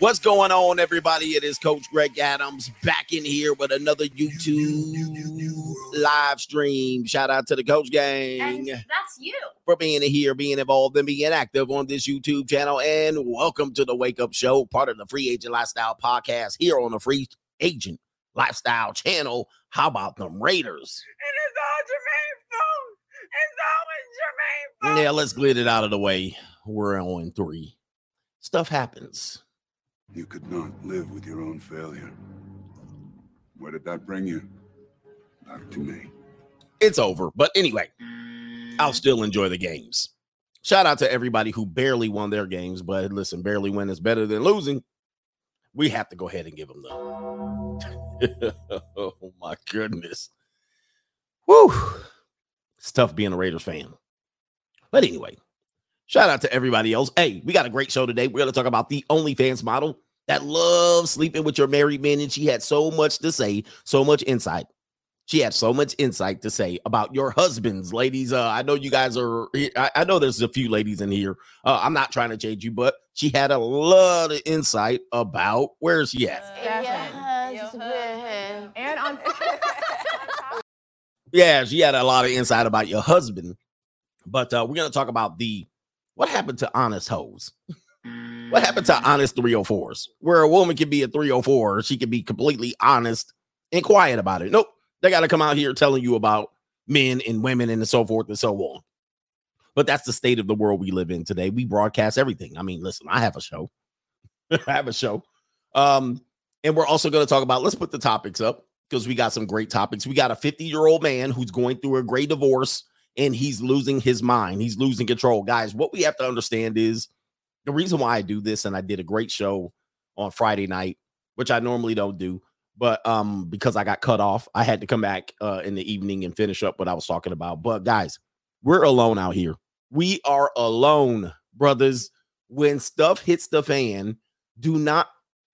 What's going on, everybody? It is Coach Greg Adams back in here with another YouTube live stream. Shout out to the Coach Gang. And that's you. For being here, being involved, and being active on this YouTube channel. And welcome to the Wake Up Show, part of the Free Agent Lifestyle podcast here on the Free Agent Lifestyle channel. How about them Raiders? It's all Jermaine fault. It's always Jermaine fault. Yeah, let's get it out of the way. We're on three. Stuff happens. You could not live with your own failure. Where did that bring you? Back to me. It's over. But anyway, I'll still enjoy the games. Shout out to everybody who barely won their games, but listen, barely win is better than losing. We have to go ahead and give them the. oh my goodness. Woo. It's tough being a Raiders fan. But anyway, shout out to everybody else. Hey, we got a great show today. We're going to talk about the OnlyFans model that loves sleeping with your married men. And she had so much to say, so much insight. She had so much insight to say about your husbands, ladies. Uh, I know you guys are. I, I know there's a few ladies in here. Uh, I'm not trying to change you, but she had a lot of insight about where's she at. And on Yeah, she had a lot of insight about your husband. But uh, we're gonna talk about the what happened to honest hoes. What happened to honest 304s? Where a woman can be a 304, she can be completely honest and quiet about it. Nope, they got to come out here telling you about men and women and so forth and so on. But that's the state of the world we live in today. We broadcast everything. I mean, listen, I have a show. I have a show. Um, and we're also going to talk about let's put the topics up because we got some great topics. We got a 50 year old man who's going through a great divorce and he's losing his mind. He's losing control. Guys, what we have to understand is the reason why I do this, and I did a great show on Friday night, which I normally don't do, but um, because I got cut off, I had to come back uh in the evening and finish up what I was talking about. But guys, we're alone out here. We are alone, brothers. When stuff hits the fan, do not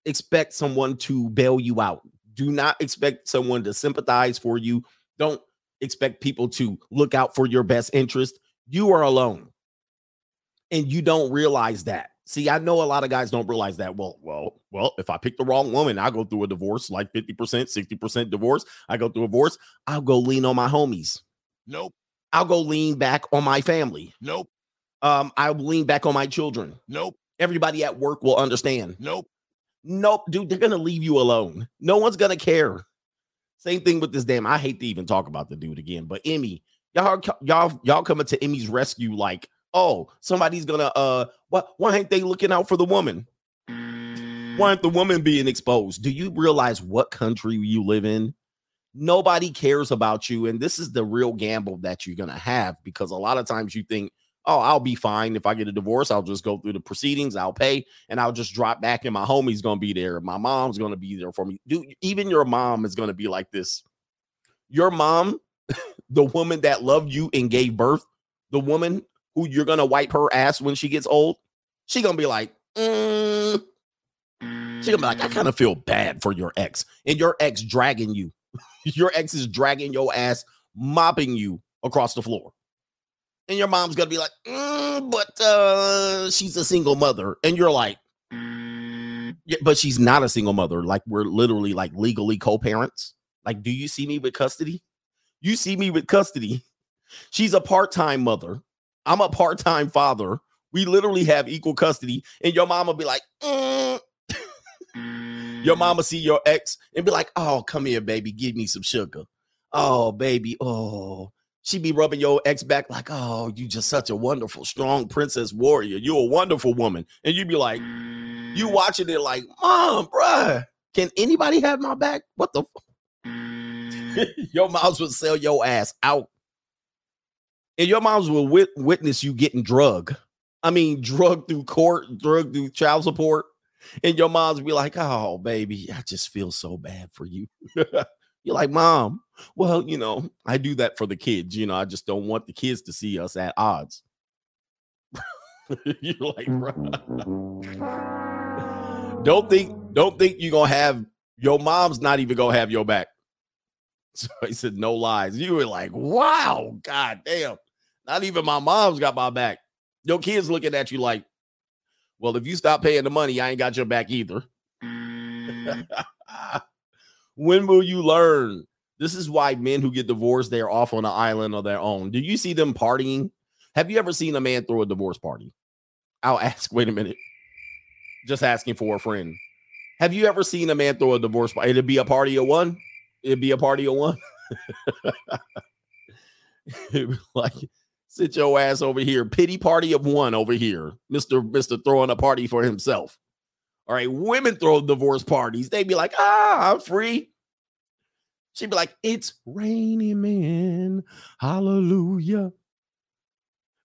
expect someone to bail you out. Do not expect someone to sympathize for you. Don't expect people to look out for your best interest. You are alone. And you don't realize that. See, I know a lot of guys don't realize that. Well, well, well, if I pick the wrong woman, I'll go through a divorce, like 50%, 60% divorce. I go through a divorce, I'll go lean on my homies. Nope. I'll go lean back on my family. Nope. Um, I'll lean back on my children. Nope. Everybody at work will understand. Nope. Nope, dude, they're gonna leave you alone. No one's gonna care. Same thing with this damn. I hate to even talk about the dude again, but Ime, y'all, y'all, y'all coming to Ime's rescue like, oh, somebody's gonna uh, what? Why ain't they looking out for the woman? Why aren't the woman being exposed? Do you realize what country you live in? Nobody cares about you, and this is the real gamble that you're gonna have because a lot of times you think, oh, I'll be fine if I get a divorce. I'll just go through the proceedings, I'll pay, and I'll just drop back, and my homie's gonna be there. My mom's gonna be there for me. Dude, even your mom is gonna be like this. Your mom, the woman that loved you and gave birth, the woman who you're gonna wipe her ass when she gets old, she gonna be like, mm. she gonna be like, I kind of feel bad for your ex, and your ex dragging you. your ex is dragging your ass, mopping you across the floor and your mom's gonna be like, "Mm, but uh, she's a single mother, and you're like, yeah, but she's not a single mother. Like we're literally like legally co-parents. Like, do you see me with custody? You see me with custody. She's a part-time mother. I'm a part-time father. We literally have equal custody, and your mom will be like, "Mm." your mama see your ex and be like, "Oh, come here, baby, give me some sugar." Oh, baby, oh, she be rubbing your ex back like, oh, you just such a wonderful, strong princess warrior. You're a wonderful woman. And you'd be like, you watching it like, mom, bruh, can anybody have my back? What the f-? your moms will sell your ass out. And your moms will wit- witness you getting drug. I mean, drug through court, drug through child support. And your moms be like, oh, baby, I just feel so bad for you. You're like, mom, well, you know, I do that for the kids. You know, I just don't want the kids to see us at odds. You're like, mm, bro. Mm, mm, don't think, don't think you're gonna have your mom's not even gonna have your back. So he said, no lies. You were like, wow, god damn. Not even my mom's got my back. Your kids looking at you like, Well, if you stop paying the money, I ain't got your back either. when will you learn? This is why men who get divorced, they're off on an island of their own. Do you see them partying? Have you ever seen a man throw a divorce party? I'll ask, wait a minute. Just asking for a friend. Have you ever seen a man throw a divorce party? It'd be a party of one. It'd be a party of one. like, sit your ass over here. Pity party of one over here. Mr. Mr. throwing a party for himself. All right. Women throw divorce parties. They'd be like, ah, I'm free. She'd be like, it's raining, man. Hallelujah.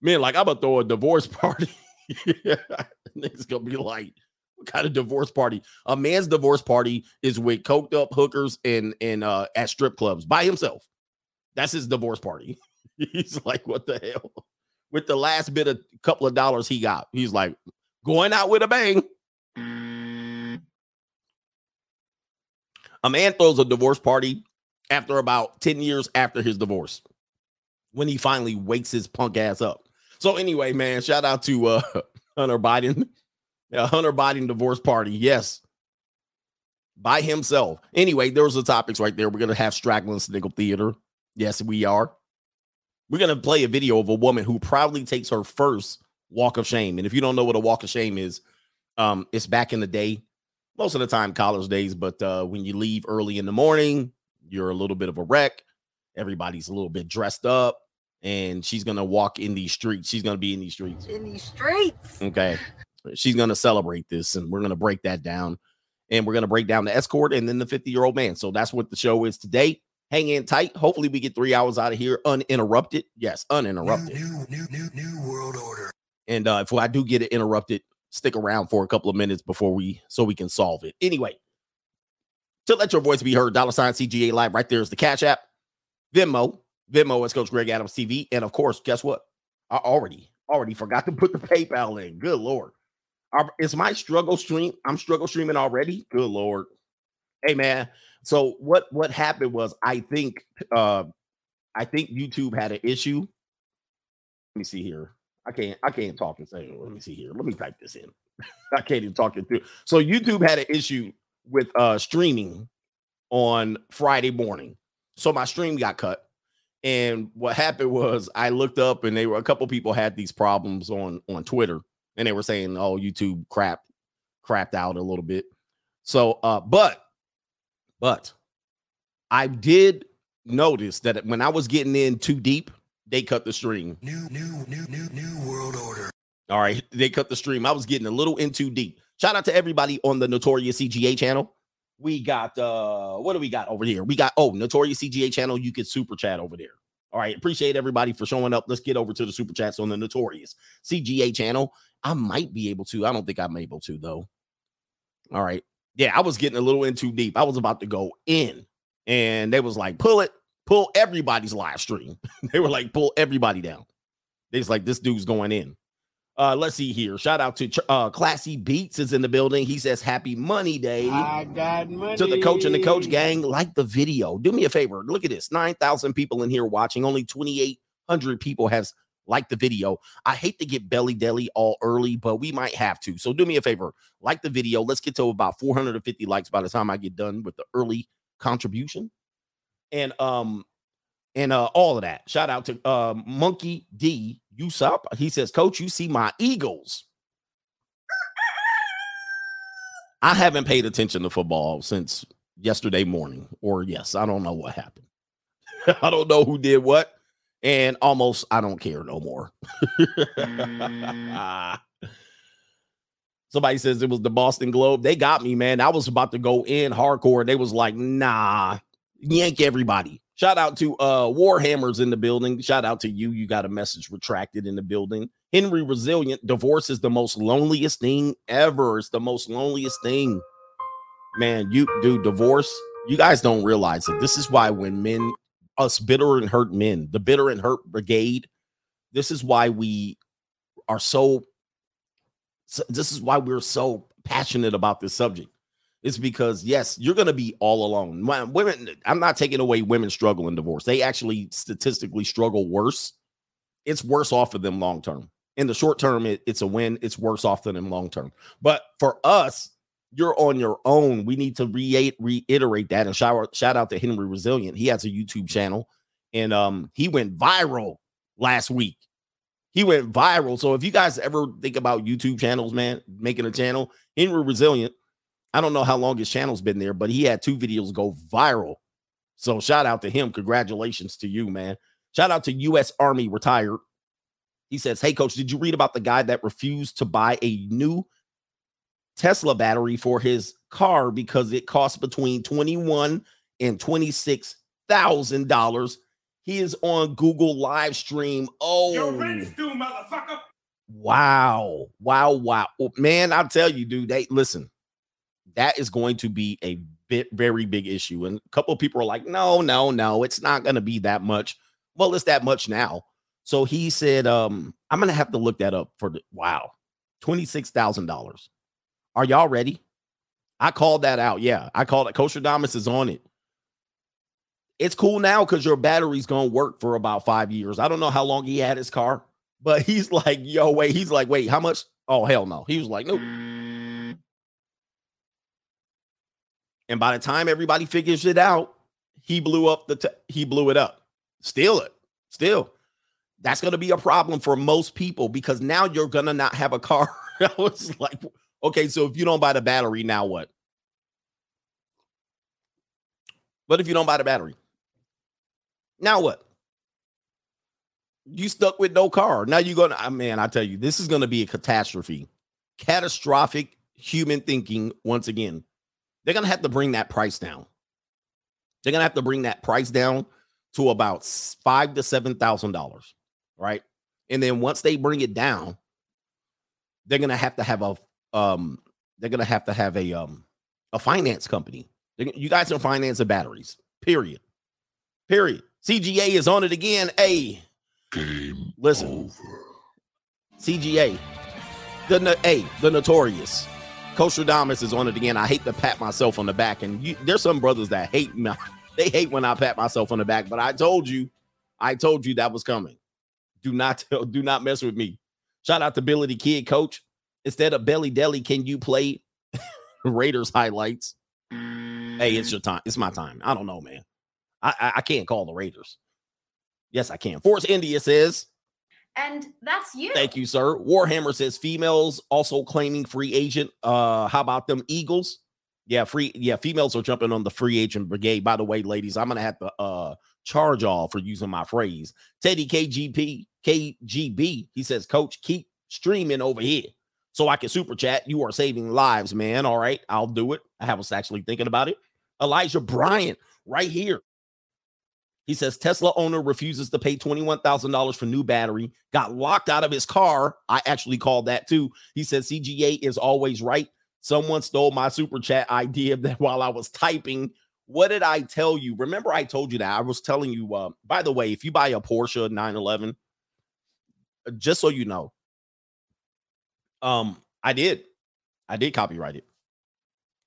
Man, like, I'm gonna throw a divorce party. Niggas gonna be like, what kind of divorce party? A man's divorce party is with coked up hookers and and uh at strip clubs by himself. That's his divorce party. He's like, what the hell? With the last bit of couple of dollars he got, he's like, going out with a bang. A man throws a divorce party after about 10 years after his divorce when he finally wakes his punk ass up. So, anyway, man, shout out to uh, Hunter Biden. Yeah, Hunter Biden divorce party. Yes. By himself. Anyway, there was the topics right there. We're to have Straggling Sniggle Theater. Yes, we are. We're to play a video of a woman who proudly takes her first walk of shame. And if you don't know what a walk of shame is, um, it's back in the day, most of the time college days, but uh, when you leave early in the morning, you're a little bit of a wreck. Everybody's a little bit dressed up, and she's gonna walk in these streets. She's gonna be in these streets. In these streets. Okay. She's gonna celebrate this, and we're gonna break that down. And we're gonna break down the escort and then the 50 year old man. So that's what the show is today hang in tight. Hopefully, we get three hours out of here uninterrupted. Yes, uninterrupted. New, new, new, new world order. And uh, if I do get it interrupted, stick around for a couple of minutes before we so we can solve it. Anyway, to let your voice be heard, dollar sign CGA live right there is the Cash App, Venmo, Venmo is Coach Greg Adams TV, and of course, guess what? I already already forgot to put the PayPal in. Good lord. Is my struggle stream? I'm struggle streaming already. Good lord. Hey man, so what what happened was I think uh I think YouTube had an issue. Let me see here. I can't I can't talk and say, let me see here. Let me type this in. I can't even talk it through. So YouTube had an issue with uh streaming on Friday morning. So my stream got cut. And what happened was I looked up and they were a couple people had these problems on on Twitter and they were saying, oh, YouTube crap crapped out a little bit. So uh, but but I did notice that when I was getting in too deep, they cut the stream. New, new, new, new, new world order. All right, they cut the stream. I was getting a little in too deep. Shout out to everybody on the Notorious CGA channel. We got uh what do we got over here? We got oh Notorious CGA channel. You can super chat over there. All right, appreciate everybody for showing up. Let's get over to the super chats on the Notorious CGA channel. I might be able to. I don't think I'm able to though. All right, yeah, I was getting a little in too deep. I was about to go in, and they was like, pull it, pull everybody's live stream. they were like, pull everybody down. They was like, this dude's going in. Uh, let's see here. Shout out to uh, Classy Beats is in the building. He says, Happy Money Day. I got money. To the coach and the coach gang, like the video. Do me a favor. Look at this 9,000 people in here watching. Only 2,800 people has liked the video. I hate to get belly deli all early, but we might have to. So do me a favor, like the video. Let's get to about 450 likes by the time I get done with the early contribution. And um and uh all of that. Shout out to uh Monkey D Usop. He says, Coach, you see my Eagles. I haven't paid attention to football since yesterday morning, or yes, I don't know what happened. I don't know who did what and almost I don't care no more. mm. Somebody says it was the Boston Globe. They got me, man. I was about to go in hardcore. They was like, nah, yank everybody. Shout out to uh Warhammers in the building. Shout out to you. You got a message retracted in the building. Henry Resilient, divorce is the most loneliest thing ever. It's the most loneliest thing. Man, you do divorce. You guys don't realize it. This is why when men us bitter and hurt men, the bitter and hurt brigade. This is why we are so, so this is why we're so passionate about this subject. It's because yes, you're going to be all alone. Women, I'm not taking away women struggle in divorce. They actually statistically struggle worse. It's worse off for them long term. In the short term, it, it's a win. It's worse off than in long term. But for us, you're on your own. We need to re- reiterate that and shout out, shout out to Henry Resilient. He has a YouTube channel and um he went viral last week. He went viral. So if you guys ever think about YouTube channels, man, making a channel, Henry Resilient, I don't know how long his channel's been there, but he had two videos go viral. So shout out to him. Congratulations to you, man. Shout out to US Army retired. He says, Hey, coach, did you read about the guy that refused to buy a new Tesla battery for his car because it costs between 21 and 26 thousand dollars? He is on Google live stream. Oh, Your rent's due, motherfucker. wow, wow, wow, man! I'll tell you, dude. They listen. That is going to be a bit very big issue, and a couple of people are like, "No, no, no, it's not going to be that much." Well, it's that much now. So he said, um, I'm gonna have to look that up for the wow, $26,000. Are y'all ready? I called that out. Yeah, I called it. Adamas is on it. It's cool now because your battery's gonna work for about five years. I don't know how long he had his car, but he's like, yo, wait, he's like, wait, how much? Oh, hell no. He was like, nope. And by the time everybody figures it out, he blew up the t- he blew it up. Steal it. Still, that's going to be a problem for most people because now you're going to not have a car. I was like, okay, so if you don't buy the battery, now what? What if you don't buy the battery? Now what? You stuck with no car. Now you're going to, man, I tell you, this is going to be a catastrophe. Catastrophic human thinking once again. They're going to have to bring that price down. They're going to have to bring that price down to about five to seven thousand dollars, right? And then once they bring it down, they're gonna have to have a um, they're gonna have to have a um a finance company. They're you guys can finance the batteries. Period. Period. CGA is on it again. Hey, Game listen, over. CGA, the a the notorious. Coach Radamas is on it again. I hate to pat myself on the back, and you, there's some brothers that hate me. They hate when I pat myself on the back, but I told you, I told you that was coming. Do not do not mess with me. Shout out to Billy the Kid, coach. Instead of Belly Deli, can you play Raiders highlights? Hey, it's your time. It's my time. I don't know, man. I I, I can't call the Raiders. Yes, I can. Force India says, And that's you. Thank you, sir. Warhammer says females also claiming free agent. Uh, how about them Eagles? Yeah, free. Yeah, females are jumping on the free agent brigade. By the way, ladies, I'm gonna have to uh charge all for using my phrase. Teddy KGP KGB. He says, Coach, keep streaming over here so I can super chat. You are saving lives, man. All right, I'll do it. I was actually thinking about it. Elijah Bryant, right here. He says Tesla owner refuses to pay $21,000 for new battery, got locked out of his car. I actually called that too. He says CGA is always right. Someone stole my super chat idea that while I was typing. What did I tell you? Remember, I told you that I was telling you, uh, by the way, if you buy a Porsche 911, uh, just so you know, um, I did, I did copyright it.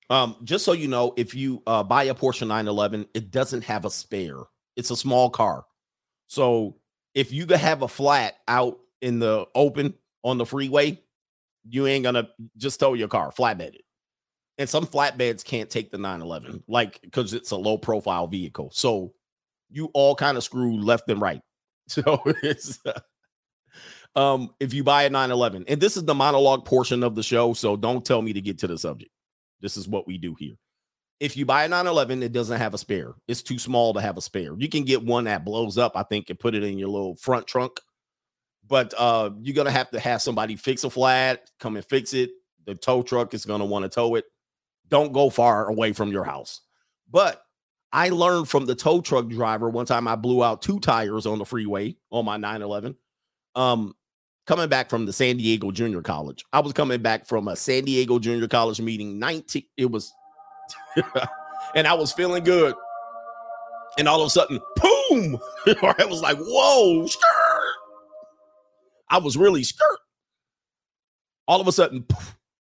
Um, just so you know, if you uh, buy a Porsche 911, it doesn't have a spare. It's a small car. So if you have a flat out in the open on the freeway, you ain't gonna just tow your car, flatbed it. And some flatbeds can't take the 911, like because it's a low profile vehicle. So you all kind of screw left and right. So it's uh, um if you buy a 911, and this is the monologue portion of the show, so don't tell me to get to the subject. This is what we do here. If you buy a 911, it doesn't have a spare. It's too small to have a spare. You can get one that blows up, I think, and put it in your little front trunk. But uh, you're gonna have to have somebody fix a flat, come and fix it. The tow truck is gonna want to tow it. Don't go far away from your house. But I learned from the tow truck driver one time I blew out two tires on the freeway on my 911. Um, coming back from the San Diego Junior College. I was coming back from a San Diego Junior College meeting. 19, it was, and I was feeling good. And all of a sudden, boom! I was like, whoa, skirt. I was really skirt. All of a sudden,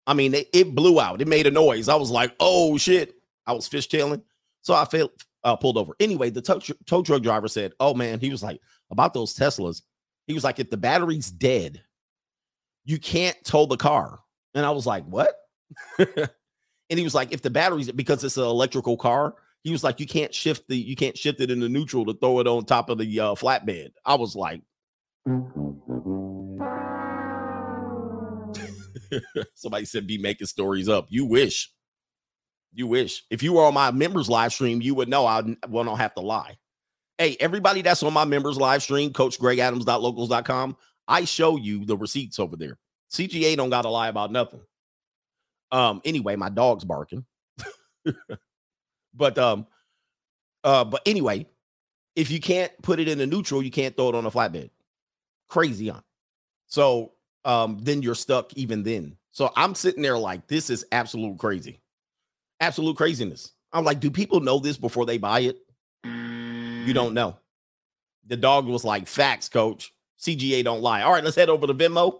I mean, it, it blew out. It made a noise. I was like, oh shit. I was fishtailing. So I felt uh, pulled over. Anyway, the tow, tow truck driver said, oh man, he was like, about those Teslas. He was like, if the battery's dead, you can't tow the car. And I was like, what? and he was like, if the batteries, because it's an electrical car, he was like, you can't shift the, you can't shift it into neutral to throw it on top of the uh, flatbed. I was like, somebody said, be making stories up. You wish. You wish. If you were on my members live stream, you would know I will not have to lie. Hey, everybody that's on my members live stream, coachgregadams.locals.com, I show you the receipts over there. CGA don't got to lie about nothing. Um, anyway, my dog's barking. but um, uh, but anyway, if you can't put it in a neutral, you can't throw it on a flatbed. Crazy on. So um, then you're stuck even then. So I'm sitting there like, this is absolute crazy. Absolute craziness. I'm like, do people know this before they buy it? You don't know. The dog was like, facts, coach. CGA don't lie. All right, let's head over to Venmo.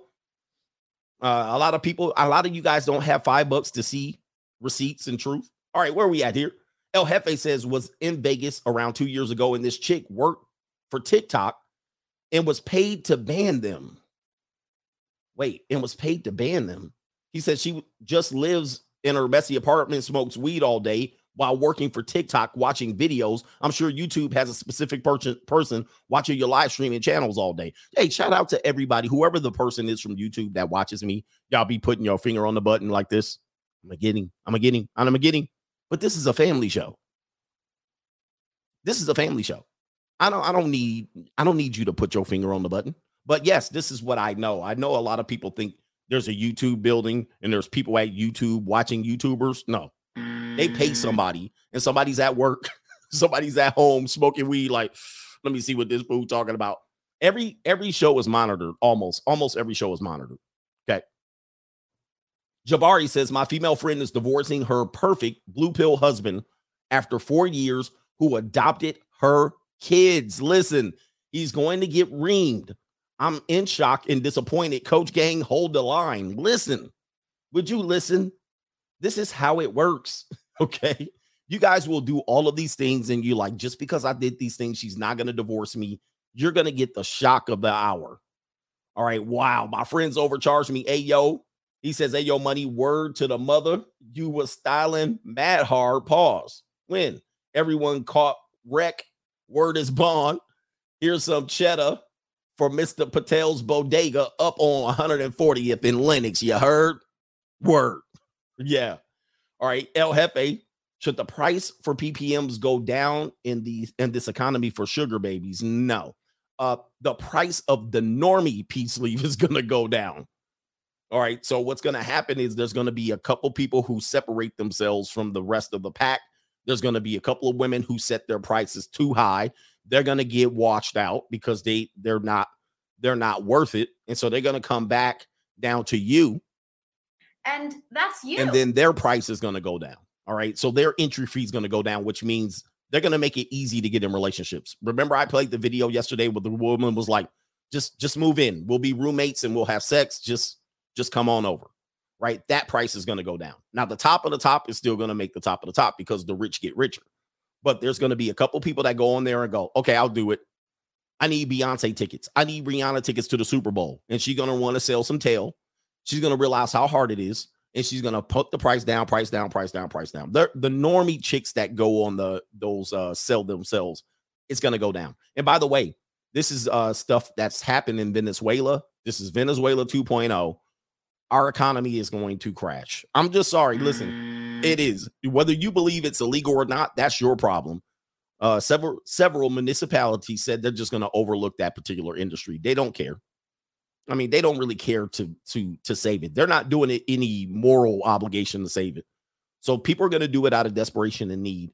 Uh, a lot of people, a lot of you guys don't have five bucks to see receipts and truth. All right, where are we at here? El Jefe says was in Vegas around two years ago, and this chick worked for TikTok and was paid to ban them. Wait, and was paid to ban them. He said she just lives in her messy apartment, smokes weed all day while working for TikTok, watching videos. I'm sure YouTube has a specific person person watching your live streaming channels all day. Hey, shout out to everybody, whoever the person is from YouTube that watches me. Y'all be putting your finger on the button like this. I'm a getting, I'm a getting, I'm a getting. But this is a family show. This is a family show. I don't, I don't need, I don't need you to put your finger on the button. But yes, this is what I know. I know a lot of people think there's a YouTube building and there's people at YouTube watching YouTubers. No, they pay somebody and somebody's at work, somebody's at home smoking weed. Like, let me see what this fool talking about. Every every show is monitored. Almost, almost every show is monitored. Okay. Jabari says, My female friend is divorcing her perfect blue pill husband after four years who adopted her kids. Listen, he's going to get reamed. I'm in shock and disappointed. Coach Gang, hold the line. Listen, would you listen? This is how it works. Okay. You guys will do all of these things, and you like, just because I did these things, she's not going to divorce me. You're going to get the shock of the hour. All right. Wow. My friends overcharged me. Hey, yo. He says, Hey, yo, money, word to the mother. You was styling mad hard. Pause. When everyone caught wreck, word is bond. Here's some cheddar for Mr. Patel's bodega up on 140th in Lenox. You heard? Word. Yeah. All right. El Jefe, should the price for PPMs go down in the in this economy for sugar babies? No. Uh, the price of the normie peace leaf is gonna go down. All right. So what's gonna happen is there's gonna be a couple people who separate themselves from the rest of the pack. There's gonna be a couple of women who set their prices too high. They're gonna get washed out because they they're not they're not worth it, and so they're gonna come back down to you And that's you. and then their price is going to go down. All right. So their entry fee is going to go down, which means they're going to make it easy to get in relationships. Remember, I played the video yesterday where the woman was like, just just move in. We'll be roommates and we'll have sex. Just just come on over. Right. That price is going to go down. Now, the top of the top is still going to make the top of the top because the rich get richer. But there's going to be a couple people that go on there and go, okay, I'll do it. I need Beyonce tickets. I need Rihanna tickets to the Super Bowl. And she's going to want to sell some tail. She's going to realize how hard it is. And she's going to put the price down, price down, price down, price down. The, the normie chicks that go on the those uh sell themselves, it's going to go down. And by the way, this is uh stuff that's happened in Venezuela. This is Venezuela 2.0. Our economy is going to crash. I'm just sorry. Listen, it is. Whether you believe it's illegal or not, that's your problem. Uh, several several municipalities said they're just going to overlook that particular industry. They don't care. I mean, they don't really care to to to save it. They're not doing it any moral obligation to save it. So people are going to do it out of desperation and need,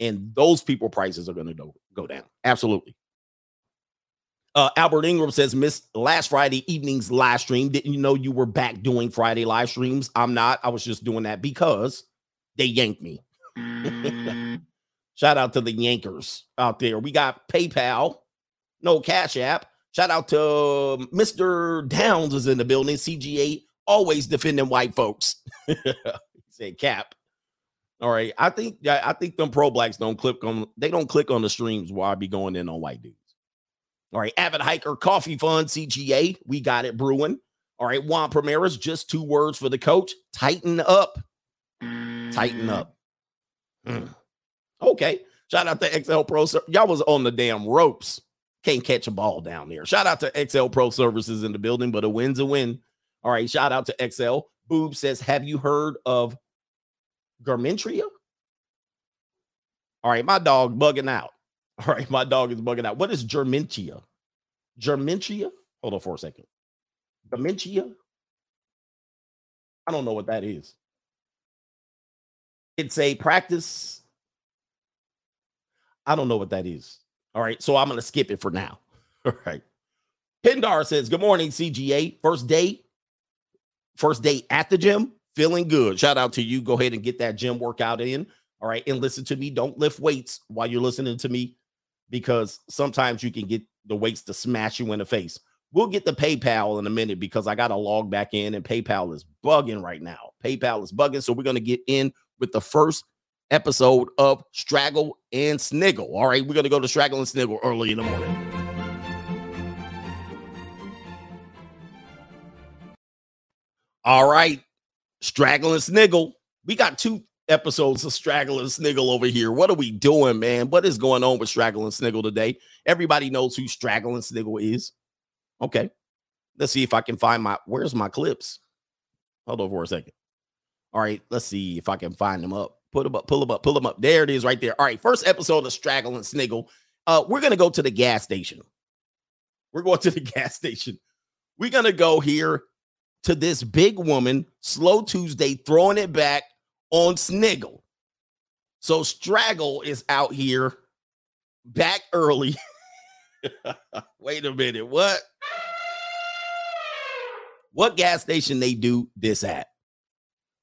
and those people prices are going to go go down. Absolutely. Uh, Albert Ingram says, "Missed last Friday evening's live stream. Didn't you know you were back doing Friday live streams? I'm not. I was just doing that because they yanked me. Shout out to the Yankers out there. We got PayPal, no Cash App. Shout out to um, Mr. Downs is in the building. CGA always defending white folks. said cap. All right. I think I think them pro blacks don't click on they don't click on the streams while I be going in on white dudes. All right. Avid hiker coffee fund CGA. We got it brewing. All right, Juan Primeras, just two words for the coach. Tighten up. Tighten up. Mm. Okay. Shout out to XL Pro. Y'all was on the damn ropes. Can't catch a ball down there. Shout out to XL Pro Services in the building, but a win's a win. All right. Shout out to XL. Boob says, Have you heard of Garmentria? All right. My dog bugging out. All right. My dog is bugging out. What is Germentia? Germentia? Hold on for a second. Dementia? I don't know what that is. It's a practice. I don't know what that is. All right. So I'm going to skip it for now. All right. Pindar says, Good morning, CGA. First day, first day at the gym, feeling good. Shout out to you. Go ahead and get that gym workout in. All right. And listen to me. Don't lift weights while you're listening to me because sometimes you can get the weights to smash you in the face. We'll get the PayPal in a minute because I got to log back in and PayPal is bugging right now. PayPal is bugging. So we're going to get in with the first episode of Straggle and Sniggle. All right, we're going to go to Straggle and Sniggle early in the morning. All right, Straggle and Sniggle. We got two episodes of Straggle and Sniggle over here. What are we doing, man? What is going on with Straggle and Sniggle today? Everybody knows who Straggle and Sniggle is. Okay. Let's see if I can find my where's my clips? Hold on for a second. All right, let's see if I can find them up. Put them up, pull them up, pull them up. There it is right there. All right, first episode of Straggle and Sniggle. Uh, we're gonna go to the gas station. We're going to the gas station. We're gonna go here to this big woman, Slow Tuesday, throwing it back on Sniggle. So Straggle is out here back early. Wait a minute. What? What gas station they do this at?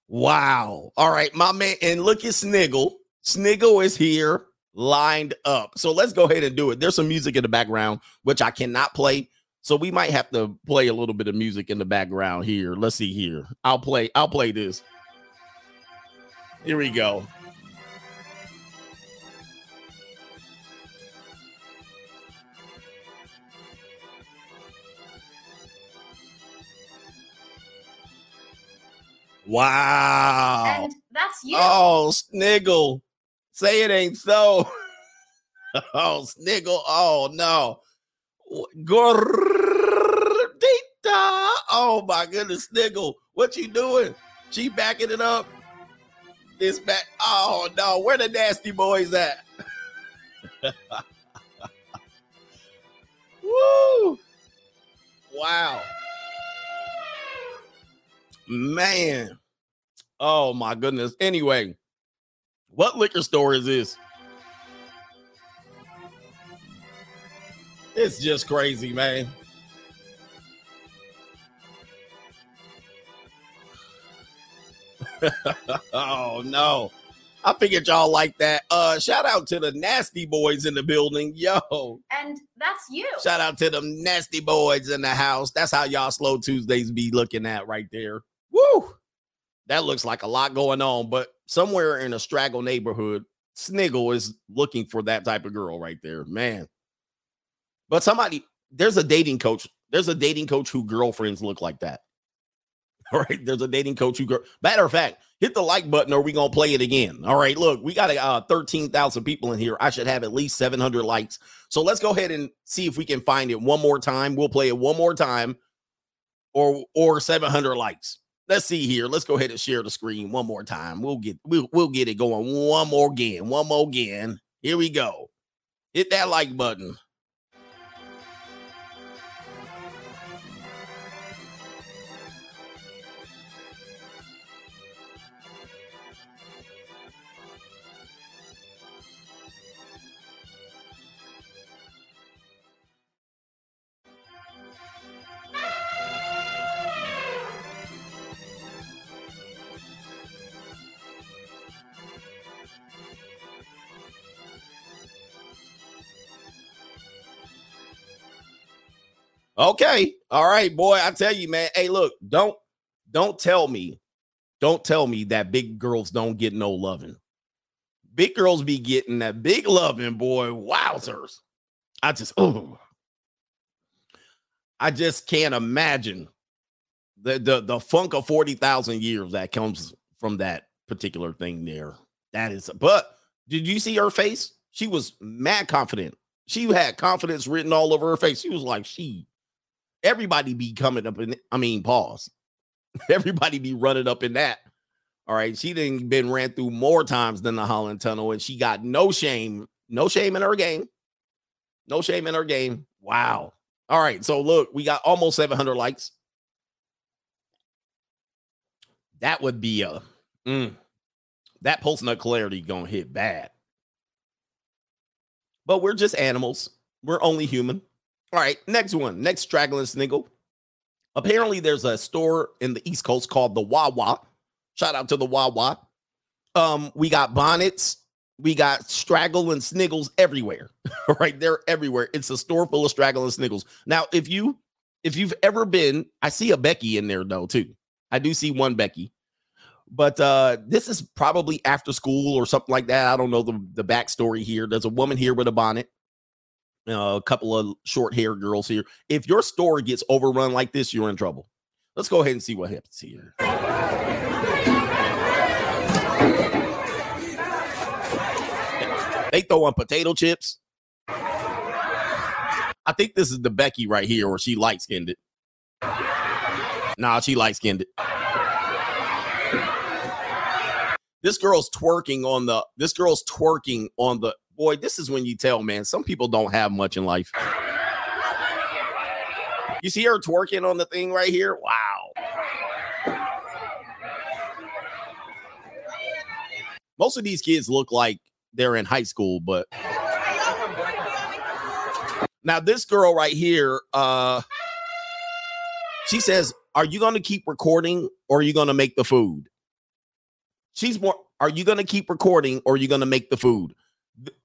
Wow. All right, my man. And look at Sniggle. Sniggle is here lined up. So let's go ahead and do it. There's some music in the background, which I cannot play. So we might have to play a little bit of music in the background here. Let's see here. I'll play, I'll play this. Here we go. Wow. And that's you. Oh, Sniggle. Say it ain't so. oh, Sniggle. Oh, no. Gordita. Oh, my goodness. Sniggle. What you doing? She backing it up. This back. Oh, no. Where the nasty boys at? Woo. Wow. Man. Oh my goodness. Anyway, what liquor store is this? It's just crazy, man. oh no. I figured y'all like that. Uh shout out to the nasty boys in the building. Yo. And that's you. Shout out to them nasty boys in the house. That's how y'all slow Tuesdays be looking at right there. Woo! That looks like a lot going on, but somewhere in a straggle neighborhood, Sniggle is looking for that type of girl right there, man. But somebody, there's a dating coach. There's a dating coach who girlfriends look like that. All right, there's a dating coach who. Matter of fact, hit the like button or we gonna play it again. All right, look, we got uh, 13,000 people in here. I should have at least 700 likes. So let's go ahead and see if we can find it one more time. We'll play it one more time, or or 700 likes. Let's see here. Let's go ahead and share the screen one more time. We'll get we'll we'll get it going one more again. One more again. Here we go. Hit that like button. Okay. All right, boy. I tell you, man. Hey, look, don't don't tell me, don't tell me that big girls don't get no loving. Big girls be getting that big loving, boy. Wowzers. I just oh I just can't imagine the the the funk of forty thousand years that comes from that particular thing there. That is, but did you see her face? She was mad confident. She had confidence written all over her face. She was like, she, everybody be coming up in, I mean, pause. Everybody be running up in that. All right. She didn't been ran through more times than the Holland Tunnel, and she got no shame, no shame in her game. No shame in her game. Wow. All right. So look, we got almost 700 likes. That would be a mm, that post nut clarity gonna hit bad. But we're just animals. We're only human. All right, next one. Next straggling sniggle. Apparently, there's a store in the East Coast called the Wawa. Shout out to the Wawa. Um, we got bonnets, we got straggle and sniggles everywhere. right, they're everywhere. It's a store full of straggle and sniggles. Now, if you if you've ever been, I see a Becky in there though too. I do see one Becky. But uh, this is probably after school or something like that. I don't know the, the backstory here. There's a woman here with a bonnet, uh, a couple of short hair girls here. If your store gets overrun like this, you're in trouble. Let's go ahead and see what happens here. They throw on potato chips. I think this is the Becky right here, or she light skinned it. Nah, she light skinned it. This girl's twerking on the. This girl's twerking on the. Boy, this is when you tell, man. Some people don't have much in life. You see her twerking on the thing right here? Wow. Most of these kids look like they're in high school, but now this girl right here, uh, she says, "Are you to keep recording or are you to make the food?" She's more, "Are you to keep recording or are you to make the food?"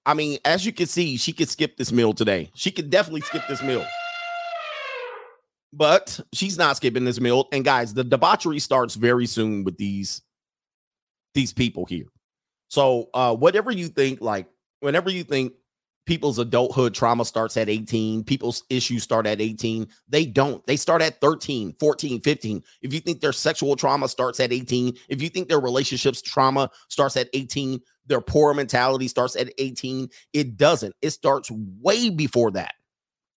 I mean, as you can see, she could skip this meal today. She could definitely skip this meal. But she's not skipping this meal. And guys, the debauchery starts very soon with these these people here. So uh whatever you think, like whenever you think people's adulthood trauma starts at 18, people's issues start at 18, they don't. They start at 13, 14, 15. If you think their sexual trauma starts at 18, if you think their relationships trauma starts at 18, their poor mentality starts at 18, it doesn't. It starts way before that.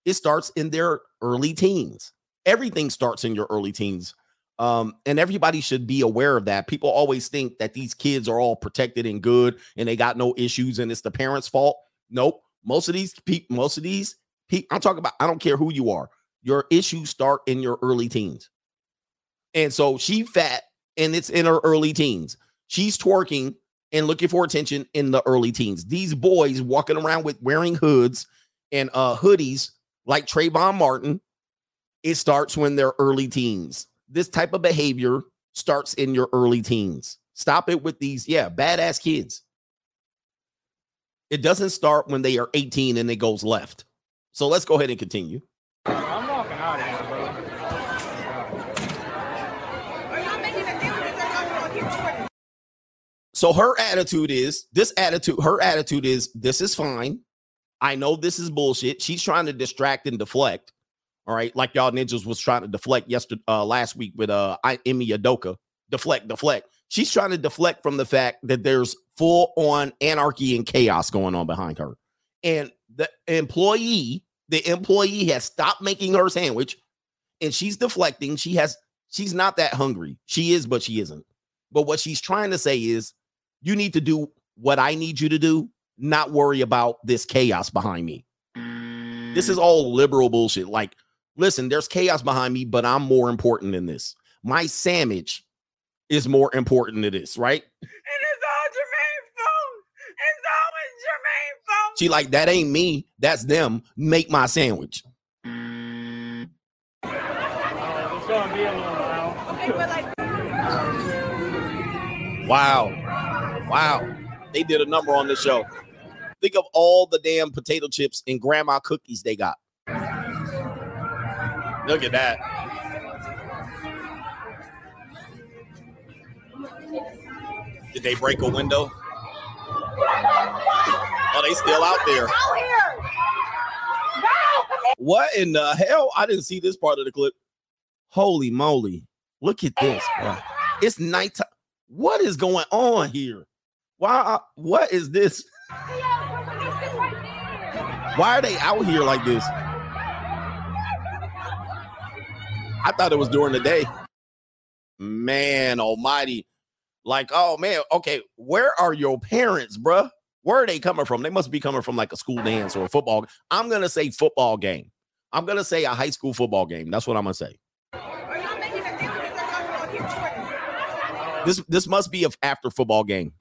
It starts in their early teens. Everything starts in your early teens. Um, and everybody should be aware of that. People always think that these kids are all protected and good and they got no issues and it's the parents' fault. Nope. Most of these people, most of these people, I'm talking about, I don't care who you are, your issues start in your early teens. And so she fat and it's in her early teens. She's twerking and looking for attention in the early teens. These boys walking around with wearing hoods and uh hoodies like Trayvon Martin, it starts when they're early teens. This type of behavior starts in your early teens. Stop it with these, yeah, badass kids. It doesn't start when they are 18 and it goes left. So let's go ahead and continue. I'm walking out of here, bro. So her attitude is this attitude, her attitude is this is fine. I know this is bullshit. She's trying to distract and deflect. All right, like y'all ninjas was trying to deflect yesterday, uh, last week with uh I, Ime Udoka. Deflect, deflect. She's trying to deflect from the fact that there's full on anarchy and chaos going on behind her, and the employee, the employee has stopped making her sandwich, and she's deflecting. She has, she's not that hungry. She is, but she isn't. But what she's trying to say is, you need to do what I need you to do, not worry about this chaos behind me. This is all liberal bullshit. Like, listen, there's chaos behind me, but I'm more important than this. My sandwich is more important than this, right? And it's all Jermaine phone. It's always Jermaine phone. She like, that ain't me, that's them. Make my sandwich. a. Wow. Wow. They did a number on this show. Think of all the damn potato chips and grandma cookies they got. Look at that. Did they break a window? Oh, they still out there. What in the hell? I didn't see this part of the clip. Holy moly. Look at this, bro. It's nighttime. What is going on here? Why? Uh, what is this? Why are they out here like this? I thought it was during the day. Man almighty. Like, oh man, okay, where are your parents, bruh? Where are they coming from? They must be coming from like a school dance or a football. I'm gonna say football game. I'm gonna say a high school football game. That's what I'm gonna say. This this must be a after football game.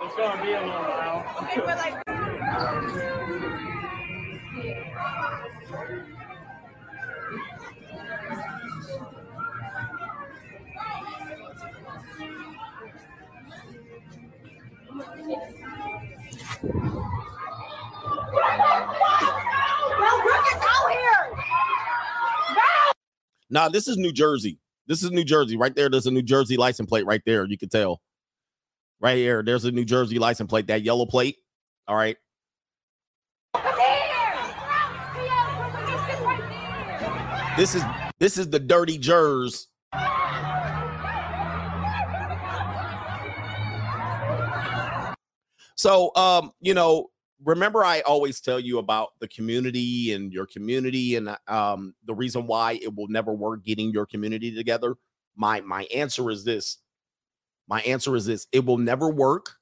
Nah, this is New Jersey. This is New Jersey. Right there, there's a New Jersey license plate right there. You can tell. Right here, there's a New Jersey license plate. That yellow plate. All right. This is this is the dirty jers. So um, you know, remember I always tell you about the community and your community and um the reason why it will never work getting your community together. My my answer is this. My answer is this. It will never work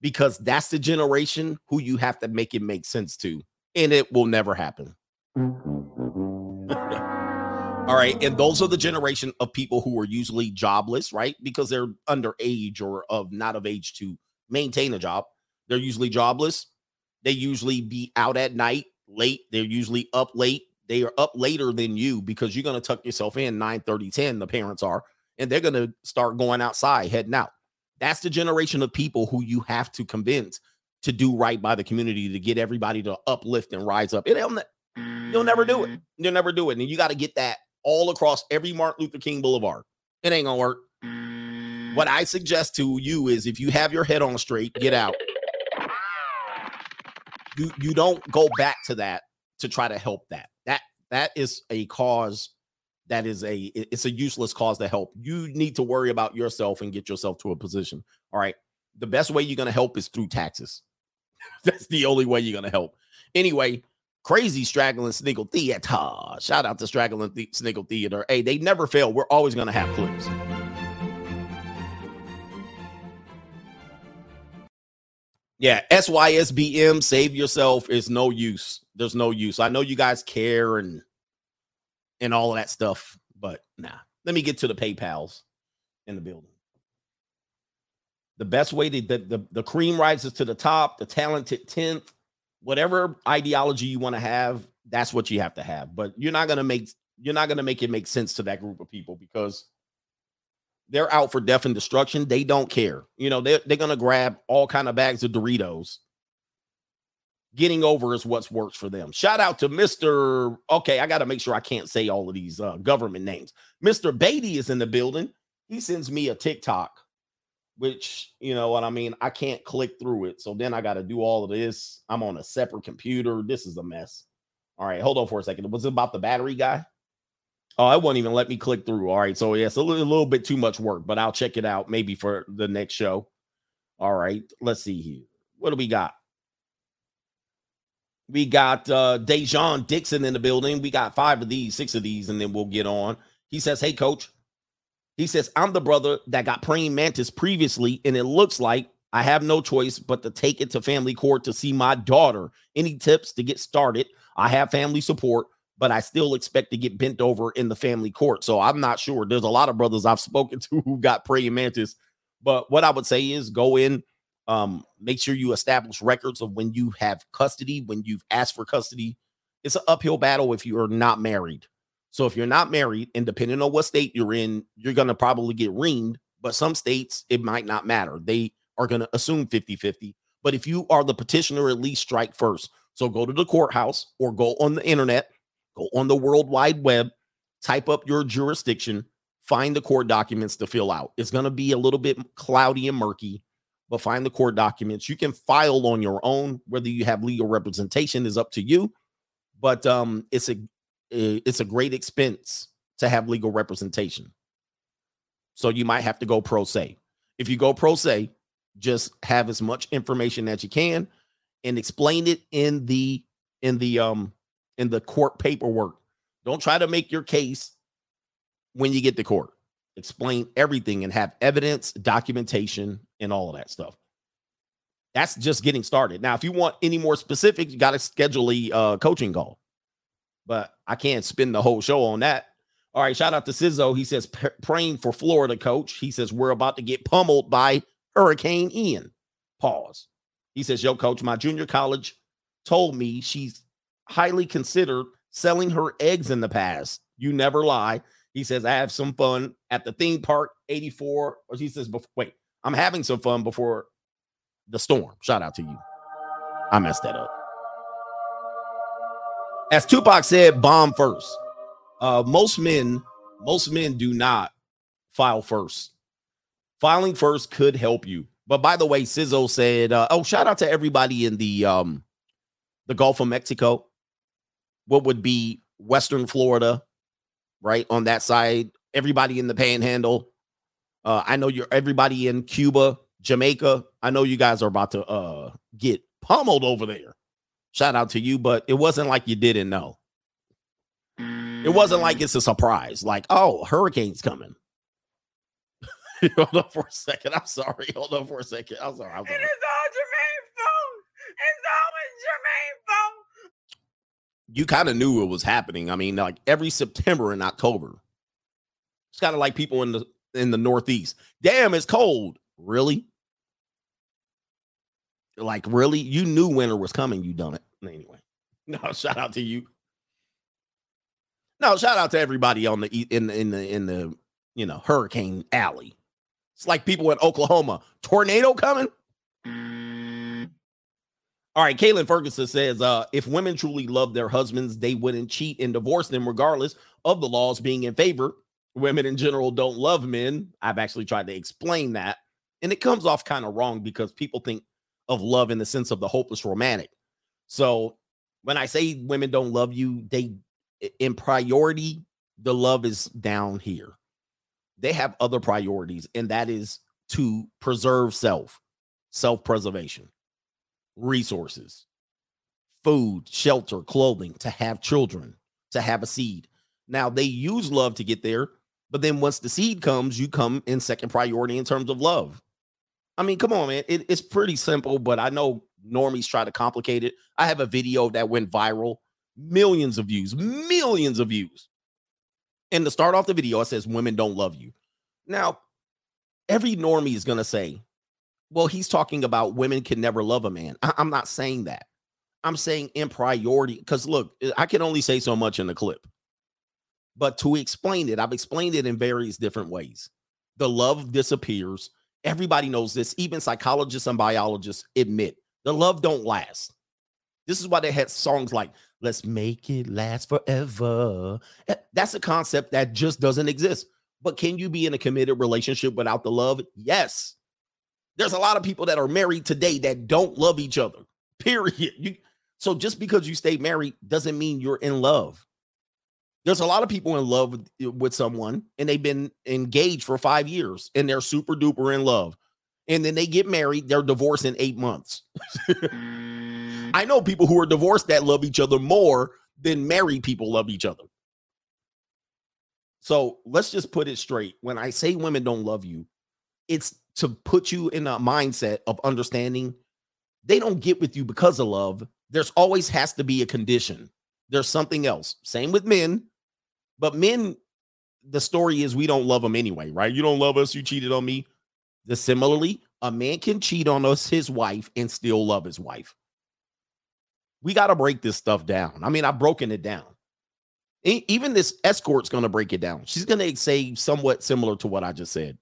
because that's the generation who you have to make it make sense to and it will never happen. All right. And those are the generation of people who are usually jobless, right? Because they're underage or of not of age to maintain a job. They're usually jobless. They usually be out at night late. They're usually up late. They are up later than you because you're going to tuck yourself in 9 30, 10. The parents are, and they're going to start going outside, heading out. That's the generation of people who you have to convince to do right by the community to get everybody to uplift and rise up. Ne- you'll never do it. Mm. You'll never do it. And you got to get that all across every Martin Luther King Boulevard. It ain't gonna work. What mm. I suggest to you is if you have your head on straight, get out. You you don't go back to that to try to help that. That that is a cause that is a it's a useless cause to help. You need to worry about yourself and get yourself to a position. All right. The best way you're gonna help is through taxes. That's the only way you're gonna help. Anyway, crazy straggling sniggle theater. Shout out to straggling sniggle theater. Hey, they never fail. We're always gonna have clips. Yeah, SYSBM, save yourself is no use. There's no use. I know you guys care and and all of that stuff, but nah. Let me get to the PayPal's in the building. The best way to the, the, the cream rises to the top, the talented 10th, whatever ideology you want to have, that's what you have to have. But you're not gonna make you're not gonna make it make sense to that group of people because they're out for death and destruction. They don't care. You know, they're they're gonna grab all kind of bags of Doritos. Getting over is what's works for them. Shout out to Mr. Okay, I got to make sure I can't say all of these uh, government names. Mr. Beatty is in the building. He sends me a TikTok, which you know what I mean. I can't click through it, so then I got to do all of this. I'm on a separate computer. This is a mess. All right, hold on for a second. Was it about the battery guy? Oh, it won't even let me click through. All right. So, yes, a little, a little bit too much work, but I'll check it out maybe for the next show. All right. Let's see here. What do we got? We got uh Dejon Dixon in the building. We got five of these, six of these, and then we'll get on. He says, Hey, coach. He says, I'm the brother that got praying mantis previously, and it looks like I have no choice but to take it to family court to see my daughter. Any tips to get started? I have family support but I still expect to get bent over in the family court. So I'm not sure. There's a lot of brothers I've spoken to who got praying mantis. But what I would say is go in, um, make sure you establish records of when you have custody, when you've asked for custody. It's an uphill battle if you are not married. So if you're not married, and depending on what state you're in, you're to probably get reamed. But some states, it might not matter. They are to assume 50 50. But if you are the petitioner, at least strike first. So go to the courthouse or go on the internet Go on the World Wide Web, type up your jurisdiction, find the court documents to fill out. It's going to be a little bit cloudy and murky, but find the court documents. You can file on your own. Whether you have legal representation is up to you, but um, it's a it's a great expense to have legal representation. So you might have to go pro se. If you go pro se, just have as much information as you can and explain it in the in the um in the court paperwork. Don't try to make your case when you get to court. Explain everything and have evidence, documentation, and all of that stuff. That's just getting started. Now, if you want any more specifics, you got to schedule a uh, coaching call. But I can't spend the whole show on that. All right, shout out to Sizzo. He says "P- praying for Florida coach. He says we're about to get pummeled by Hurricane Ian. Pause. He says, "Yo, coach, my junior college told me she's highly considered selling her eggs in the past. You never lie." He says, "I have some fun at the theme park 84." Or he says, "Bef- "Wait, I'm having some fun before the storm." Shout out to you. I messed that up. As Tupac said, bomb first. Uh, most men, most men do not file first. Filing first could help you. But by the way, Sizzo said, uh, "Oh, shout out to everybody in the um, the Gulf of Mexico. What would be Western Florida, right on that side? Everybody in the Panhandle. Uh, I know you're everybody in Cuba, Jamaica. I know you guys are about to uh get pummeled over there. Shout out to you, but it wasn't like you didn't know. It wasn't like it's a surprise, like, oh, hurricane's coming. Hold on for a second. I'm sorry. Hold on for a second. I'm sorry. I'm sorry. it's all Jermaine's fault. It's always Jermaine's fault. You kind of knew it was happening. I mean, like every September and October. It's kind of like people in the in the Northeast. Damn, it's cold. Really? Like, really? You knew winter was coming. You done it. Anyway. No, shout out to you. No, shout out to everybody on the in the in the in the you know hurricane alley. It's like people in Oklahoma. Tornado coming. All right, Kaylin Ferguson says, uh, if women truly love their husbands, they wouldn't cheat and divorce them, regardless of the laws being in favor. Women in general don't love men. I've actually tried to explain that. And it comes off kind of wrong because people think of love in the sense of the hopeless romantic. So when I say women don't love you, they in priority, the love is down here. They have other priorities, and that is to preserve self, self preservation, resources, food, shelter, clothing, to have children, to have a seed. Now, they use love to get there, but then once the seed comes, you come in second priority in terms of love. I mean, come on, man. It- it's pretty simple, but I know normies try to complicate it. I have a video that went viral, millions of views, millions of views. And to start off the video, it says women don't love you. Now, every normie is going to say, well, he's talking about women can never love a man. I- I'm not saying that. I'm saying in priority, because look, I can only say so much in the clip. But to explain it, I've explained it in various different ways. The love disappears. Everybody knows this. Even psychologists and biologists admit the love don't last. This is why they had songs like "Let's Make It Last Forever." Eh, That's a concept that just doesn't exist. But can you be in a committed relationship without the love? Yes. There's a lot of people that are married today that don't love each other. Period. You, so just because you stay married doesn't mean you're in love. There's a lot of people in love with, eh, with someone and they've been engaged for five years and they're super duper in love. And then they get married, they're divorced in eight months. Mm. I know people who are divorced that love each other more than married people love each other. So let's just put it straight. When I say women don't love you, it's to put you in a mindset of understanding they don't get with you because of love. There's always has to be a condition. There's something else. Same with men, but men, the story is we don't love them anyway, right? You don't love us, you cheated on me. The similarly, a man can cheat on us, his wife, and still love his wife. We got to break this stuff down. I mean, I've broken it down. E- Even this escort's going to break it down. She's going to say somewhat similar to what I just said.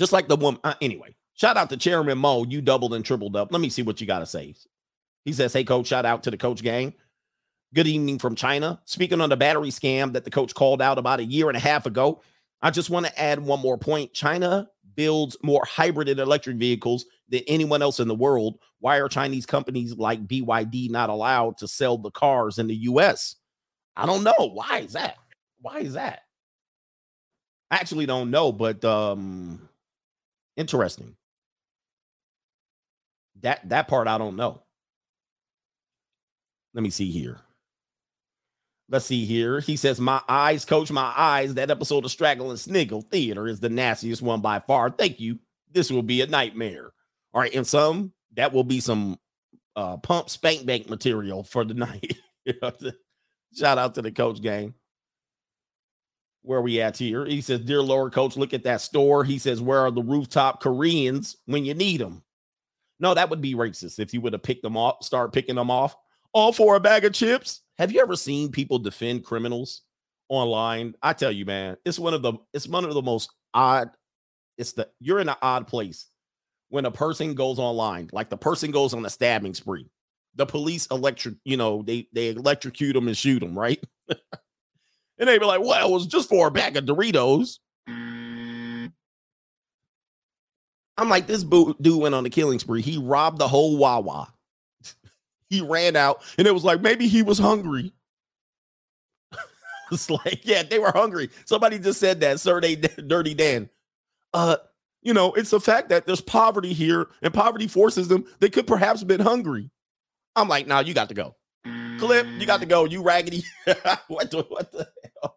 Just like the woman. uh, anyway, shout out to Chairman Mo. You doubled and tripled up. Let me see what you got to say. He says, Hey, coach, shout out to the coach gang. Good evening from China. Speaking on the battery scam that the coach called out about a year and a half ago, I just want to add one more point. China builds more hybrid and electric vehicles than anyone else in the world. Why are Chinese companies like BYD not allowed to sell the cars in the US? I don't know. Why is that? Why is that? I actually don't know, but um interesting. That that part I don't know. Let me see here. Let's see here. He says, My eyes, coach, my eyes. That episode of Straggle and Sniggle Theater is the nastiest one by far. Thank you. This will be a nightmare. All right. And some, that will be some uh pump spank bank material for the night. Shout out to the coach gang. Where we at here? He says, Dear Lord Coach, look at that store. He says, Where are the rooftop Koreans when you need them? No, that would be racist if you would have picked them off, start picking them off. All for a bag of chips. Have you ever seen people defend criminals online? I tell you, man, it's one of the it's one of the most odd. It's the you're in an odd place when a person goes online, like the person goes on a stabbing spree. The police electric, you know, they they electrocute them and shoot them, right? and they'd be like, "Well, it was just for a bag of Doritos." I'm like, this dude went on a killing spree. He robbed the whole Wawa. he ran out, and it was like maybe he was hungry. it's like, yeah, they were hungry. Somebody just said that, sir. They dirty Dan. Uh, you know, it's the fact that there's poverty here, and poverty forces them. They could perhaps have been hungry. I'm like, now nah, you got to go. Clip, you got to go. You raggedy. what the what the hell?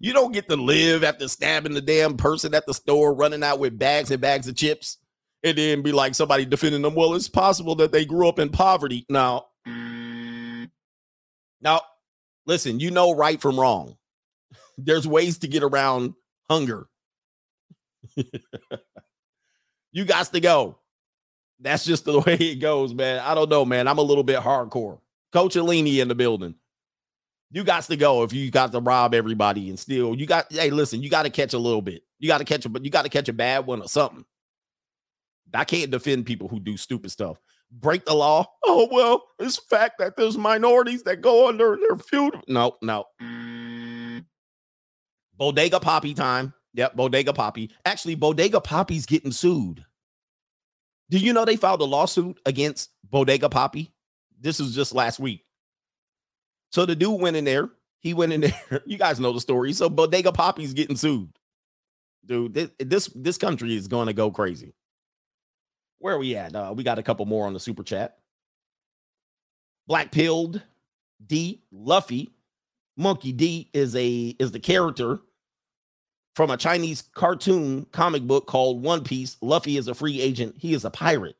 You don't get to live after stabbing the damn person at the store, running out with bags and bags of chips, and then be like somebody defending them. Well, it's possible that they grew up in poverty. Now, now, listen, you know right from wrong. There's ways to get around hunger. you got to go. That's just the way it goes, man. I don't know, man. I'm a little bit hardcore. Coach Alini in the building. You got to go if you got to rob everybody and steal. You got, hey, listen, you got to catch a little bit. You got to catch a, but you got to catch a bad one or something. I can't defend people who do stupid stuff. Break the law. Oh, well, it's fact that there's minorities that go under their feud. No, no. Bodega Poppy time. Yep, Bodega Poppy. Actually, Bodega Poppy's getting sued. Do you know they filed a lawsuit against Bodega Poppy? This was just last week. So the dude went in there. He went in there. You guys know the story. So Bodega Poppy's getting sued. Dude, this this, country is going to go crazy. Where are we at? Uh, we got a couple more on the super chat. Black pilled D Luffy Monkey D is a is the character from a Chinese cartoon comic book called One Piece. Luffy is a free agent. He is a pirate.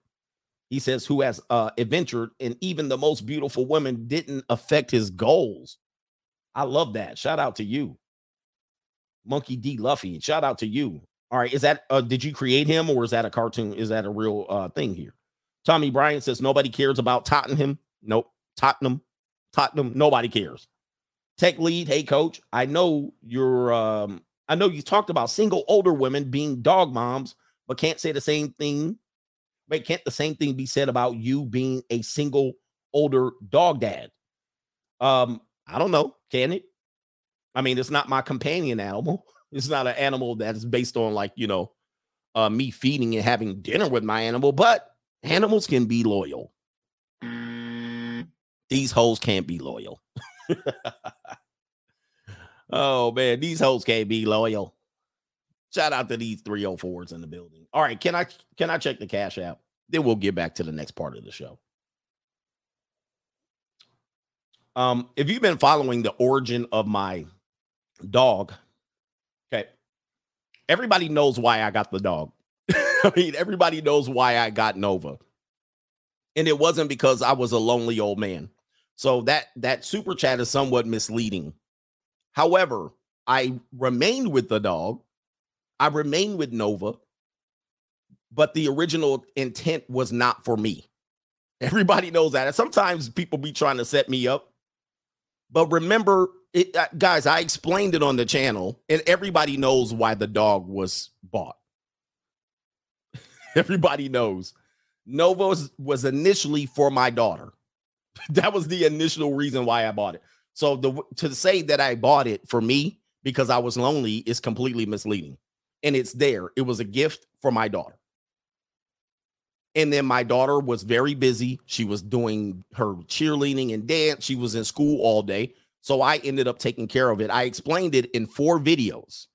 He says, who has uh, adventured, and even the most beautiful women didn't affect his goals. I love that. Shout out to you, Monkey D. Luffy. Shout out to you. All right, is that uh, did you create him or is that a cartoon? Is that a real uh, thing here? Tommy Bryant says nobody cares about Tottenham. Nope, Tottenham, Tottenham. Nobody cares. Tech lead, hey coach, I know you're. Um, I know you talked about single older women being dog moms, but can't say the same thing Wait, can't the same thing be said about you being a single older dog dad? Um, I don't know. Can it? I mean, it's not my companion animal. It's not an animal that is based on like, you know, uh, me feeding and having dinner with my animal, but animals can be loyal. These hoes can't be loyal. oh man, these hoes can't be loyal. Shout out to these 304s in the building. All right, can I can I check the cash app? Then we'll get back to the next part of the show. Um, if you've been following the origin of my dog, okay, everybody knows why I got the dog. I mean, everybody knows why I got Nova. And it wasn't because I was a lonely old man. So that that super chat is somewhat misleading. However, I remained with the dog. I remained with Nova but the original intent was not for me. Everybody knows that. And sometimes people be trying to set me up. But remember, it, uh, guys, I explained it on the channel, and everybody knows why the dog was bought. everybody knows. Nova was, was initially for my daughter. that was the initial reason why I bought it. So the to say that I bought it for me because I was lonely is completely misleading. And it's there. It was a gift for my daughter. And then my daughter was very busy. She was doing her cheerleading and dance. She was in school all day. So I ended up taking care of it. I explained it in four videos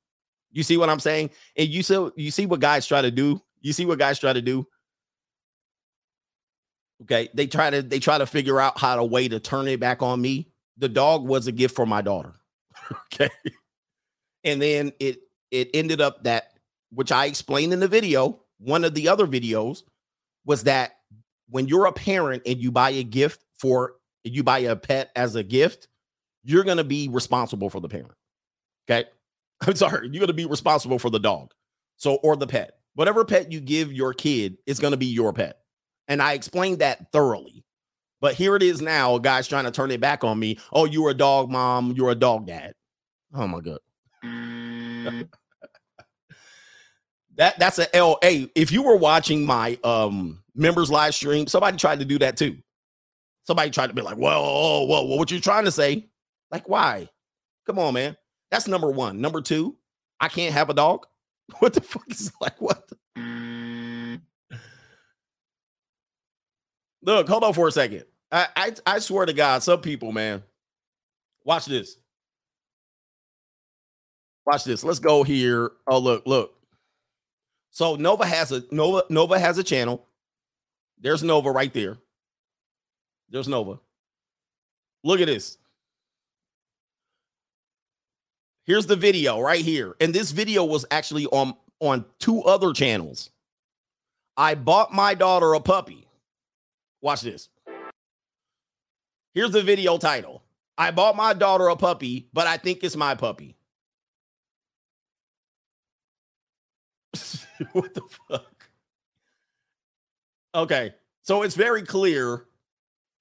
You see what I'm saying? And you see, you see what guys try to do. You see what guys try to do. Okay, they try to they try to figure out how to way to turn it back on me. The dog was a gift for my daughter. okay, and then it it ended up that which I explained in the video. One of the other videos was that when you're a parent and you buy a gift for you buy a pet as a gift, you're going to be responsible for the parent. Okay. I'm sorry, you're going to be responsible for the dog. So, or the pet. Whatever pet you give your kid is going to be your pet. And I explained that thoroughly. But here it is now. A guy's trying to turn it back on me. Oh, you're a dog mom. You're a dog dad. Oh my god. that that's a L. A. If you were watching my um members live stream, somebody tried to do that too. Somebody tried to be like, "Well, oh, well, what you trying to say?" Like, why? Come on, man. That's number one. Number two, I can't have a dog. What the fuck is like what? the- Look, hold on for a second. I, I I swear to God, some people, man. Watch this. Watch this. Let's go here. Oh, look, look. So Nova has a Nova Nova has a channel. There's Nova right there. There's Nova. Look at this. Here's the video right here. And this video was actually on on two other channels. I bought my daughter a puppy. Watch this. Here's the video title. I bought my daughter a puppy, but I think it's my puppy. what the fuck? Okay. So it's very clear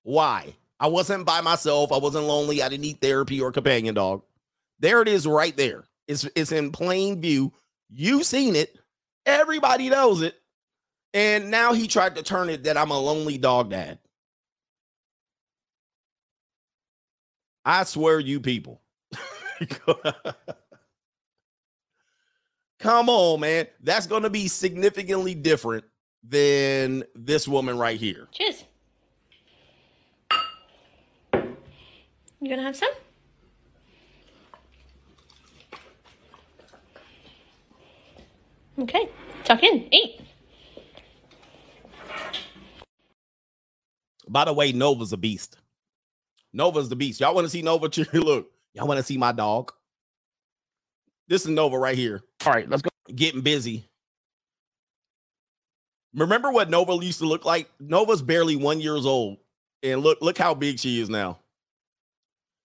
why. I wasn't by myself. I wasn't lonely. I didn't need therapy or companion dog. There it is right there. It's it's in plain view. You've seen it. Everybody knows it. And now he tried to turn it that I'm a lonely dog dad. I swear you people. Come on, man. That's going to be significantly different than this woman right here. Cheers. You gonna have some? Okay, tuck in, eat. By the way, Nova's a beast. Nova's the beast. Y'all want to see Nova? cheer? Look, y'all want to see my dog? This is Nova right here. All right, let's go. Getting busy. Remember what Nova used to look like? Nova's barely one years old, and look, look how big she is now.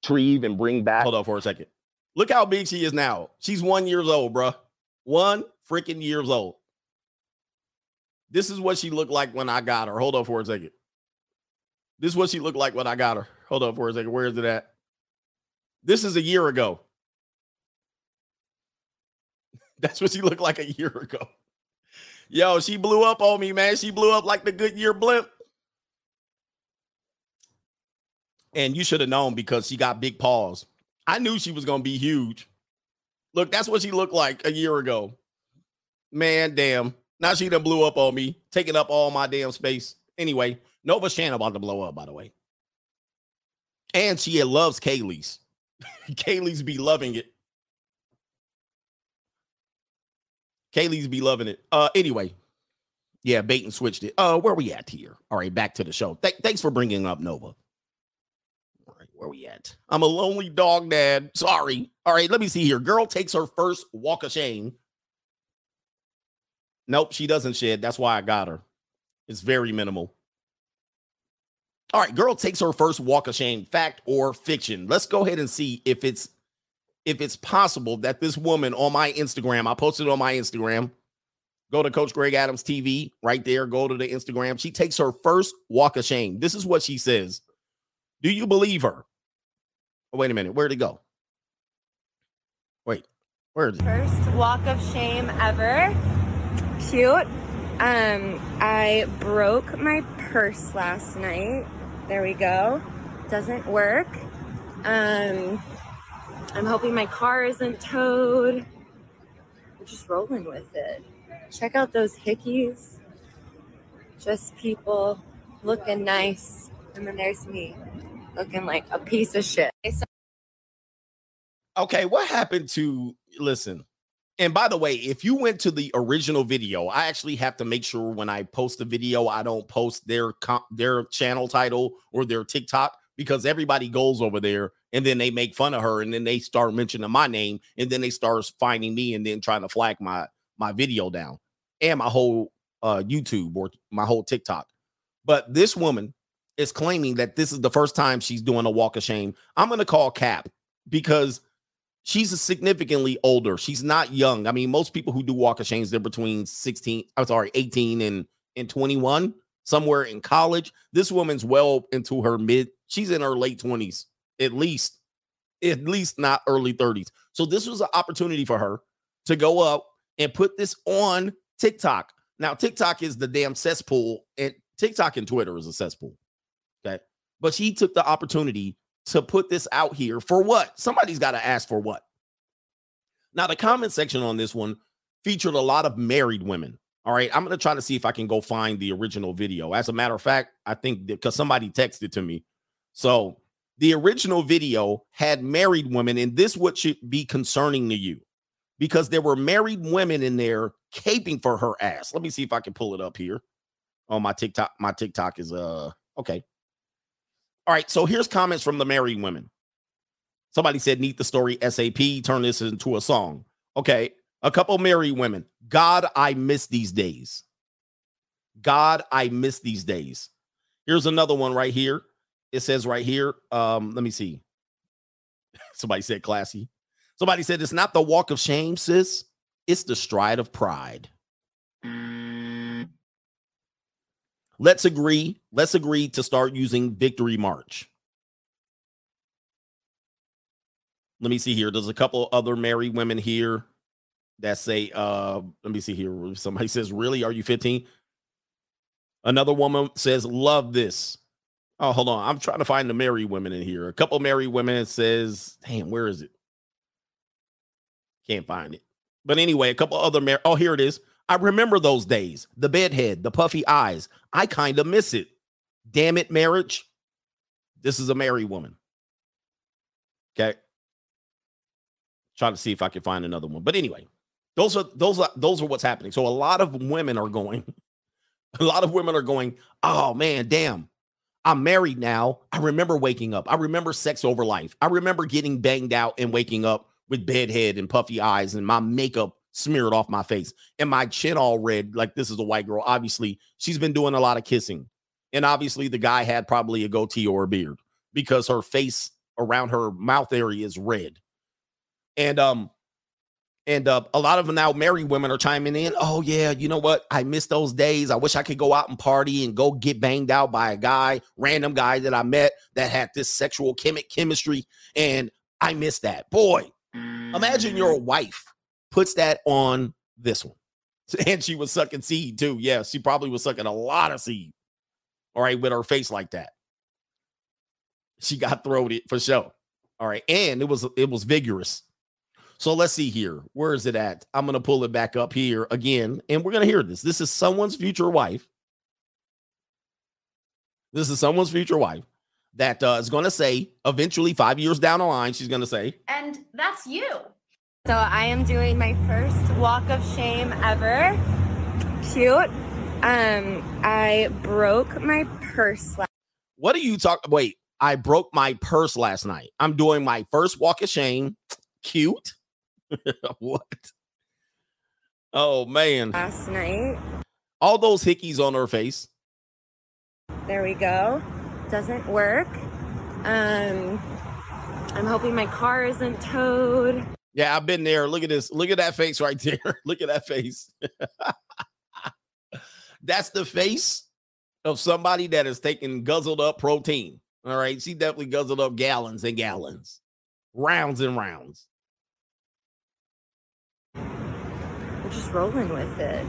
Retrieve and bring back. Hold on for a second. Look how big she is now. She's one years old, bruh. One freaking years old. This is what she looked like when I got her. Hold on for a second. This is what she looked like when I got her. Hold on for a second. Where is it at? This is a year ago. That's what she looked like a year ago. Yo, she blew up on me, man. She blew up like the Goodyear blimp. And you should have known because she got big paws. I knew she was going to be huge. Look, that's what she looked like a year ago. Man, damn. Now she done blew up on me, taking up all my damn space. Anyway, Nova channel about to blow up, by the way. And she loves Kaylee's. Kaylee's be loving it. Kaylee's be loving it. Uh, anyway, yeah, bait and switched it. Uh, where we at here? All right, back to the show. Th- thanks for bringing up Nova. All right, where we at? I'm a lonely dog dad. Sorry. All right, let me see here. Girl takes her first walk of shame. Nope, she doesn't shed. That's why I got her. It's very minimal. All right, girl takes her first walk of shame, fact or fiction. Let's go ahead and see if it's if it's possible that this woman on my Instagram, I posted on my Instagram. Go to Coach Greg Adams TV right there. Go to the Instagram. She takes her first walk of shame. This is what she says. Do you believe her? Oh, wait a minute. Where'd it go? Wait, where is it? First walk of shame ever. Cute. Um, I broke my purse last night. There we go. Doesn't work. Um, I'm hoping my car isn't towed. We're just rolling with it. Check out those hickeys. Just people looking nice. And then there's me looking like a piece of shit. Okay, what happened to listen? And by the way, if you went to the original video, I actually have to make sure when I post a video, I don't post their comp, their channel title or their TikTok because everybody goes over there and then they make fun of her and then they start mentioning my name and then they start finding me and then trying to flag my my video down and my whole uh YouTube or my whole TikTok. But this woman is claiming that this is the first time she's doing a walk of shame. I'm going to call Cap because she's significantly older. She's not young. I mean, most people who do walk of shames, they're between 16, I'm sorry, 18 and, and 21, somewhere in college. This woman's well into her mid, she's in her late 20s, at least, at least not early 30s. So this was an opportunity for her to go up and put this on TikTok. Now, TikTok is the damn cesspool, and TikTok and Twitter is a cesspool. Okay. But she took the opportunity to put this out here for what? Somebody's got to ask for what. Now, the comment section on this one featured a lot of married women. All right, I'm going to try to see if I can go find the original video. As a matter of fact, I think because somebody texted to me. So the original video had married women, and this what should be concerning to you because there were married women in there caping for her ass. Let me see if I can pull it up here. Oh, my TikTok, my TikTok is uh okay. All right, so here's comments from the married women. Somebody said, Need the story SAP, turn this into a song. Okay, a couple married women. God, I miss these days. God, I miss these days. Here's another one right here. It says right here, um, let me see. Somebody said classy. Somebody said it's not the walk of shame, sis. It's the stride of pride. Let's agree. Let's agree to start using Victory March. Let me see here. There's a couple other married women here that say, uh, let me see here. Somebody says, Really? Are you 15? Another woman says, Love this. Oh, hold on. I'm trying to find the married women in here. A couple married women says, Damn, where is it? Can't find it. But anyway, a couple other mar- oh, here it is. I remember those days. The bedhead, the puffy eyes. I kind of miss it. Damn it, marriage. This is a married woman. Okay. Trying to see if I can find another one. But anyway, those are those are those are what's happening. So a lot of women are going, a lot of women are going, oh man, damn. I'm married now. I remember waking up. I remember sex over life. I remember getting banged out and waking up with bedhead and puffy eyes and my makeup smeared off my face and my chin all red like this is a white girl obviously she's been doing a lot of kissing and obviously the guy had probably a goatee or a beard because her face around her mouth area is red and um and uh, a lot of now married women are chiming in oh yeah you know what i miss those days i wish i could go out and party and go get banged out by a guy random guy that i met that had this sexual chemic chemistry and i miss that boy imagine your wife puts that on this one. And she was sucking seed too. Yeah, she probably was sucking a lot of seed. All right, with her face like that. She got throated for sure. All right, and it was it was vigorous. So let's see here. Where is it at? I'm gonna pull it back up here again, and we're gonna hear this. This is someone's future wife. This is someone's future wife that uh, is gonna say eventually, five years down the line, she's gonna say, And that's you. So I am doing my first walk of shame ever. Cute. Um, I broke my purse last What are you talking? Wait, I broke my purse last night. I'm doing my first walk of shame. Cute. what? Oh man. last night. All those hickeys on her face. There we go. Doesn't work. Um, I'm hoping my car isn't towed. Yeah, I've been there. Look at this. Look at that face right there. Look at that face. That's the face of somebody that is taking guzzled up protein. All right. She definitely guzzled up gallons and gallons, rounds and rounds. I'm just rolling with it.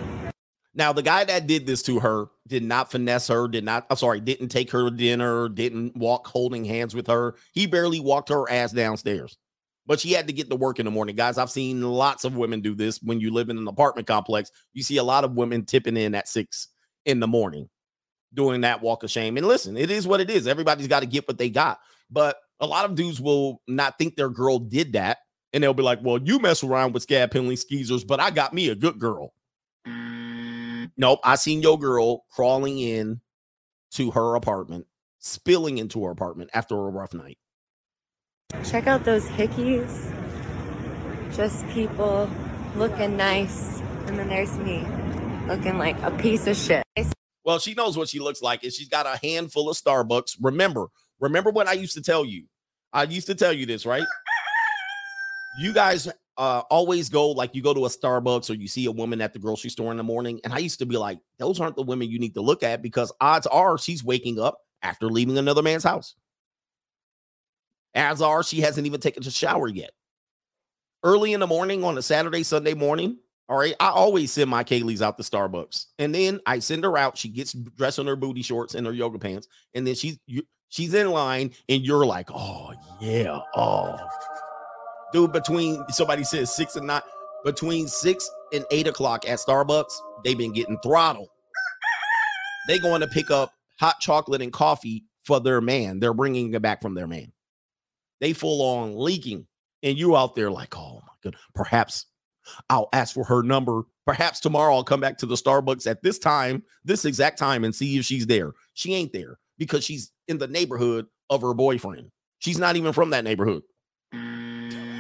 Now, the guy that did this to her did not finesse her, did not, I'm sorry, didn't take her to dinner, didn't walk holding hands with her. He barely walked her ass downstairs. But she had to get to work in the morning. Guys, I've seen lots of women do this when you live in an apartment complex. You see a lot of women tipping in at six in the morning doing that walk of shame. And listen, it is what it is. Everybody's got to get what they got. But a lot of dudes will not think their girl did that And they'll be like, well, you mess around with scab peeling skeezers, but I got me a good girl. Nope. I seen your girl crawling in to her apartment, spilling into her apartment after a rough night. Check out those hickeys. Just people looking nice. And then there's me looking like a piece of shit. Well, she knows what she looks like, and she's got a handful of Starbucks. Remember, remember what I used to tell you. I used to tell you this, right? You guys uh, always go like you go to a Starbucks or you see a woman at the grocery store in the morning, and I used to be like, those aren't the women you need to look at because odds are she's waking up after leaving another man's house. As are she hasn't even taken a shower yet. Early in the morning on a Saturday, Sunday morning, all right, I always send my Kaylee's out to Starbucks, and then I send her out. She gets dressed in her booty shorts and her yoga pants, and then she's you, she's in line, and you're like, oh yeah, oh, dude. Between somebody says six and nine, between six and eight o'clock at Starbucks, they've been getting throttled. They going to pick up hot chocolate and coffee for their man. They're bringing it back from their man. They full on leaking, and you out there like, oh my god, perhaps I'll ask for her number. Perhaps tomorrow I'll come back to the Starbucks at this time, this exact time, and see if she's there. She ain't there because she's in the neighborhood of her boyfriend. She's not even from that neighborhood.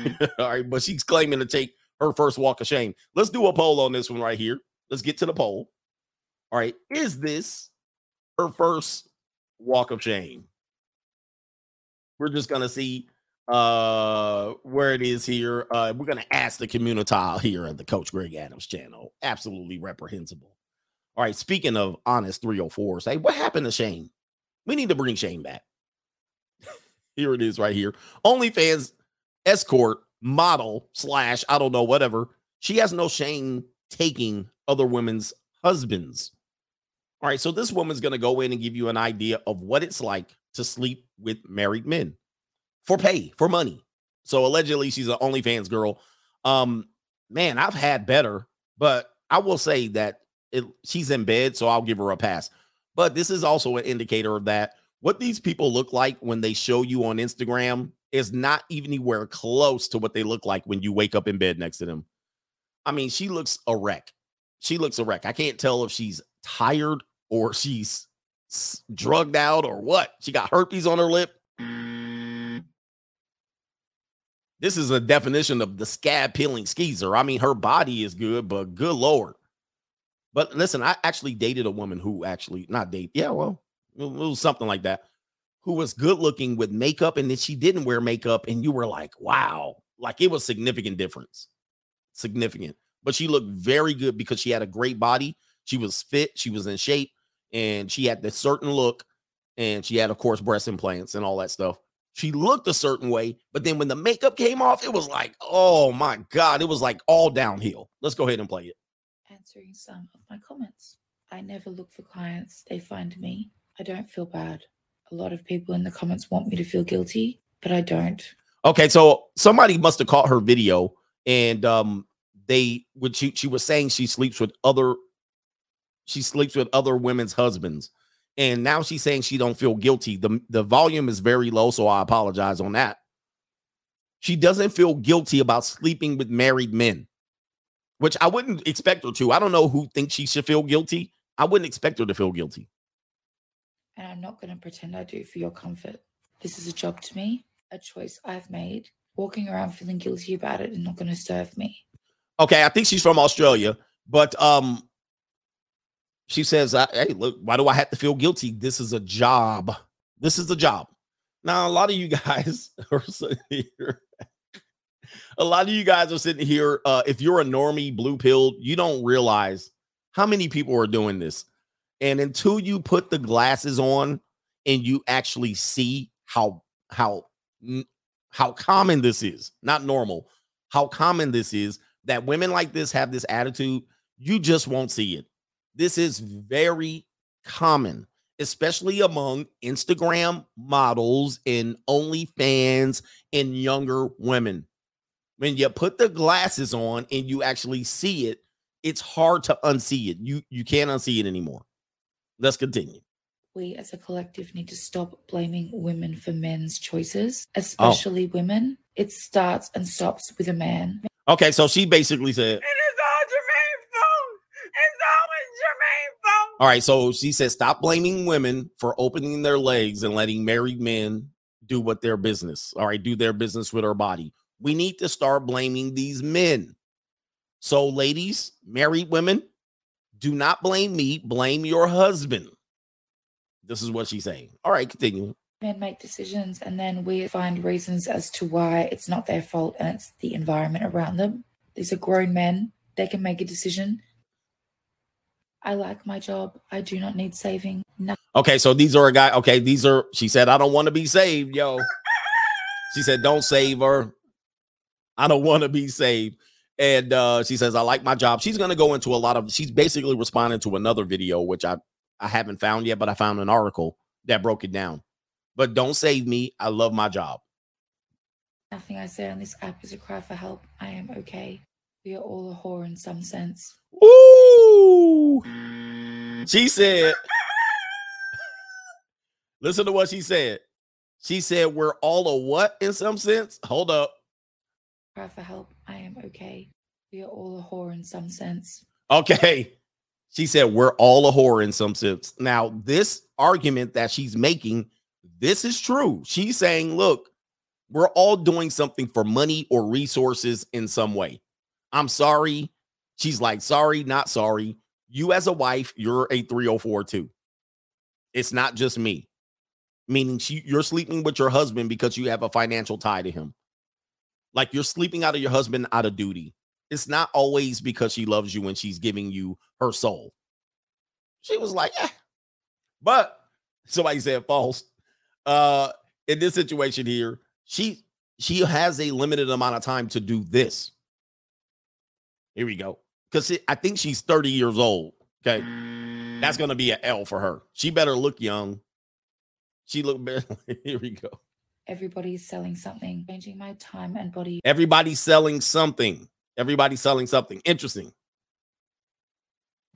All right, but she's claiming to take her first walk of shame. Let's do a poll on this one right here. Let's get to the poll. All right, is this her first walk of shame? We're just gonna see uh where it is here. Uh we're gonna ask the community here at the Coach Greg Adams channel. Absolutely reprehensible. All right, speaking of honest 304, say what happened to Shane? We need to bring Shane back. here it is right here. OnlyFans escort model slash I don't know whatever. She has no shame taking other women's husbands. All right, so this woman's gonna go in and give you an idea of what it's like to sleep with married men for pay, for money. So allegedly she's an OnlyFans girl. Um, man, I've had better, but I will say that it, she's in bed, so I'll give her a pass. But this is also an indicator of that what these people look like when they show you on Instagram is not even anywhere close to what they look like when you wake up in bed next to them. I mean, she looks a wreck. She looks a wreck. I can't tell if she's tired or she's drugged out or what. She got herpes on her lip. This is a definition of the scab peeling skeezer. I mean, her body is good, but good lord. But listen, I actually dated a woman who actually not date. Yeah, well, it was something like that. Who was good looking with makeup, and then she didn't wear makeup, and you were like, wow, like it was significant difference, significant. But she looked very good because she had a great body. She was fit, she was in shape, and she had this certain look, and she had, of course, breast implants and all that stuff. She looked a certain way, but then when the makeup came off, it was like, oh my God, it was like all downhill. Let's go ahead and play it. answering some of my comments. I never look for clients, they find me. I don't feel bad. A lot of people in the comments want me to feel guilty, but I don't. Okay, so somebody must have caught her video, and um, they when she she was saying she sleeps with other, she sleeps with other women's husbands, and now she's saying she don't feel guilty. the The volume is very low, so I apologize on that. She doesn't feel guilty about sleeping with married men, which I wouldn't expect her to. I don't know who thinks she should feel guilty. I wouldn't expect her to feel guilty. And I'm not going to pretend I do for your comfort. This is a job to me, a choice I've made. Walking around feeling guilty about it is not going to serve me. Okay, I think she's from Australia, but um, she says, uh, "Hey, look, why do I have to feel guilty? This is a job. This is a job." Now, a lot of you guys are sitting here. A lot of you guys are sitting here. Uh, if you're a normie, blue pill, you don't realize how many people are doing this. And until you put the glasses on and you actually see how how how common this is, not normal, how common this is that women like this have this attitude, you just won't see it. This is very common, especially among Instagram models and OnlyFans and younger women. When you put the glasses on and you actually see it, it's hard to unsee it. You you can't unsee it anymore. Let's continue. We as a collective need to stop blaming women for men's choices, oh. especially women. It starts and stops with a man. Okay, so she basically said, it's all Jermaine's fault. It's always Jermaine's fault. all right, so she said, stop blaming women for opening their legs and letting married men do what their business, all right, do their business with her body. We need to start blaming these men. So, ladies, married women, do not blame me, blame your husband. This is what she's saying. All right, continue. Men make decisions and then we find reasons as to why it's not their fault and it's the environment around them. These are grown men. They can make a decision. I like my job. I do not need saving. Nothing Okay, so these are a guy. Okay, these are. She said, "I don't want to be saved, yo." She said, "Don't save her. I don't want to be saved." And uh, she says, "I like my job." She's going to go into a lot of. She's basically responding to another video, which I I haven't found yet, but I found an article that broke it down. But don't save me. I love my job. Nothing I say on this app is a cry for help. I am okay. We are all a whore in some sense. Ooh. She said, listen to what she said. She said, We're all a what in some sense? Hold up. Cry for help. I am okay. We are all a whore in some sense. Okay. She said, We're all a whore in some sense. Now, this argument that she's making, this is true. She's saying, Look, we're all doing something for money or resources in some way. I'm sorry. She's like, Sorry, not sorry. You, as a wife, you're a 304 too. It's not just me, meaning she, you're sleeping with your husband because you have a financial tie to him. Like you're sleeping out of your husband out of duty it's not always because she loves you when she's giving you her soul. She was like, yeah. But somebody said false. Uh, in this situation here, she she has a limited amount of time to do this. Here we go. Because I think she's 30 years old. Okay. That's gonna be an L for her. She better look young. She look better. Here we go. Everybody's selling something, changing my time and body. Everybody's selling something. Everybody's selling something. Interesting.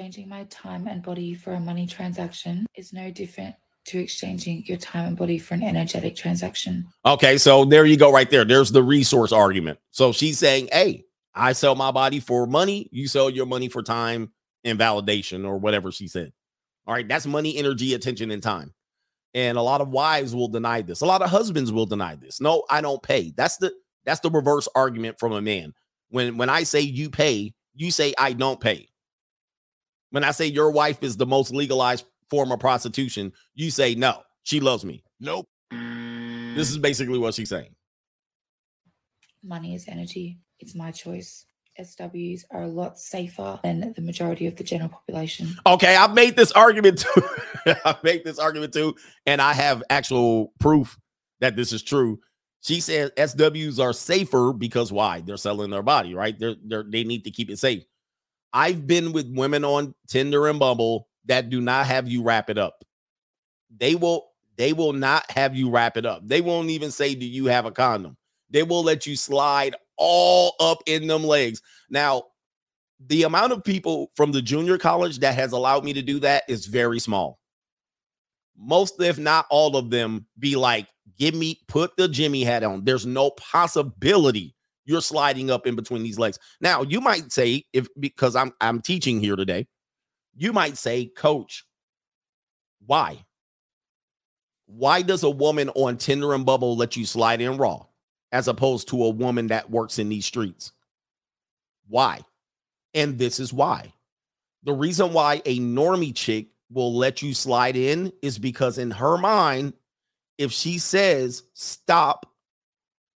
Changing my time and body for a money transaction is no different to exchanging your time and body for an energetic transaction. Okay, so there you go, right there. There's the resource argument. So she's saying, hey, I sell my body for money, you sell your money for time and validation, or whatever she said. All right, that's money, energy, attention, and time. And a lot of wives will deny this. A lot of husbands will deny this. No, I don't pay. That's the that's the reverse argument from a man. When when I say you pay, you say I don't pay. When I say your wife is the most legalized form of prostitution, you say no, she loves me. Nope. This is basically what she's saying. Money is energy. It's my choice. SWs are a lot safer than the majority of the general population. Okay, I've made this argument too. I've made this argument too, and I have actual proof that this is true. She said SWs are safer because why? They're selling their body, right? They're, they're they need to keep it safe. I've been with women on Tinder and Bumble that do not have you wrap it up. They will they will not have you wrap it up. They won't even say, "Do you have a condom?" They will let you slide all up in them legs. Now, the amount of people from the junior college that has allowed me to do that is very small. Most, if not all of them, be like, give me, put the Jimmy hat on. There's no possibility you're sliding up in between these legs. Now, you might say, if because I'm I'm teaching here today, you might say, Coach, why? Why does a woman on Tinder and Bumble let you slide in raw as opposed to a woman that works in these streets? Why? And this is why. The reason why a normie chick will let you slide in is because in her mind, if she says stop,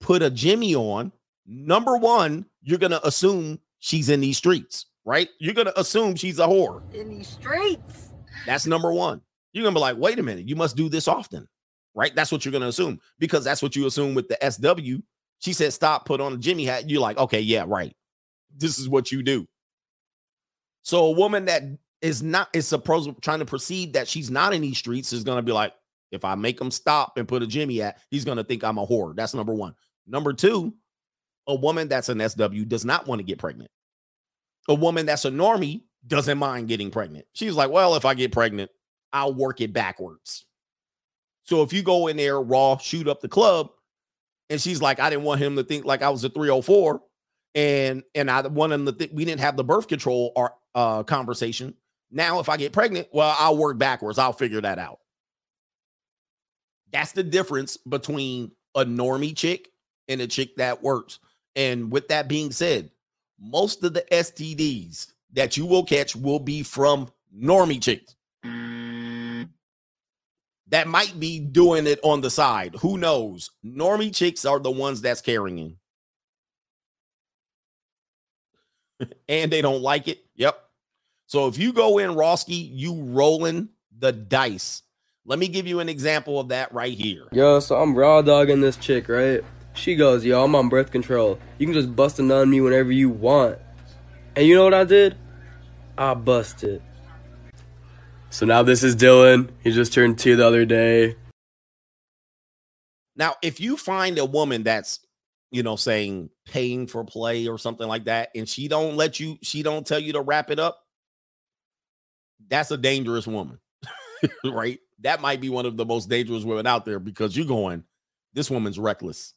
put a Jimmy on, number one, you're gonna assume she's in these streets, right? You're gonna assume she's a whore. In these streets. That's number one. You're gonna be like, wait a minute, you must do this often, right? That's what you're gonna assume because that's what you assume with the SW. She said, stop, put on a Jimmy hat. You're like, okay, yeah, right. This is what you do. So a woman that is not is supposed trying to perceive that she's not in these streets is gonna be like, if I make him stop and put a Jimmy at, he's gonna think I'm a whore. That's number one. Number two, a woman that's an SW does not want to get pregnant. A woman that's a normie doesn't mind getting pregnant. She's like, well, if I get pregnant, I'll work it backwards. So if you go in there raw, shoot up the club, and she's like, I didn't want him to think like I was a 304, and and I want him to think we didn't have the birth control or uh conversation. Now, if I get pregnant, well, I'll work backwards. I'll figure that out. That's the difference between a normie chick and a chick that works. And with that being said, most of the STDs that you will catch will be from normie chicks. That might be doing it on the side. Who knows? Normie chicks are the ones that's carrying. In. And they don't like it. Yep. So if you go in Roski, you rolling the dice. Let me give you an example of that right here. Yo, so I'm raw dogging this chick, right? She goes, yo, I'm on birth control. You can just bust a nut on me whenever you want. And you know what I did? I busted. So now this is Dylan. He just turned two the other day. Now, if you find a woman that's, you know, saying paying for play or something like that, and she don't let you, she don't tell you to wrap it up, that's a dangerous woman, right? That might be one of the most dangerous women out there because you're going, this woman's reckless.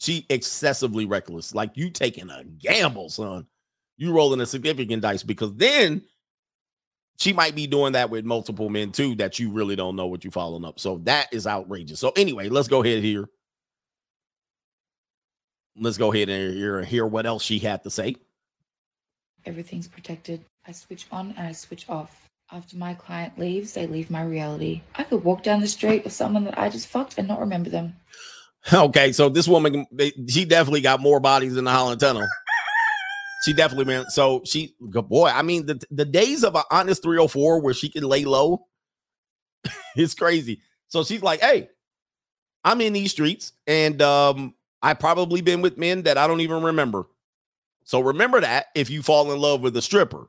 She excessively reckless. Like you taking a gamble, son. You rolling a significant dice because then she might be doing that with multiple men too that you really don't know what you're following up. So that is outrageous. So anyway, let's go ahead here. Let's go ahead and hear, hear what else she had to say. Everything's protected. I switch on and I switch off. After my client leaves, they leave my reality. I could walk down the street with someone that I just fucked and not remember them. Okay, so this woman, they, she definitely got more bodies in the Holland Tunnel. She definitely, man. So she, good boy. I mean, the the days of an honest 304 where she can lay low, it's crazy. So she's like, hey, I'm in these streets, and um, I probably been with men that I don't even remember. So remember that if you fall in love with a stripper,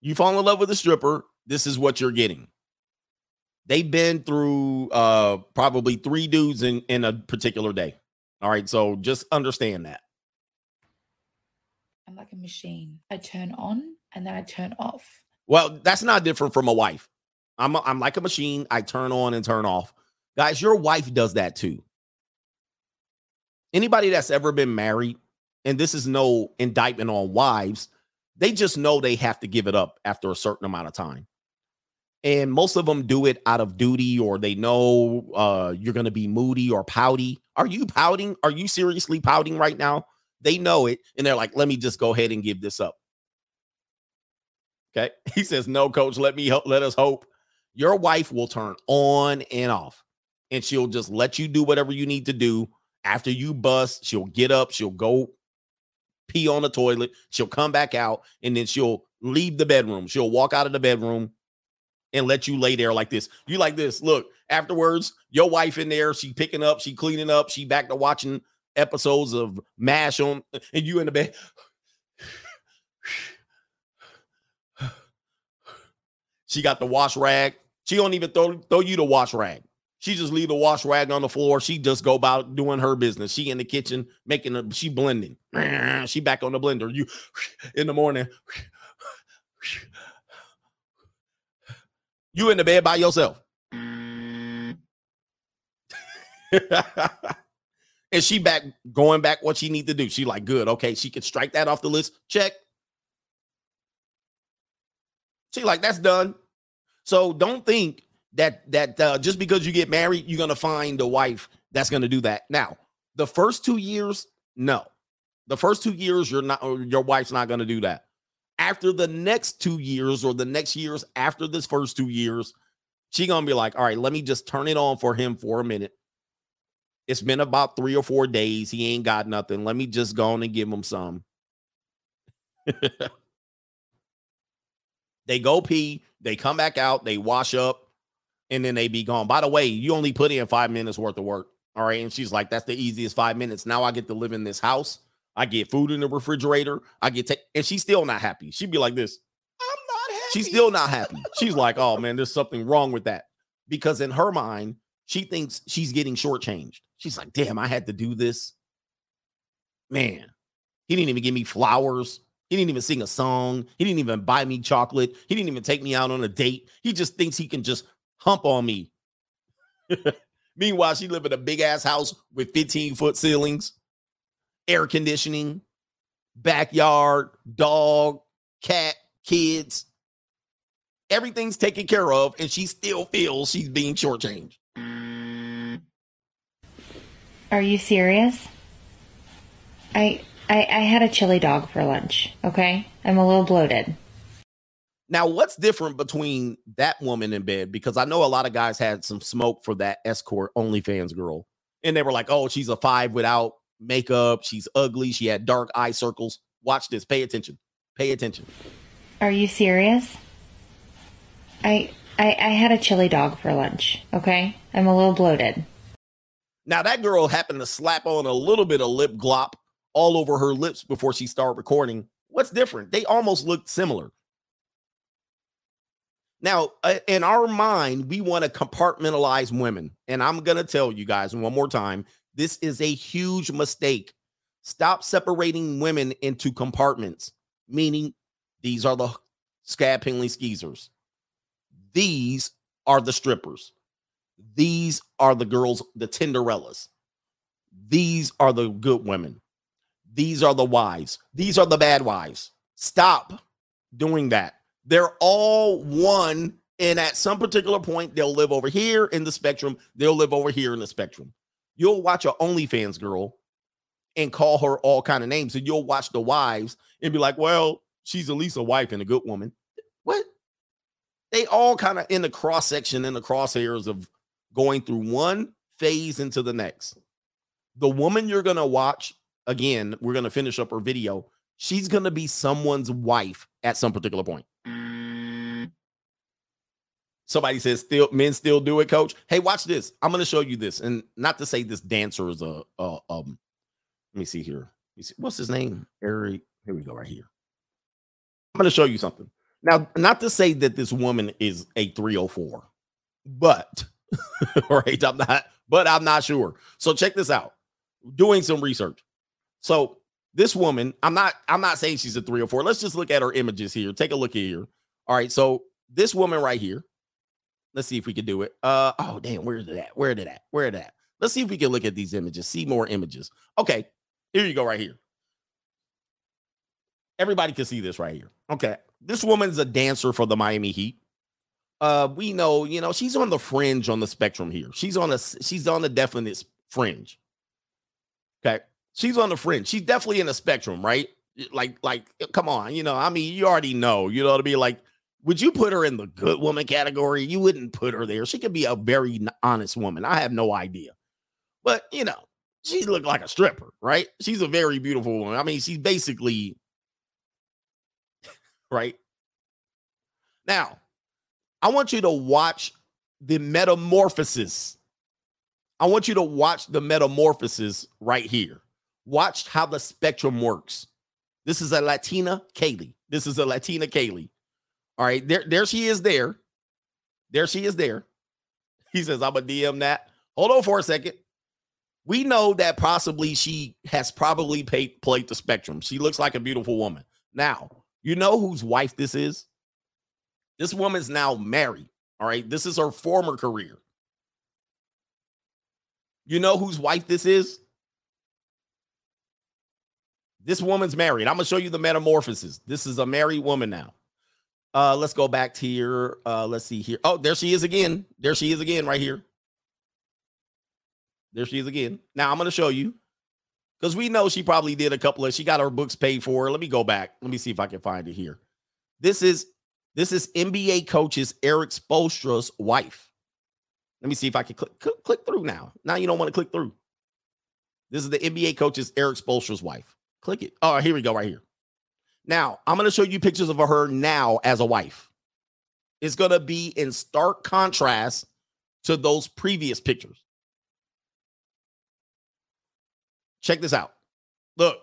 you fall in love with a stripper, this is what you're getting. They've been through uh probably three dudes in in a particular day. All right, so just understand that. I'm like a machine. I turn on and then I turn off. Well, that's not different from a wife. I'm a, I'm like a machine. I turn on and turn off. Guys, your wife does that too. Anybody that's ever been married, and this is no indictment on wives, they just know they have to give it up after a certain amount of time. And most of them do it out of duty or they know uh, you're going to be moody or pouty. Are you pouting? Are you seriously pouting right now? They know it and they're like, let me just go ahead and give this up. Okay. He says, no, coach, let me help. Let us hope your wife will turn on and off and she'll just let you do whatever you need to do. After you bust, she'll get up, she'll go pee on the toilet, she'll come back out, and then she'll leave the bedroom. She'll walk out of the bedroom and let you lay there like this. You like this. Look, afterwards, your wife in there, she picking up, she cleaning up, she back to watching episodes of MASH on, and you in the bed. she got the wash rag. She don't even throw, throw you the wash rag. She just leave the wash rag on the floor. She just go about doing her business. She in the kitchen making a she blending. She back on the blender. You in the morning. You in the bed by yourself. and she back going back what she need to do. She like good. Okay, she can strike that off the list. Check. She like that's done. So don't think that that uh, just because you get married, you're gonna find a wife that's gonna do that. Now, the first two years, no. The first two years, you're not your wife's not gonna do that. After the next two years or the next years after this first two years, she gonna be like, all right, let me just turn it on for him for a minute. It's been about three or four days. He ain't got nothing. Let me just go on and give him some. they go pee, they come back out, they wash up, and then they be gone. By the way, you only put in five minutes worth of work. All right. And she's like, that's the easiest five minutes. Now I get to live in this house. I get food in the refrigerator. I get ta- and she's still not happy. She'd be like this. I'm not happy. She's still not happy. She's like, oh man, there's something wrong with that. Because in her mind, she thinks she's getting shortchanged. She's like, damn, I had to do this. Man, he didn't even give me flowers. He didn't even sing a song. He didn't even buy me chocolate. He didn't even take me out on a date. He just thinks he can just hump on me. Meanwhile, she live in a big ass house with 15 foot ceilings, air conditioning, backyard, dog, cat, kids. Everything's taken care of, and she still feels she's being shortchanged. Are you serious? I, I I had a chili dog for lunch, okay? I'm a little bloated. Now, what's different between that woman in bed? Because I know a lot of guys had some smoke for that escort OnlyFans girl, and they were like, "Oh, she's a five without makeup. She's ugly. She had dark eye circles." Watch this. Pay attention. Pay attention. Are you serious? I I I had a chili dog for lunch, okay? I'm a little bloated. Now that girl happened to slap on a little bit of lip glop all over her lips before she started recording. What's different? They almost looked similar. Now, uh, in our mind, we want to compartmentalize women. And I'm going to tell you guys one more time this is a huge mistake. Stop separating women into compartments, meaning these are the scab Pinley skeezers. These are the strippers. These are the girls, the Tinderellas. These are the good women. These are the wives. These are the bad wives. Stop doing that. They're all one. And at some particular point, they'll live over here in the spectrum. They'll live over here in the spectrum. You'll watch a OnlyFans girl and call her all kind of names. And you'll watch the wives and be like, well, she's at least a wife and a good woman. What? They all kind of in the cross section, in the crosshairs of going through one phase into the next. The woman you're going to watch, again, we're going to finish up her video. She's going to be someone's wife at some particular point. Somebody says still men still do it, coach. Hey, watch this. I'm going to show you this. And not to say this dancer is a, a um let me see here. Me see. What's his name? Erik. Here we go, right here. I'm going to show you something. Now, not to say that this woman is a 304, but right, I'm not, but I'm not sure. So check this out. Doing some research. So this woman, I'm not, I'm not saying she's a 304. Let's just look at her images here. Take a look here. All right. So this woman right here. Let's see if we can do it. Uh oh, damn, where's it at? Where did that? Where did that? Let's see if we can look at these images, see more images. Okay, here you go, right here. Everybody can see this right here. Okay. This woman's a dancer for the Miami Heat. Uh, we know, you know, she's on the fringe on the spectrum here. She's on a she's on the definite fringe. Okay. She's on the fringe. She's definitely in the spectrum, right? Like, like, come on, you know, I mean, you already know, you know I mean? Like, would you put her in the good woman category? You wouldn't put her there. She could be a very honest woman. I have no idea. But, you know, she looked like a stripper, right? She's a very beautiful woman. I mean, she's basically right. Now, I want you to watch the metamorphosis. I want you to watch the metamorphosis right here. Watch how the spectrum works. This is a Latina Kaylee. This is a Latina Kaylee. All right, there, there she is there. There she is there. He says, I'm a DM that. Hold on for a second. We know that possibly she has probably paid, played the spectrum. She looks like a beautiful woman. Now, you know whose wife this is? This woman's now married. All right. This is her former career. You know whose wife this is? This woman's married. I'm going to show you the metamorphosis. This is a married woman now. Uh, let's go back to here. Uh, let's see here. Oh, there she is again. There she is again, right here. There she is again. Now I'm going to show you because we know she probably did a couple of. She got her books paid for. Let me go back. Let me see if I can find it here. This is this is NBA coaches Erik Spoelstra's wife. Let me see if I can click, click, click through now. Now you don't want to click through. This is the NBA coaches Erik Spoelstra's wife. Click it. Oh, here we go, right here. Now, I'm going to show you pictures of her now as a wife. It's going to be in stark contrast to those previous pictures. Check this out. Look.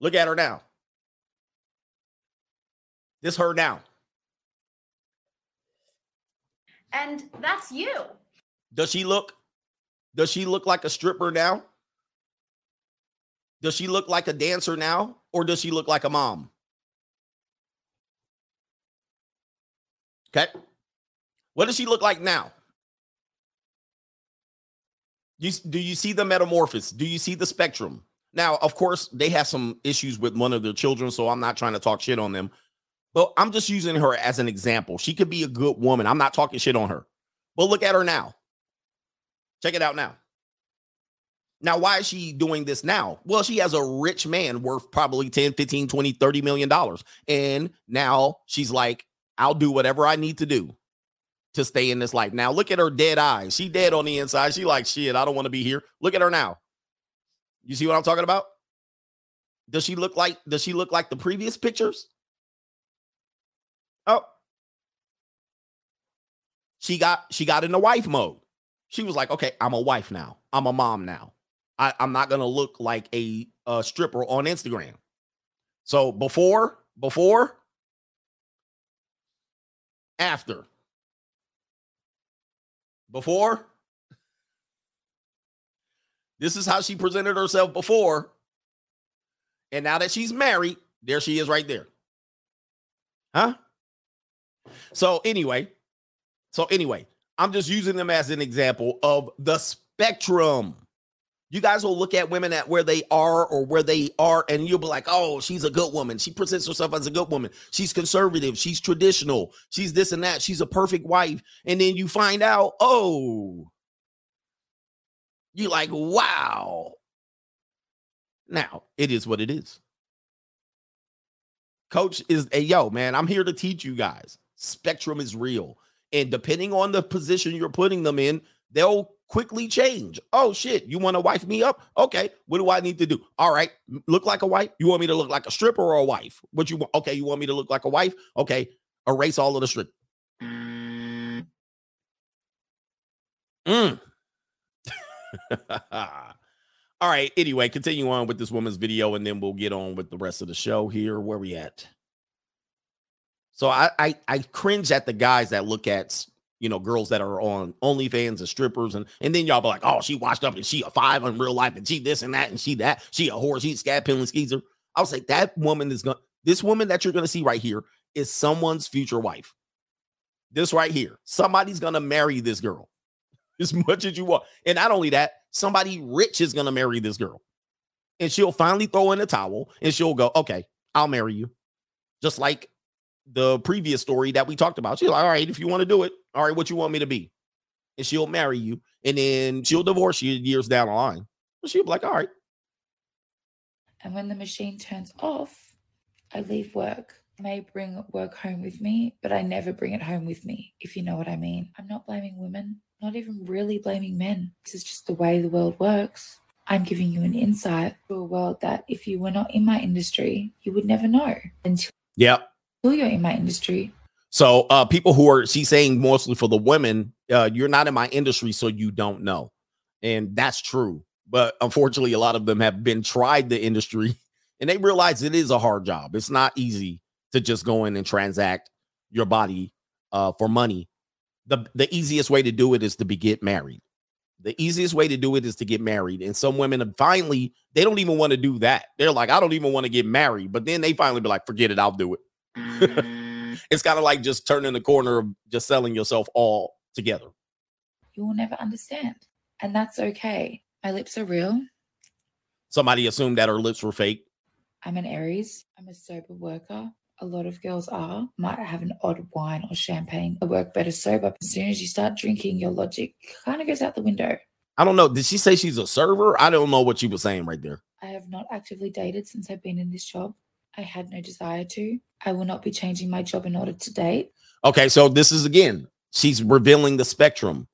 Look at her now. This her now. And that's you. Does she look does she look like a stripper now? Does she look like a dancer now or does she look like a mom? Okay. What does she look like now? You, do you see the metamorphosis? Do you see the spectrum? Now, of course, they have some issues with one of their children, so I'm not trying to talk shit on them. But I'm just using her as an example. She could be a good woman. I'm not talking shit on her. But look at her now. Check it out now. Now, why is she doing this now? Well, she has a rich man worth probably 10, 15, 20, 30 million dollars. And now she's like, I'll do whatever I need to do to stay in this life. Now, look at her dead eyes. She dead on the inside. She like, shit, I don't want to be here. Look at her now. You see what I'm talking about? Does she look like does she look like the previous pictures? Oh. She got she got in the wife mode. She was like, okay, I'm a wife now. I'm a mom now. I, I'm not gonna look like a, a stripper on Instagram. So before, before, after. Before, this is how she presented herself before. And now that she's married, there she is right there. Huh? So, anyway, so anyway, I'm just using them as an example of the spectrum. You guys will look at women at where they are or where they are, and you'll be like, oh, she's a good woman. She presents herself as a good woman. She's conservative. She's traditional. She's this and that. She's a perfect wife. And then you find out, oh, you're like, wow. Now, it is what it is. Coach is a yo, man. I'm here to teach you guys. Spectrum is real. And depending on the position you're putting them in, they'll quickly change. Oh shit, you want to wife me up? Okay, what do I need to do? All right, look like a wife. You want me to look like a stripper or a wife? What you want? Okay, you want me to look like a wife? Okay, erase all of the strip. Mm. all right. Anyway, continue on with this woman's video, and then we'll get on with the rest of the show here. Where we at? So I, I I cringe at the guys that look at you know girls that are on OnlyFans and strippers, and and then y'all be like, oh, she washed up and she a five in real life, and she this and that, and she that, she a whore, she scab peeling skeezer. I was like, that woman is gonna this woman that you're gonna see right here is someone's future wife. This right here, somebody's gonna marry this girl as much as you want, and not only that, somebody rich is gonna marry this girl, and she'll finally throw in a towel, and she'll go, okay, I'll marry you, just like the previous story that we talked about. She's like, all right, if you want to do it, all right, what you want me to be? And she'll marry you, and then she'll divorce you years down the line. But she'll be like, all right. And when the machine turns off, I leave work. I may bring work home with me, but I never bring it home with me, if you know what I mean. I'm not blaming women, not even really blaming men. This is just the way the world works. I'm giving you an insight to a world that if you were not in my industry, you would never know until Yep. You're in my industry. So uh people who are she's saying mostly for the women, uh, you're not in my industry, so you don't know. And that's true. But unfortunately, a lot of them have been tried the industry and they realize it is a hard job. It's not easy to just go in and transact your body uh for money. The the easiest way to do it is to be get married. The easiest way to do it is to get married. And some women finally, they don't even want to do that. They're like, I don't even want to get married. But then they finally be like, forget it, I'll do it. Mm. it's kind of like just turning the corner of just selling yourself all together. You will never understand. And that's okay. My lips are real. Somebody assumed that her lips were fake. I'm an Aries. I'm a sober worker. A lot of girls are. Might have an odd wine or champagne. I work better sober. As soon as you start drinking, your logic kind of goes out the window. I don't know. Did she say she's a server? I don't know what she was saying right there. I have not actively dated since I've been in this job. I had no desire to. I will not be changing my job in order to date. Okay, so this is again, she's revealing the spectrum.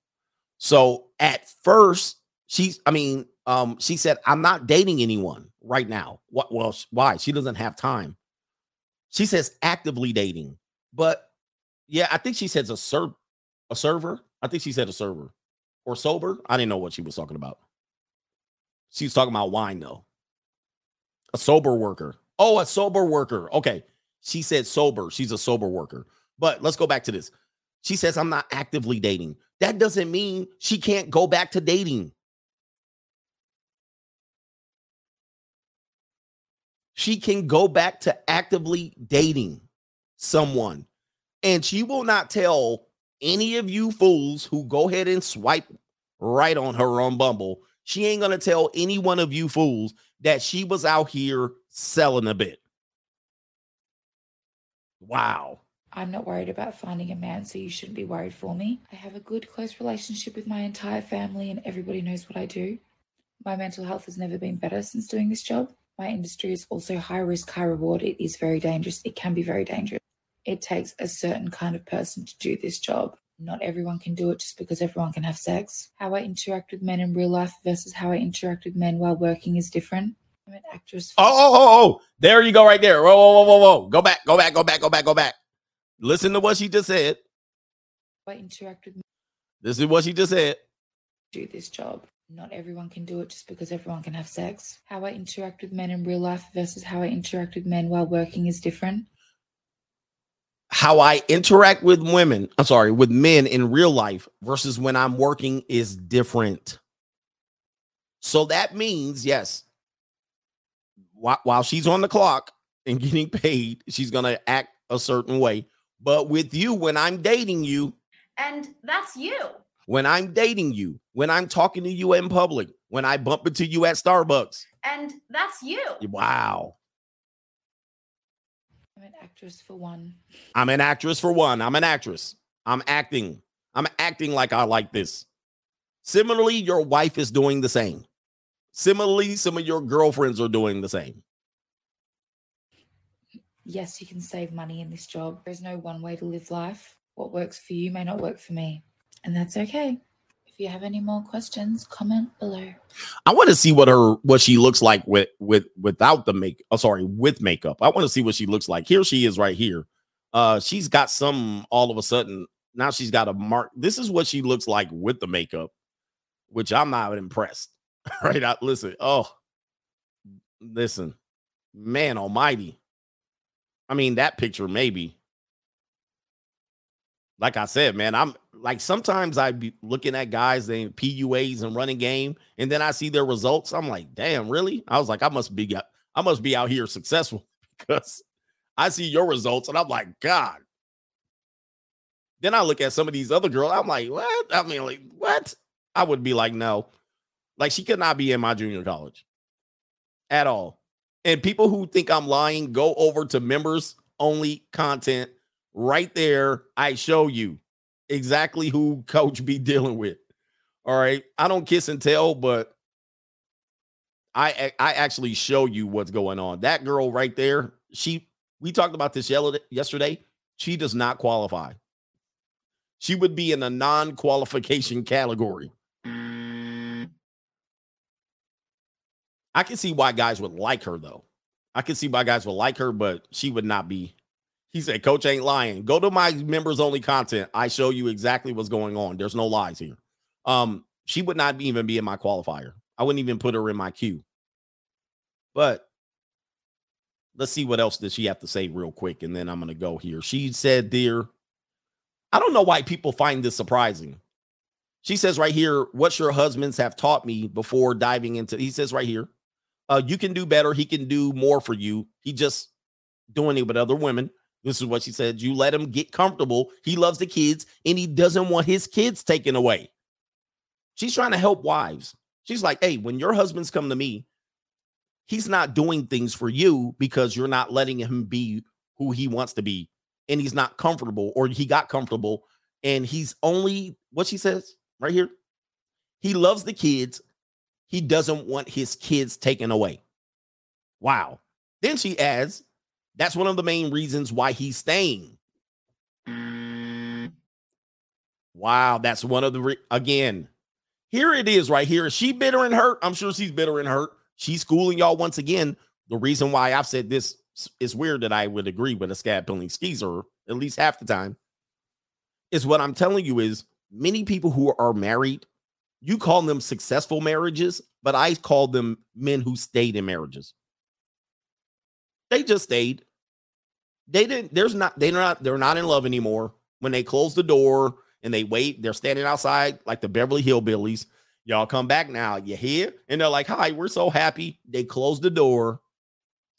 So at first, she's, I mean, um, she said, I'm not dating anyone right now. What well, why? She doesn't have time. She says actively dating, but yeah, I think she says a ser a server. I think she said a server or sober. I didn't know what she was talking about. She was talking about wine though. A sober worker. Oh, a sober worker. Okay. She said sober. She's a sober worker. But let's go back to this. She says, I'm not actively dating. That doesn't mean she can't go back to dating. she can go back to actively dating someone. And she will not tell any of you fools who go ahead and swipe right on her on Bumble. She ain't going to tell any one of you fools that she was out here selling a bit. Wow. I'm not worried about finding a man, so you shouldn't be worried for me. I have a good, close relationship with my entire family, and everybody knows what I do. My mental health has never been better since doing this job. My industry is also high risk, high reward. It is very dangerous. It can be very dangerous. It takes a certain kind of person to do this job. Not everyone can do it just because everyone can have sex. How I interact with men in real life versus how I interact with men while working is different. Actress. Oh, oh, oh, oh. There you go, right there. Whoa, whoa, whoa, whoa, whoa. Go back, go back, go back, go back, go back. Listen to what she just said. I interact with men This is what she just said. do this job. Not everyone can do it just because everyone can have sex. How I interact with men in real life versus how I interact with men while working is different. How I interact with women, I'm sorry, with men in real life versus when I'm working is different. So that means, yes, while, while she's on the clock and getting paid, she's going to act a certain way. But with you, when I'm dating you, And that's you. when I'm dating you, when I'm talking to you in public, when I bump into you at Starbucks, And that's you. wow. I'm an actress for one. I'm an actress for one. I'm an actress. I'm acting. I'm acting like I like this. Similarly, your wife is doing the same. Similarly, some of your girlfriends are doing the same. Yes, you can save money in this job. There's no one way to live life. What works for you may not work for me. And that's okay. If you have any more questions, comment below. I want to see what her what she looks like with with without the make. Oh, sorry, with makeup. I want to see what she looks like. Here she is right here. Uh, she's got some all of a sudden. Now she's got a mark. This is what she looks like with the makeup, which I'm not impressed. right? I, listen. Oh, listen, man Almighty. I mean, that picture maybe. Like I said, man, I'm like sometimes I be looking at guys they PUAs and running game, and then I see their results. I'm like, damn, really? I was like, I must be I must be out here successful because I see your results, and I'm like, God. Then I look at some of these other girls. I'm like, what? I mean, like, what? I would be like, no, like she could not be in my junior college at all. And people who think I'm lying, go over to members only content right there. I show you exactly who coach be dealing with. All right. I don't kiss and tell, but I I actually show you what's going on. That girl right there, she we talked about this yesterday. She does not qualify. She would be in a non-qualification category. I can see why guys would like her though. I can see why guys would like her, but she would not be. He said, Coach ain't lying. Go to my members only content. I show you exactly what's going on. There's no lies here. Um, she would not even be in my qualifier. I wouldn't even put her in my queue. But let's see what else does she have to say real quick, and then I'm gonna go here. She said, "Dear, I don't know why people find this surprising." She says right here, "What your husbands have taught me before diving into." He says right here, uh, "You can do better. He can do more for you. He just doing it with other women." This is what she said. You let him get comfortable. He loves the kids, and he doesn't want his kids taken away. She's trying to help wives. She's like, "Hey, when your husbands come to me, he's not doing things for you because you're not letting him be who he wants to be and he's not comfortable or he got comfortable and he's only what she says right here he loves the kids he doesn't want his kids taken away. Wow. Then she adds that's one of the main reasons why he's staying. Wow that's one of the re- again here it is right here. Is she bitter and hurt? I'm sure she's bitter and hurt. She's schooling y'all once again. The reason why I've said this is weird that I would agree with a scab pulling skeezer at least half the time is what I'm telling you is many people who are married, you call them successful marriages, but I call them men who stayed in marriages. They just stayed. They didn't, there's not, they're not, they're not in love anymore. When they close the door and they wait, they're standing outside like the Beverly Hillbillies. Y'all come back now. You here? And they're like, hi, we're so happy. They close the door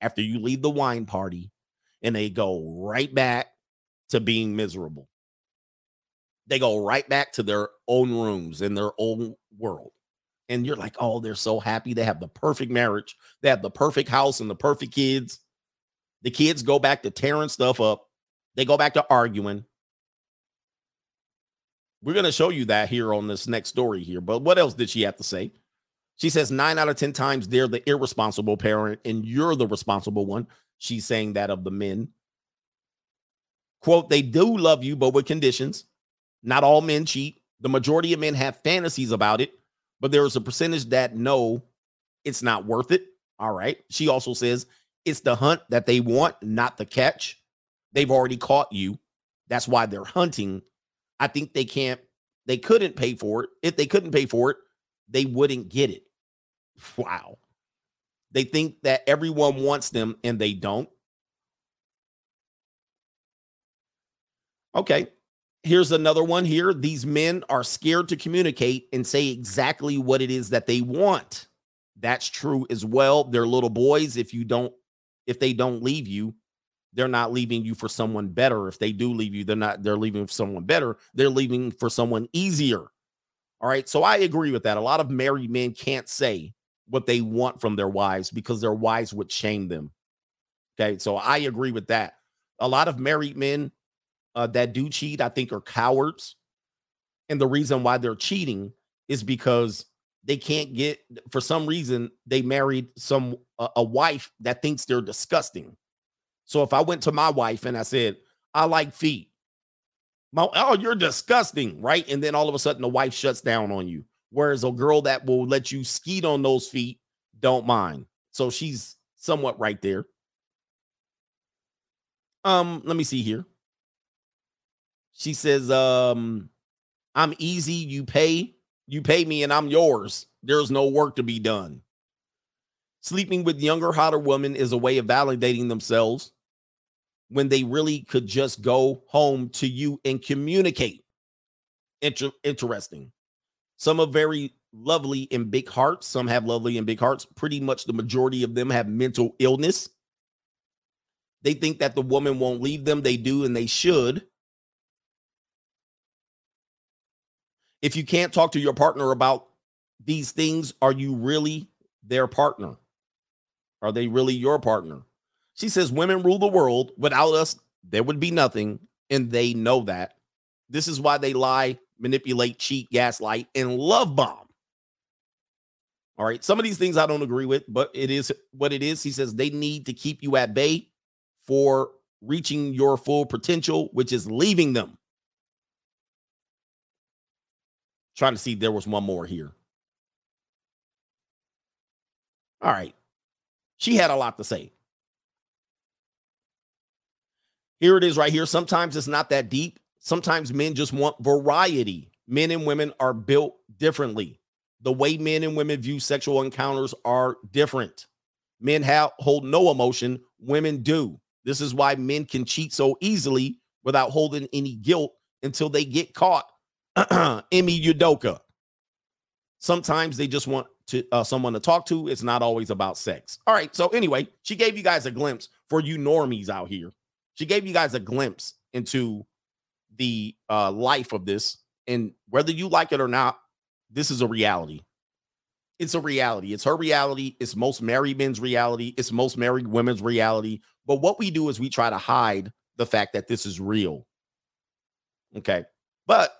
after you leave the wine party and they go right back to being miserable. They go right back to their own rooms in their own world. And you're like, oh, they're so happy. They have the perfect marriage, they have the perfect house and the perfect kids. The kids go back to tearing stuff up, they go back to arguing. We're going to show you that here on this next story here. But what else did she have to say? She says nine out of 10 times they're the irresponsible parent and you're the responsible one. She's saying that of the men. Quote, they do love you, but with conditions. Not all men cheat. The majority of men have fantasies about it, but there is a percentage that know it's not worth it. All right. She also says it's the hunt that they want, not the catch. They've already caught you. That's why they're hunting. I think they can't, they couldn't pay for it. If they couldn't pay for it, they wouldn't get it. Wow. They think that everyone wants them and they don't. Okay. Here's another one here. These men are scared to communicate and say exactly what it is that they want. That's true as well. They're little boys. If you don't, if they don't leave you, they're not leaving you for someone better. If they do leave you, they're not, they're leaving for someone better. They're leaving for someone easier. All right. So I agree with that. A lot of married men can't say what they want from their wives because their wives would shame them. Okay. So I agree with that. A lot of married men uh, that do cheat, I think, are cowards. And the reason why they're cheating is because they can't get, for some reason, they married some a, wife that thinks they're disgusting. So if I went to my wife and I said, I like feet, my, oh, you're disgusting, right? And then all of a sudden the wife shuts down on you. Whereas a girl that will let you skeet on those feet don't mind. So she's somewhat right there. Um, let me see here. She says, um, I'm easy, you pay, you pay me, and I'm yours. There's no work to be done. Sleeping with younger, hotter women is a way of validating themselves when they really could just go home to you and communicate. Inter- interesting. Some are very lovely and big hearts. Some have lovely and big hearts. Pretty much the majority of them have mental illness. They think that the woman won't leave them. They do, and they should. If you can't talk to your partner about these things, are you really their partner? Are they really your partner? She says women rule the world. Without us, there would be nothing. And they know that. This is why they lie, manipulate, cheat, gaslight, and love bomb. All right. Some of these things I don't agree with, but it is what it is. He says they need to keep you at bay for reaching your full potential, which is leaving them. Trying to see if there was one more here. All right. She had a lot to say. Here it is right here. Sometimes it's not that deep. Sometimes men just want variety. Men and women are built differently. The way men and women view sexual encounters are different. Men have hold no emotion, women do. This is why men can cheat so easily without holding any guilt until they get caught. Ime Udoka. Sometimes they just want to uh, someone to talk to. It's not always about sex. All right. So anyway, she gave you guys a glimpse for you normies out here. She gave you guys a glimpse into the uh, life of this, and whether you like it or not, this is a reality. It's a reality. It's her reality. It's most married men's reality. It's most married women's reality. But what we do is we try to hide the fact that this is real. Okay. But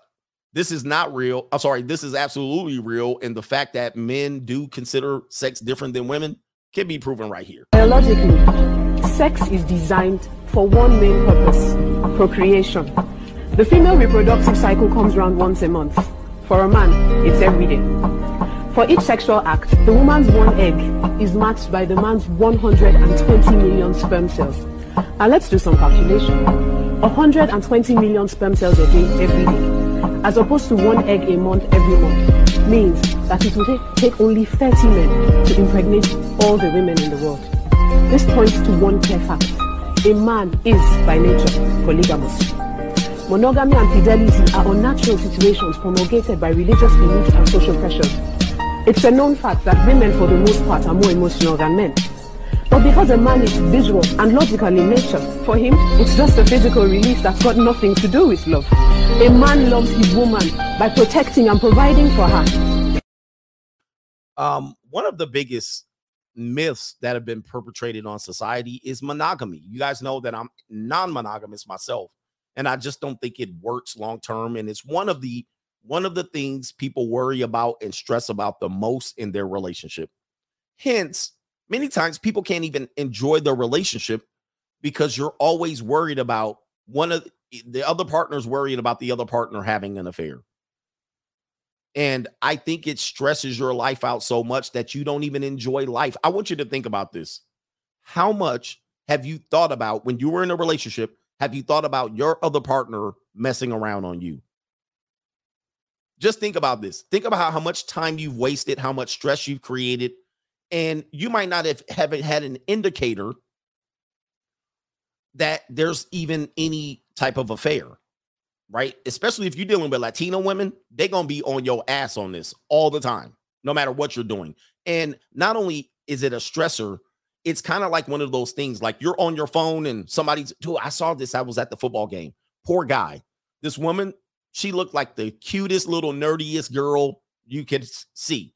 this is not real. I'm sorry, this is absolutely real. And the fact that men do consider sex different than women can be proven right here. Biologically, sex is designed for one main purpose procreation. The female reproductive cycle comes around once a month. For a man, it's every day. For each sexual act, the woman's one egg is matched by the man's 120 million sperm cells. Now let's do some calculation. 120 million sperm cells a day, every day as opposed to one egg a month every month, means that it will take only 30 men to impregnate all the women in the world. This points to one clear fact. A man is, by nature, polygamous. Monogamy and fidelity are unnatural situations promulgated by religious beliefs and social pressures. It's a known fact that women, for the most part, are more emotional than men. But because a man is visual and logical in nature, for him, it's just a physical release that's got nothing to do with love. A man loves his woman by protecting and providing for her. Um, one of the biggest myths that have been perpetrated on society is monogamy. You guys know that I'm non-monogamous myself, and I just don't think it works long term. And it's one of the one of the things people worry about and stress about the most in their relationship. Hence, many times people can't even enjoy their relationship because you're always worried about one of eh, the other partners worried about the other partner having an affair. And I think it stresses your life out so much that you don't even enjoy life. I want you to think about this. How much have you thought about when you were in a relationship? Have you thought about your other partner messing around on you? Just think about this. Think about how, how much time you've wasted, how much stress you've created, and you might not have haven't had an indicator that there's even any type of affair, right? Especially if you're dealing with Latino women, they're gonna be on your ass on this all the time, no matter what you're doing. And not only is it a stressor, it's kind of like one of those things like you're on your phone and somebody's, dude, I saw this. I was at the football game. Poor guy. This woman, she looked like the cutest little nerdiest girl you could see.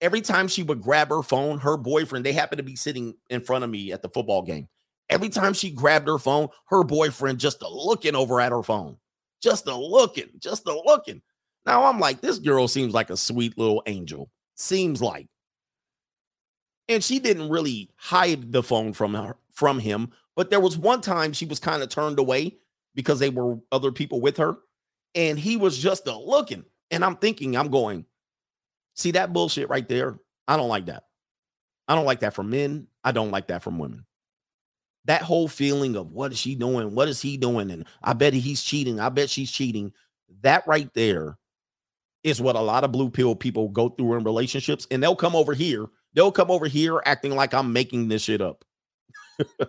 Every time she would grab her phone, her boyfriend, they happened to be sitting in front of me at the football game. Every time she grabbed her phone, her boyfriend just a looking over at her phone, just a looking, just a looking. Now I'm like, this girl seems like a sweet little angel. Seems like. And she didn't really hide the phone from her from him, but there was one time she was kind of turned away because they were other people with her, and he was just a looking. And I'm thinking, I'm going, see that bullshit right there? I don't like that. I don't like that from men. I don't like that from women that whole feeling of what is she doing? What is he doing? And I bet he's cheating. I bet she's cheating. That right there is what a lot of blue pill people go through in relationships. And they'll come over here. They'll come over here acting like I'm making this shit up.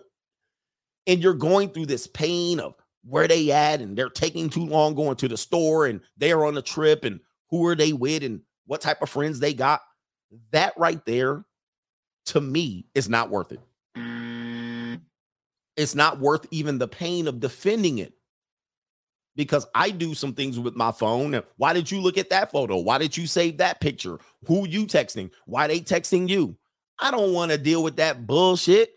and you're going through this pain of where they at and they're taking too long going to the store and they're on a trip and who are they with and what type of friends they got. That right there, to me, is not worth it it's not worth even the pain of defending it because I do some things with my phone. Why did you look at that photo? Why did you save that picture? Who you texting? Why they texting you? I don't want to deal with that bullshit.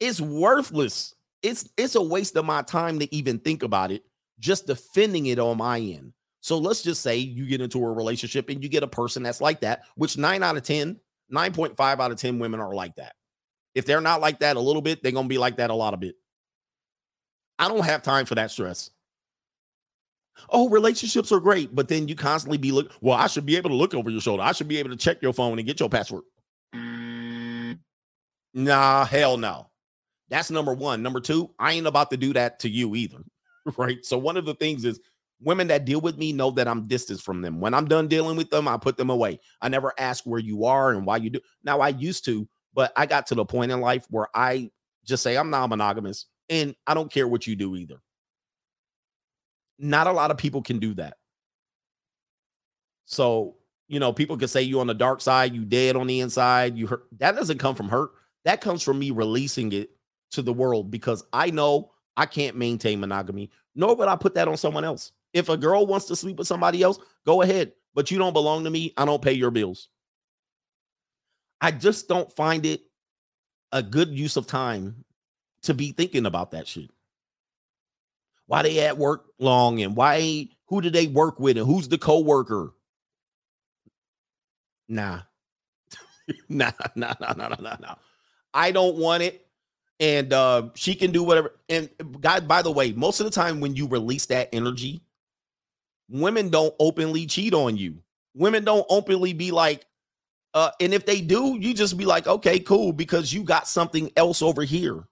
It's worthless. It's it's a waste of my time to even think about it, just defending it on my end. So let's just say you get into a relationship and you get a person that's like that, which 9 out of 10, 9.5 out of 10 women are like that. If they're not like that a little bit, they're gonna be like that a lot of bit. I don't have time for that stress. Oh, relationships are great, but then you constantly be look. Well, I should be able to look over your shoulder. I should be able to check your phone and get your password. Mm. Nah, hell no. That's number one. Number two, I ain't about to do that to you either. Right. So one of the things is women that deal with me know that I'm distant from them. When I'm done dealing with them, I put them away. I never ask where you are and why you do. Now I used to, but I got to the point in life where I just say I'm non monogamous and I don't care what you do either. Not a lot of people can do that. So, you know, people can say you on the dark side, you dead on the inside, you hurt. That doesn't come from hurt. That comes from me releasing it to the world because I know I can't maintain monogamy, nor would I put that on someone else. If a girl wants to sleep with somebody else, go ahead, but you don't belong to me. I don't pay your bills. I just don't find it a good use of time to be thinking about that shit. Why they at work long and why who do they work with and who's the co-worker? Nah. nah, nah, nah, nah, nah, nah, nah. I don't want it. And uh she can do whatever. And God, by the way, most of the time when you release that energy, women don't openly cheat on you. Women don't openly be like, uh, and if they do, you just be like, okay, cool, because you got something else over here.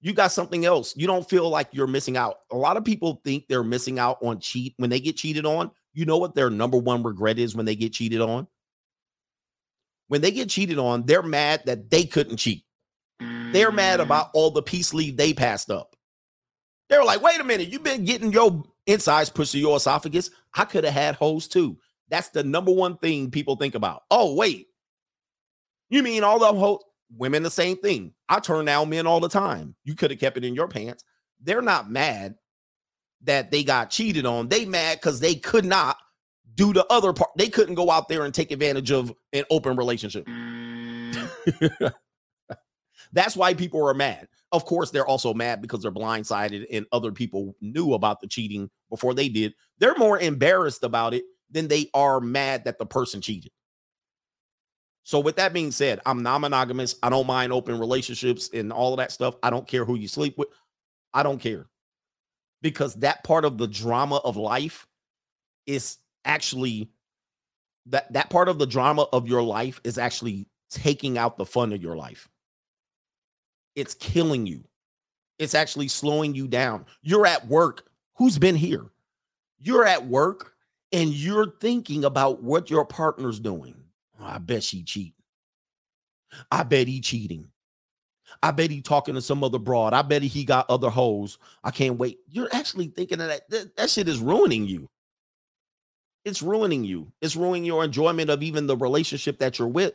You got something else. You don't feel like you're missing out. A lot of people think they're missing out on cheat when they get cheated on. You know what their number one regret is when they get cheated on? When they get cheated on, they're mad that they couldn't cheat. They're mad Mm. about all the peace leave they passed up. They're like, wait a minute, you've been getting your insides pushed to your esophagus. I could have had holes too. That's the number one thing people think about. Oh, wait. You mean all the hoes? Women, the same thing. I turn down men all the time. You could have kept it in your pants. They're not mad that they got cheated on. They mad because they could not do the other part. They couldn't go out there and take advantage of an open relationship. That's why people are mad. Of course, they're also mad because they're blindsided and other people knew about the cheating before they did. They're more embarrassed about it than they are mad that the person cheated. So, with that being said, I'm non monogamous. I don't mind open relationships and all of that stuff. I don't care who you sleep with. I don't care because that part of the drama of life is actually that that part of the drama of your life is actually taking out the fun of your life. It's killing you. It's actually slowing you down. You're at work. Who's been here? You're at work and you're thinking about what your partner's doing. Oh, I bet she cheating. I bet he cheating. I bet he talking to some other broad. I bet he got other hoes. I can't wait. You're actually thinking of that. That, that shit is ruining you. It's ruining you. It's ruining your enjoyment of even the relationship that you're with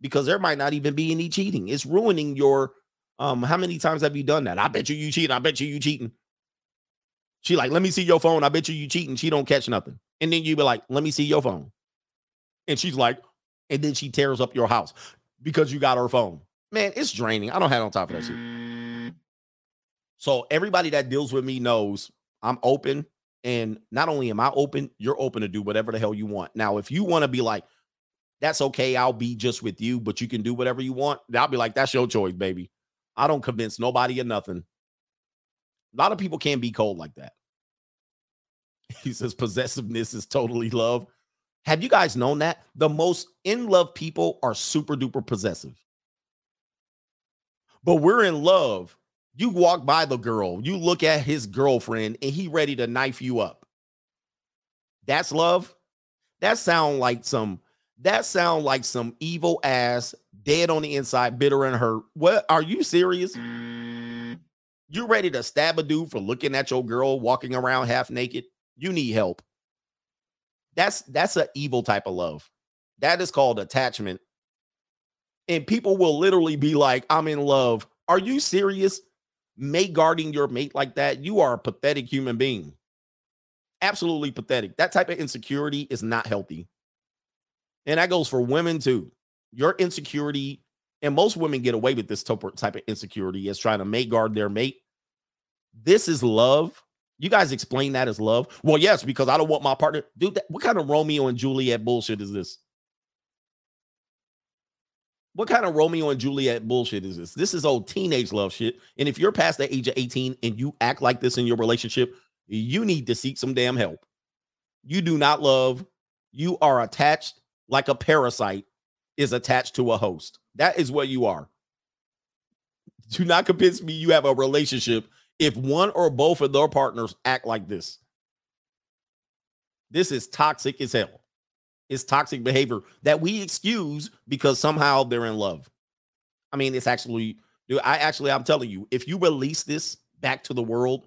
because there might not even be any cheating. It's ruining your um how many times have you done that? I bet you you cheating. I bet you you cheating. She like, "Let me see your phone. I bet you you cheating." She don't catch nothing. And then you be like, "Let me see your phone." And she's like, and then she tears up your house because you got her phone. Man, it's draining. I don't have on top of that shit. So everybody that deals with me knows I'm open. And not only am I open, you're open to do whatever the hell you want. Now, if you want to be like, that's okay, I'll be just with you, but you can do whatever you want, I'll be like, that's your choice, baby. I don't convince nobody of nothing. A lot of people can't be cold like that. He says possessiveness is totally love. Have you guys known that? The most in love people are super duper possessive. But we're in love. You walk by the girl, you look at his girlfriend, and he ready to knife you up. That's love. That sound like some. That sound like some evil ass, dead on the inside, bitter and hurt. What are you serious? You ready to stab a dude for looking at your girl walking around half naked? You need help. That's that's an evil type of love. That is called attachment. And people will literally be like, I'm in love. Are you serious? Mate guarding your mate like that, you are a pathetic human being. Absolutely pathetic. That type of insecurity is not healthy. And that goes for women too. Your insecurity, and most women get away with this type of insecurity as trying to mate guard their mate. This is love. You guys explain that as love. Well, yes, because I don't want my partner. Dude, that, what kind of Romeo and Juliet bullshit is this? What kind of Romeo and Juliet bullshit is this? This is old teenage love shit. And if you're past the age of 18 and you act like this in your relationship, you need to seek some damn help. You do not love. You are attached like a parasite is attached to a host. That is what you are. Do not convince me you have a relationship if one or both of their partners act like this. This is toxic as hell. It's toxic behavior that we excuse because somehow they're in love. I mean, it's actually, dude, I actually, I'm telling you, if you release this back to the world,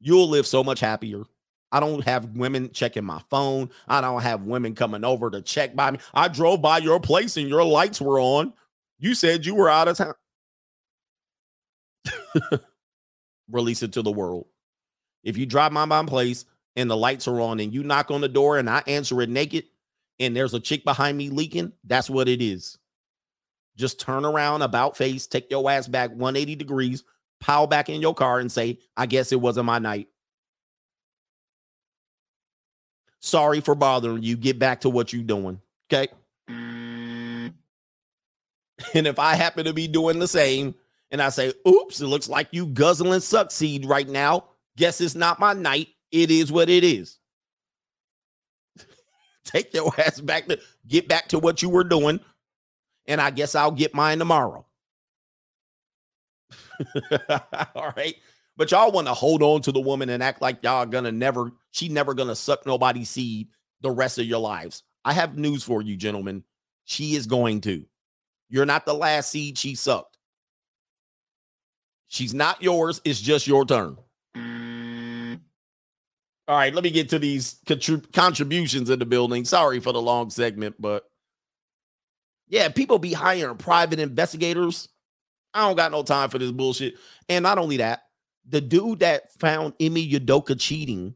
you'll live so much happier. I don't have women checking my phone. I don't have women coming over to check by me. I drove by your place and your lights were on. You said you were out of town. Release it to the world. If you drive by my place and the lights are on and you knock on the door and I answer it naked and there's a chick behind me leaking, that's what it is. Just turn around, about face, take your ass back 180 degrees, pile back in your car and say, I guess it wasn't my night. Sorry for bothering you. Get back to what you're doing. Okay. And if I happen to be doing the same and I say, oops, it looks like you guzzling succeed right now. Guess it's not my night. It is what it is. Take your ass back to get back to what you were doing. And I guess I'll get mine tomorrow. All right. But y'all want to hold on to the woman and act like y'all gonna never, she never gonna suck nobody's seed the rest of your lives. I have news for you, gentlemen. She is going to. You're not the last seed she sucked. She's not yours. It's just your turn. All right, let me get to these contrib- contributions in the building. Sorry for the long segment, but Yeah, people be hiring private investigators. I don't got no time for this bullshit. And not only that, the dude that found Ime Udoka cheating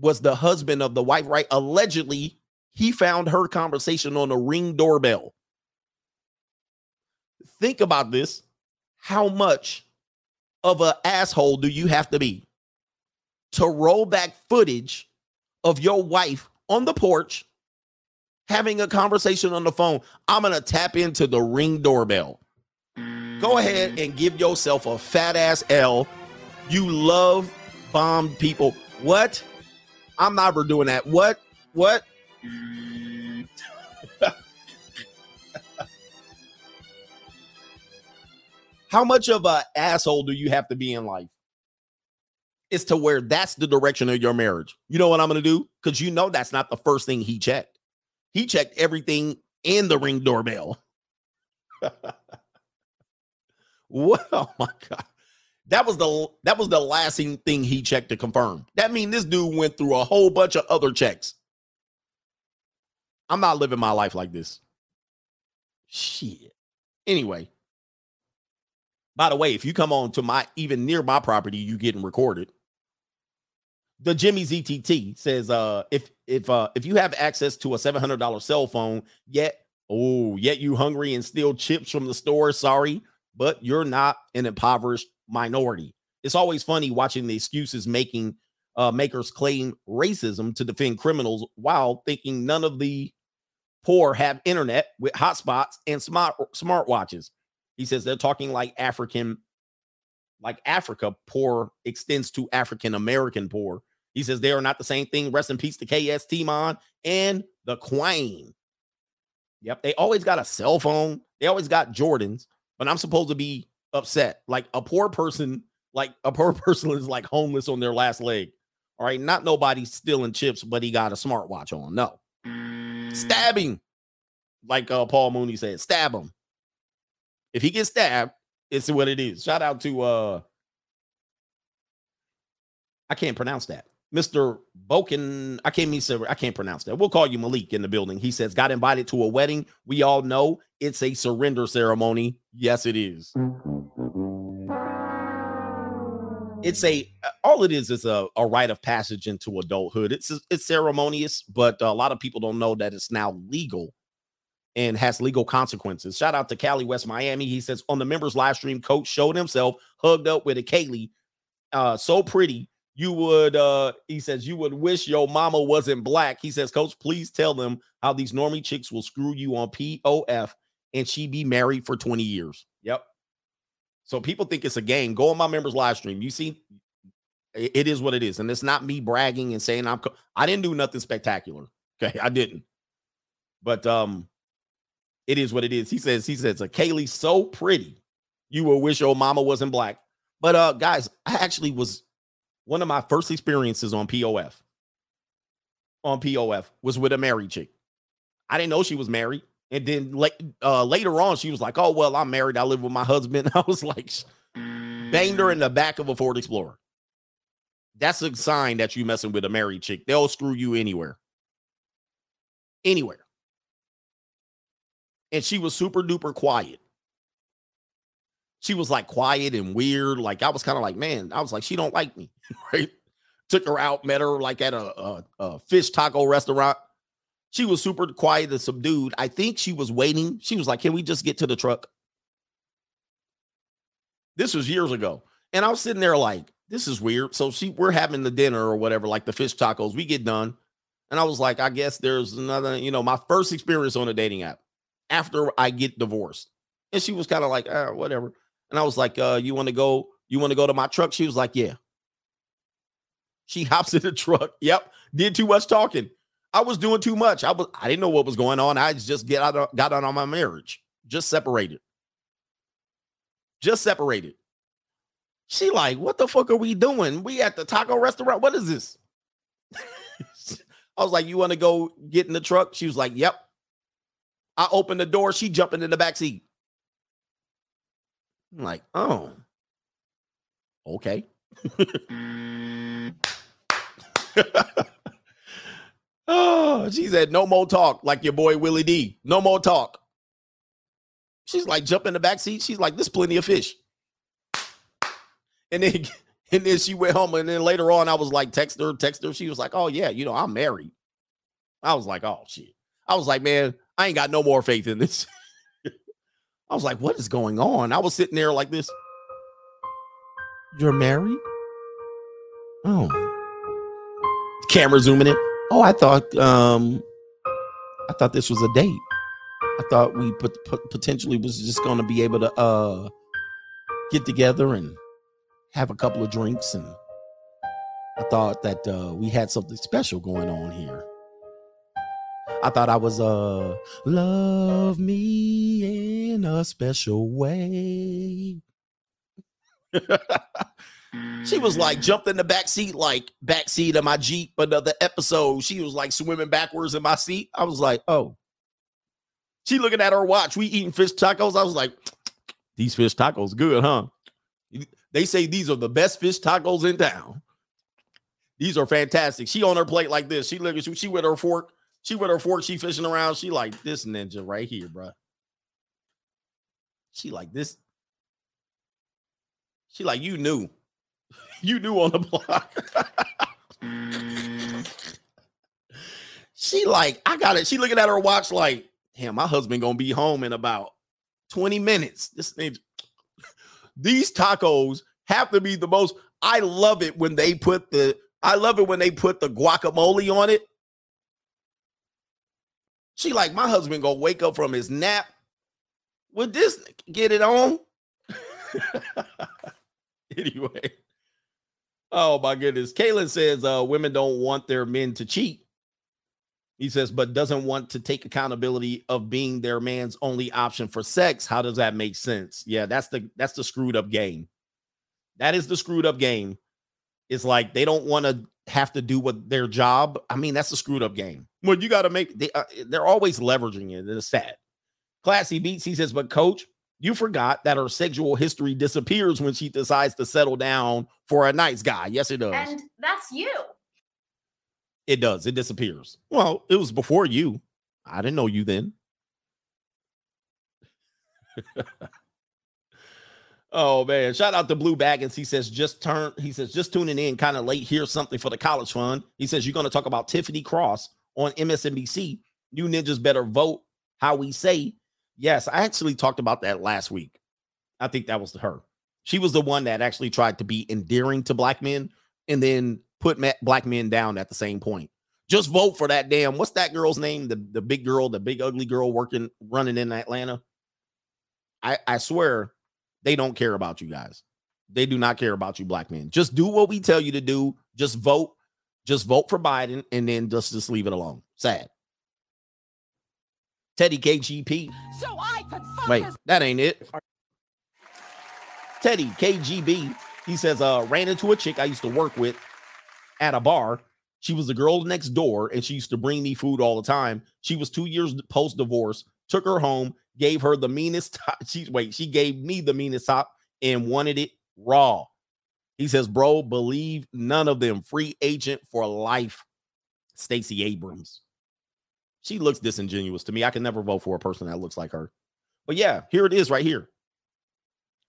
was the husband of the wife, right? Allegedly, he found her conversation on a ring doorbell. Think about this. How much of an asshole do you have to be to roll back footage of your wife on the porch having a conversation on the phone? I'm going to tap into the ring doorbell. Go ahead mm. and give yourself a fat ass L. You love bombed people. What? I'm never doing that. What? What? Mm. How much of a asshole do you have to be in life? It's to where that's the direction of your marriage. You know what I'm going to do? Because you know that's not the first thing he checked. He checked everything in the ring doorbell. what? Oh my god, that was the that was the last thing thing he checked to confirm. That means this dude went through a whole bunch of other checks. I'm not living my life like this. Shit. Anyway, by the way, if you come on to my even near my property, you getting recorded. The Jimmy ZTT says, uh, if if uh if you have access to a seven hundred dollar cell phone, yet oh yet you hungry and steal chips from the store, sorry, but you're not an impoverished minority. It's always funny watching the excuses making uh makers claim racism to defend criminals while thinking none of the poor have internet with hotspots and smart smartwatches. He says they're talking like African, like Africa poor extends to African American poor. He says they are not the same thing. Rest in peace to KST Mon and the Queen. Yep, they always got a cell phone. They always got Jordans, but I'm supposed to be upset. Like a poor person, like a poor person is like homeless on their last leg. All right, not nobody stealing chips, but he got a smartwatch on. No, stabbing, like uh, Paul Mooney said, stab him. If he gets stabbed, it's what it is. Shout out to uh I can't pronounce that. Mr. Boken, I can't mean I can't pronounce that. We'll call you Malik in the building. He says, got invited to a wedding. We all know it's a surrender ceremony. Yes, it is. It's a all it is is a, a rite of passage into adulthood. It's it's ceremonious, but a lot of people don't know that it's now legal and has legal consequences. Shout out to Cali West Miami. He says on the members live stream, coach showed himself hugged up with a Kaylee. Uh, so pretty. You would uh he says you would wish your mama wasn't black. He says, Coach, please tell them how these normie chicks will screw you on POF and she be married for 20 years. Yep. So people think it's a game. Go on my members live stream. You see, it is what it is. And it's not me bragging and saying I'm co- I didn't do nothing spectacular. Okay, I didn't. But um it is what it is. He says, he says, a Kaylee so pretty, you will wish your mama wasn't black. But uh, guys, I actually was one of my first experiences on POF. On POF was with a married chick. I didn't know she was married. And then late, uh, later on, she was like, "Oh well, I'm married. I live with my husband." I was like, banged her in the back of a Ford Explorer. That's a sign that you messing with a married chick. They'll screw you anywhere. Anywhere and she was super duper quiet. She was like quiet and weird. Like I was kind of like, man, I was like, she don't like me, right? Took her out, met her like at a, a, a, fish taco restaurant. She was super quiet and subdued. I think she was waiting. She was like, can we just get to the truck? This was years ago. And I was sitting there like, this is weird. So she we're having the dinner or whatever, like the fish tacos. We get done. And I was like, I guess there's another, you know, my first experience on a dating app after I get divorced. And she was kind of like, ah, whatever. And I was like, uh, you want to go, you want to go to my truck? She was like, yeah. She hops in the truck. Yep. Did too much talking. I was doing too much. I was I didn't know what was going on. I just get out of, got out on my marriage. Just separated. Just separated. She like, what the fuck are we doing? We at the taco restaurant. What is this? I was like, you want to go get in the truck? She was like, yep. I open the door, she jumping in the back seat. I'm like, oh, okay. oh, she said, no more talk, like your boy Willie D. No more talk. She's like, jump in the back seat. She's like, there's plenty of fish. And then and then she went home. And then later on, I was like, text her, text her. She was like, Oh, yeah, you know, I'm married. I was like, oh shit. I was like, man, I ain't got no more faith in this. I was like, what is going on? I was sitting there like this. You're married? Oh. Camera zooming in. Oh, I thought um I thought this was a date. I thought we put, put potentially was just going to be able to uh get together and have a couple of drinks and I thought that uh we had something special going on here. I thought I was uh love me in a special way. she was like jumped in the back seat, like back seat of my Jeep. Another episode, she was like swimming backwards in my seat. I was like, oh. She looking at her watch. We eating fish tacos. I was like, these fish tacos good, huh? They say these are the best fish tacos in town. These are fantastic. She on her plate like this. She looking, she, she with her fork she with her fork, she fishing around. She like this ninja right here, bro. She like this. She like you knew. you knew on the block. Mm. she like, I got it. She looking at her watch like, damn, my husband gonna be home in about 20 minutes. This ninja. These tacos have to be the most. I love it when they put the I love it when they put the guacamole on it she like, my husband gonna wake up from his nap. Would this get it on? anyway. Oh my goodness. Kaylin says uh women don't want their men to cheat. He says, but doesn't want to take accountability of being their man's only option for sex. How does that make sense? Yeah, that's the that's the screwed up game. That is the screwed up game. It's like they don't want to have to do what their job. I mean, that's a screwed up game. Well, you got to make they uh, they're always leveraging it. It's sad. Classy beats. He says, but coach, you forgot that her sexual history disappears when she decides to settle down for a nice guy. Yes, it does. And that's you. It does. It disappears. Well, it was before you. I didn't know you then. Oh man, shout out to Blue Baggins. He says just turn. He says just tuning in kind of late. Here's something for the college fund. He says you're going to talk about Tiffany Cross on MSNBC. You ninjas better vote how we say. Yes, I actually talked about that last week. I think that was her. She was the one that actually tried to be endearing to black men and then put black men down at the same point. Just vote for that damn. What's that girl's name? The the big girl, the big ugly girl working running in Atlanta. I I swear they don't care about you guys. They do not care about you, black men. Just do what we tell you to do. Just vote. Just vote for Biden and then just, just leave it alone. Sad. Teddy KGP. So I could Wait, that ain't it. Teddy KGB. He says, uh, ran into a chick I used to work with at a bar. She was the girl next door and she used to bring me food all the time. She was two years post divorce, took her home, gave her the meanest top. She wait, she gave me the meanest top and wanted it raw. He says, bro, believe none of them. Free agent for life. Stacey Abrams. She looks disingenuous to me. I can never vote for a person that looks like her. But yeah, here it is right here.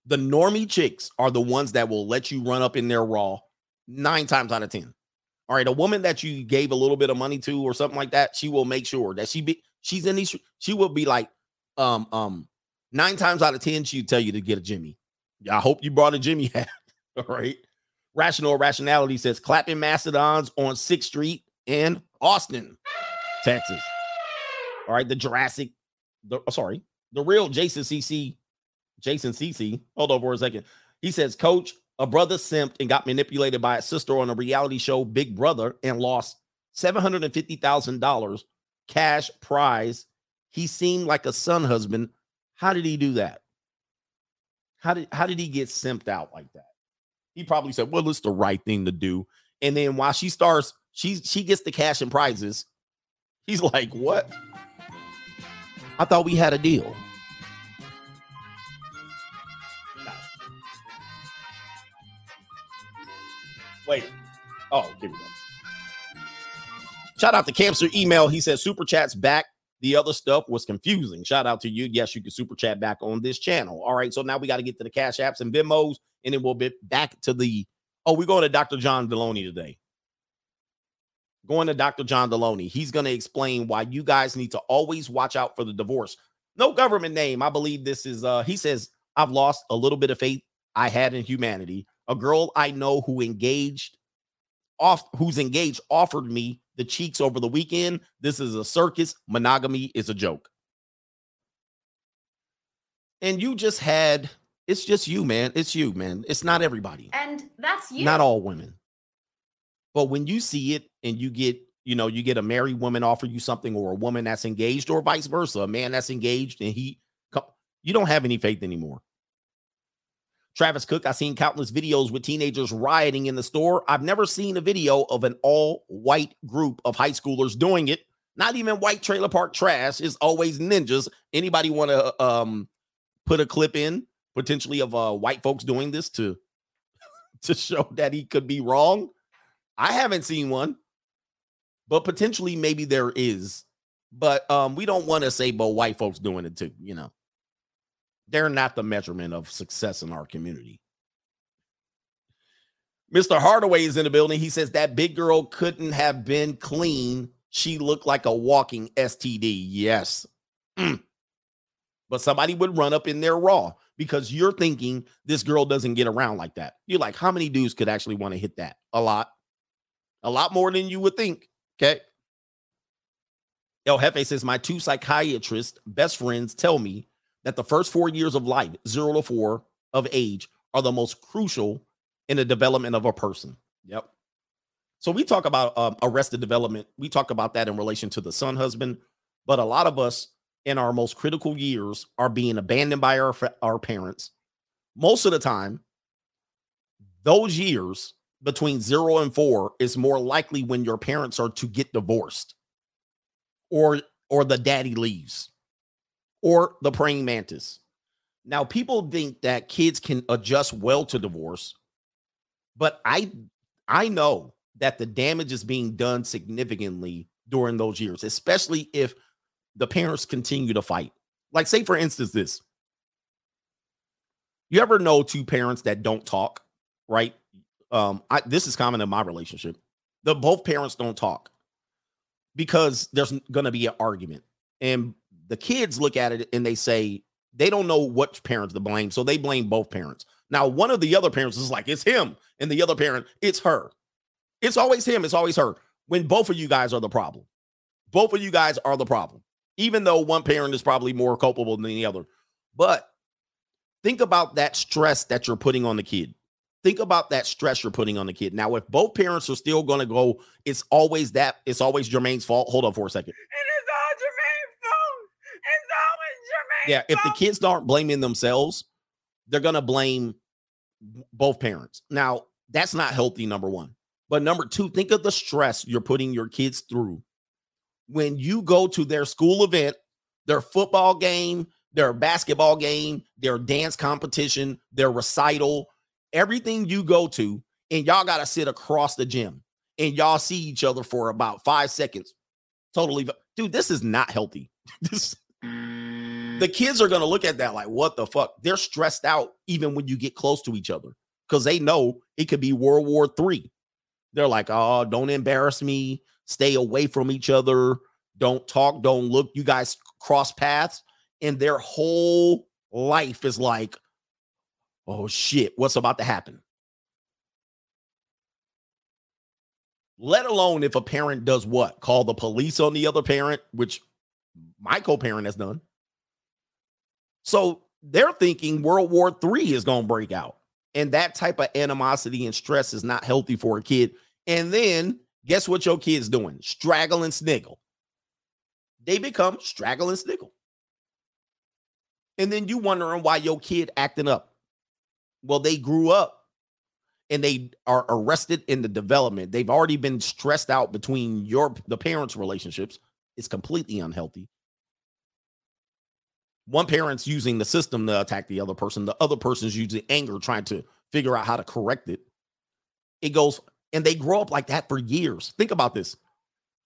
The normie chicks are the ones that will let you run up in their raw nine times out of 10. All right, a woman that you gave a little bit of money to or something like that, she will make sure that she be she's in these she will be like, um, um, nine times out of ten, she'd tell you to get a Jimmy. I hope you brought a Jimmy hat. All right. Rational rationality says clapping mastodons on Sixth Street in Austin, Texas. All right, the Jurassic, the oh, sorry, the real Jason CC, Jason CC. Hold on for a second. He says, Coach, a brother simped and got manipulated by a sister on a reality show, Big Brother, and lost seven hundred and fifty thousand dollars cash prize he seemed like a son husband. How did he do that? How did how did he get simped out like that? He probably said, "Well, it's the right thing to do." And then while she starts, she she gets the cash and prizes. He's like, "What? I thought we had a deal." Wait. Oh, we go. Shout out to Camster email. He says super chats back The other stuff was confusing. Shout out to you. Yes, you can super chat back on this channel. All right. So now we got to get to the cash apps and Venmos, and then we'll be back to the. Oh, we're going to Dr. John Delony today. Going to Dr. John Delony. He's going to explain why you guys need to always watch out for the divorce. No government name. I believe this is uh he says, I've lost a little bit of faith I had in humanity. A girl I know who engaged off who's engaged offered me the cheeks over the weekend. This is a circus. Monogamy is a joke. And you just had it's just you, man. It's you, man. It's not everybody. And that's you. Not all women. But when you see it and you get, you know, you get a married woman offer you something or a woman that's engaged or vice versa, a man that's engaged and he you don't have any faith anymore. Travis Cook, I've seen countless videos with teenagers rioting in the store. I've never seen a video of an all white group of high schoolers doing it. Not even white trailer park trash is always ninjas. Anybody want to um put a clip in potentially of uh white folks doing this to to show that he could be wrong? I haven't seen one, but potentially maybe there is. But um we don't want to say but white folks doing it too, you know they're not the measurement of success in our community. Mr. Hardaway is in the building. He says that big girl couldn't have been clean. She looked like a walking STD. Yes. Mm. But somebody would run up in there raw because you're thinking this girl doesn't get around like that. You're like, how many dudes could actually want to hit that? A lot. A lot more than you would think. Okay. El Jefe says, My two psychiatrist best friends tell me that the first four years of life, zero to four of age, are the most crucial in the development of a person. Yep. So we talk about um, arrested development. We talk about that in relation to the son husband, but a lot of us in our most critical years are being abandoned by our our parents. Most of the time, those years between zero and four is more likely when your parents are to get divorced, or or the daddy leaves or the praying mantis. Now, people think that kids can adjust well to divorce, but I I know that the damage is being done significantly during those years, especially if the parents continue to fight. Like, say, for instance, this. You ever know two parents that don't talk, right? Um, I, this is common in my relationship. The both parents don't talk because there's going to be an argument, and the kids look at it and they say they don't know what parents to blame, so they blame both parents. Now, one of the other parents is like, it's him, and the other parent, it's her. It's always him, it's always her. When both of you guys are the problem, both of you guys are the problem, even though one parent is probably more culpable than the other. But think about that stress that you're putting on the kid. Think about that stress you're putting on the kid. Now, if both parents are still going to go, it's always that, it's always Jermaine's fault. Hold on for a second. yeah, if the kids aren't blaming themselves, they're gonna blame both parents. Now, that's not healthy, number one. But number two, think of the stress you're putting your kids through when you go to their school event, their football game, their basketball game, their dance competition, their recital, everything you go to, and y'all got to sit across the gym and y'all see each other for about five seconds. Totally, dude, this is not healthy. this the kids are going to look at that like, what the fuck? They're stressed out even when you get close to each other because they know it could be World War Three. They're like, oh, don't embarrass me. Stay away from each other. Don't talk. Don't look. You guys cross paths. And their whole life is like, oh shit, what's about to happen? Let alone if a parent does what? Call the police on the other parent, which my co parent has done. So they're thinking World War III is going to break out. And that type of animosity and stress is not healthy for a kid. And then guess what your kid's doing? Straggle and sniggle. They become straggle and sniggle. And then you wondering why your kid acting up. Well, they grew up and they are arrested in the development. They've already been stressed out between your the parents' relationships. It's completely unhealthy one parent's using the system to attack the other person the other person's using anger trying to figure out how to correct it it goes and they grow up like that for years think about this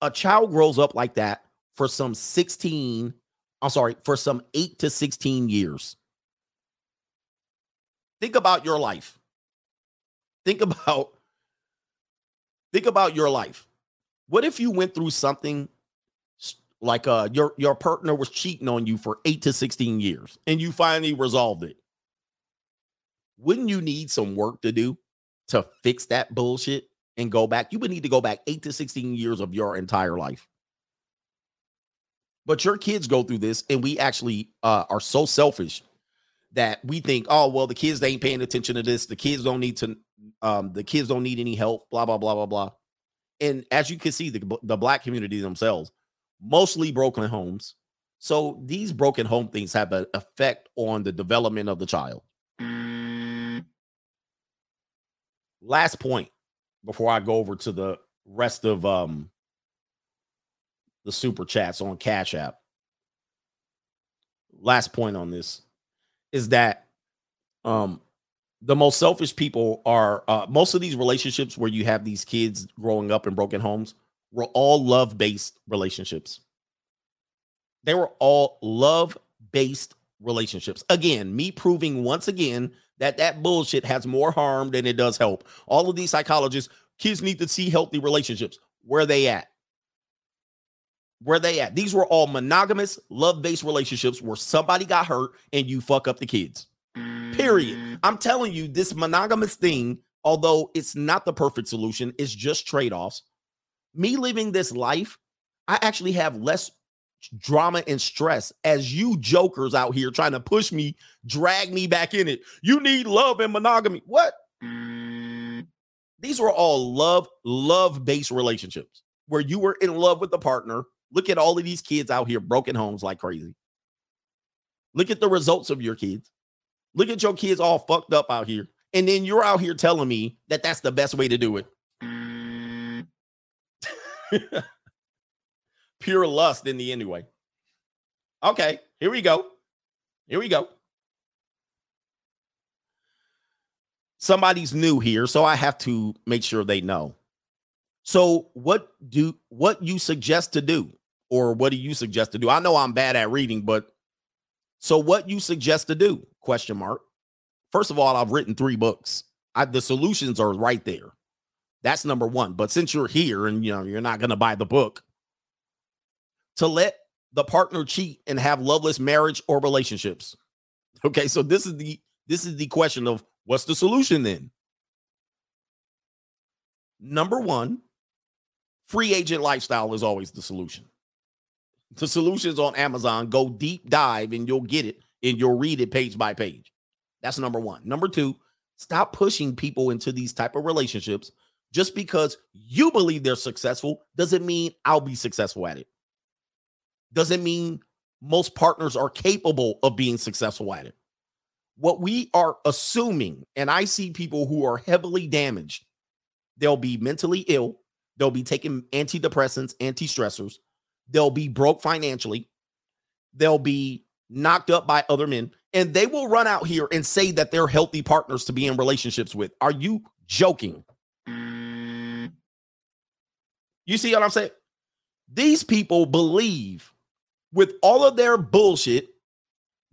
a child grows up like that for some 16, I'm sorry, for some 8 to 16 years. Think about your life. Think about think about your life. What if you went through something like uh your your partner was cheating on you for 8 to 16 years and you finally resolved it? Wouldn't you need some work to do to fix that bullshit and go back? You would need to go back 8 to 16 years of your entire life. But your kids go through this and we actually uh, are so selfish that we think, oh well, the kids they ain't paying attention to this. The kids don't need to. Um, the kids don't need any help. Blah blah blah blah blah. And as you can see, the the black community themselves mostly broken homes. So these broken home things have an effect on the development of the child. Last point before I go over to the rest of um the super chats on Cash App. Last point on this is that um the most selfish people are uh most of these relationships where you have these kids growing up in broken homes were all love-based relationships. They were all love-based relationships. Again, me proving once again that that bullshit has more harm than it does help. All of these psychologists, kids need to see healthy relationships. Where they at? Where they at? These were all monogamous, love-based relationships where somebody got hurt and you fuck up the kids. Period. Mm. I'm telling you, this monogamous thing, although it's not the perfect solution, it's just trade-offs. Me living this life, I actually have less drama and stress as you jokers out here trying to push me, drag me back in it. You need love and monogamy. What? These were all love, love-based relationships where you were in love with the partner. Look at all of these kids out here broken homes like crazy. Look at the results of your kids. Look at your kids all fucked up out here. And then you're out here telling me that that's the best way to do it. Pure lust in the anyway. Okay, here we go. Here we go. Somebody's new here, so I have to make sure they know. So, what do what you suggest to do, or what do you suggest to do? I know I'm bad at reading, but so what you suggest to do? Question mark. First of all, I've written three books. I, the solutions are right there. That's number one. But since you're here and you know you're not going to buy the book, to let the partner cheat and have loveless marriage or relationships. Okay, so this is the this is the question of what's the solution then? Number one, free agent lifestyle is always the solution. The solutions on Amazon. Go deep dive and you'll get it and you'll read it page by page. That's number one. Number two, stop pushing people into these type of relationships just because you believe they're successful doesn't mean I'll be successful at it. Doesn't mean most partners are capable of being successful at it. What we are assuming, and I see people who are heavily damaged, they'll be mentally ill, they'll be taking antidepressants, anti stressors, they'll be broke financially, they'll be knocked up by other men, and they will run out here and say that they're healthy partners to be in relationships with. Are you joking? Mm. You see what I'm saying? These people believe with all of their bullshit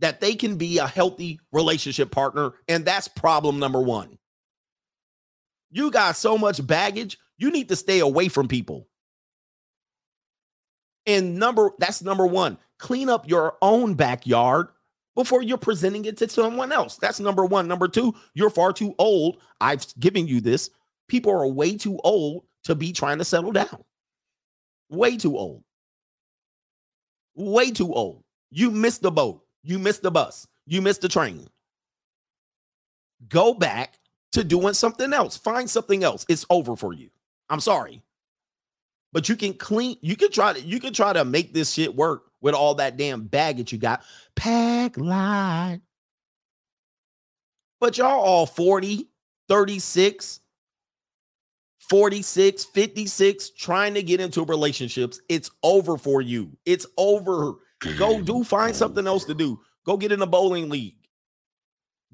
that they can be a healthy relationship partner, and that's problem number one. You got so much baggage, you need to stay away from people. And number that's number one. Clean up your own backyard before you're presenting it to someone else. That's number one. Number two, you're far too old. I've given you this. People are way too old to be trying to settle down. Way too old. Way too old. You missed the boat. You missed the bus. You missed the train. Go back to doing something else. Find something else. It's over for you. I'm sorry. But you can clean, you can try to, you can try to make this shit work with all that damn baggage you got. Pack line. But y'all all 40, 36, 46, 56, trying to get into relationships. It's over for you. It's over. Go do find something else to do. Go get in a bowling league.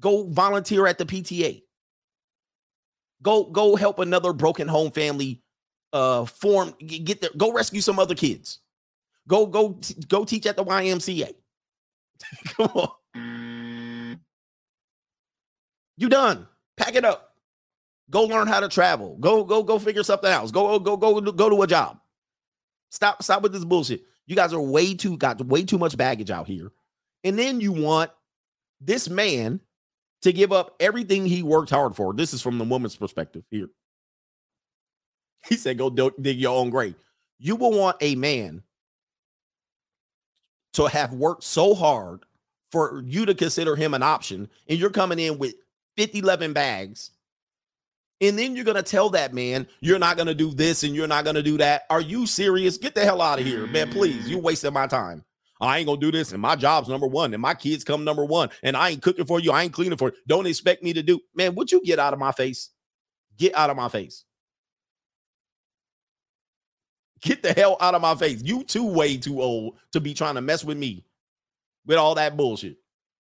Go volunteer at the PTA. Go go help another broken home family uh form get there. Go rescue some other kids. Go go go teach at the YMCA. Come on. You done. Pack it up. Go learn how to travel. Go go go figure something else. Go go go go to a job. Stop stop with this bullshit. You guys are way too got way too much baggage out here. And then you want this man to give up everything he worked hard for. This is from the woman's perspective here. He said, Go dig your own grave. You will want a man to have worked so hard for you to consider him an option, and you're coming in with 50, 11 bags. And then you're going to tell that man, you're not going to do this and you're not going to do that. Are you serious? Get the hell out of here, man. Please. You're mm. wasting my time. I ain't going to do this. And my job's number one. And my kids come number one. And I ain't cooking for you. I ain't cleaning for you. Don't expect me to do. Man, would you get out of my face? Get out of my face. Get the hell out of my face. You too way too old to be trying to mess with me with all that bullshit.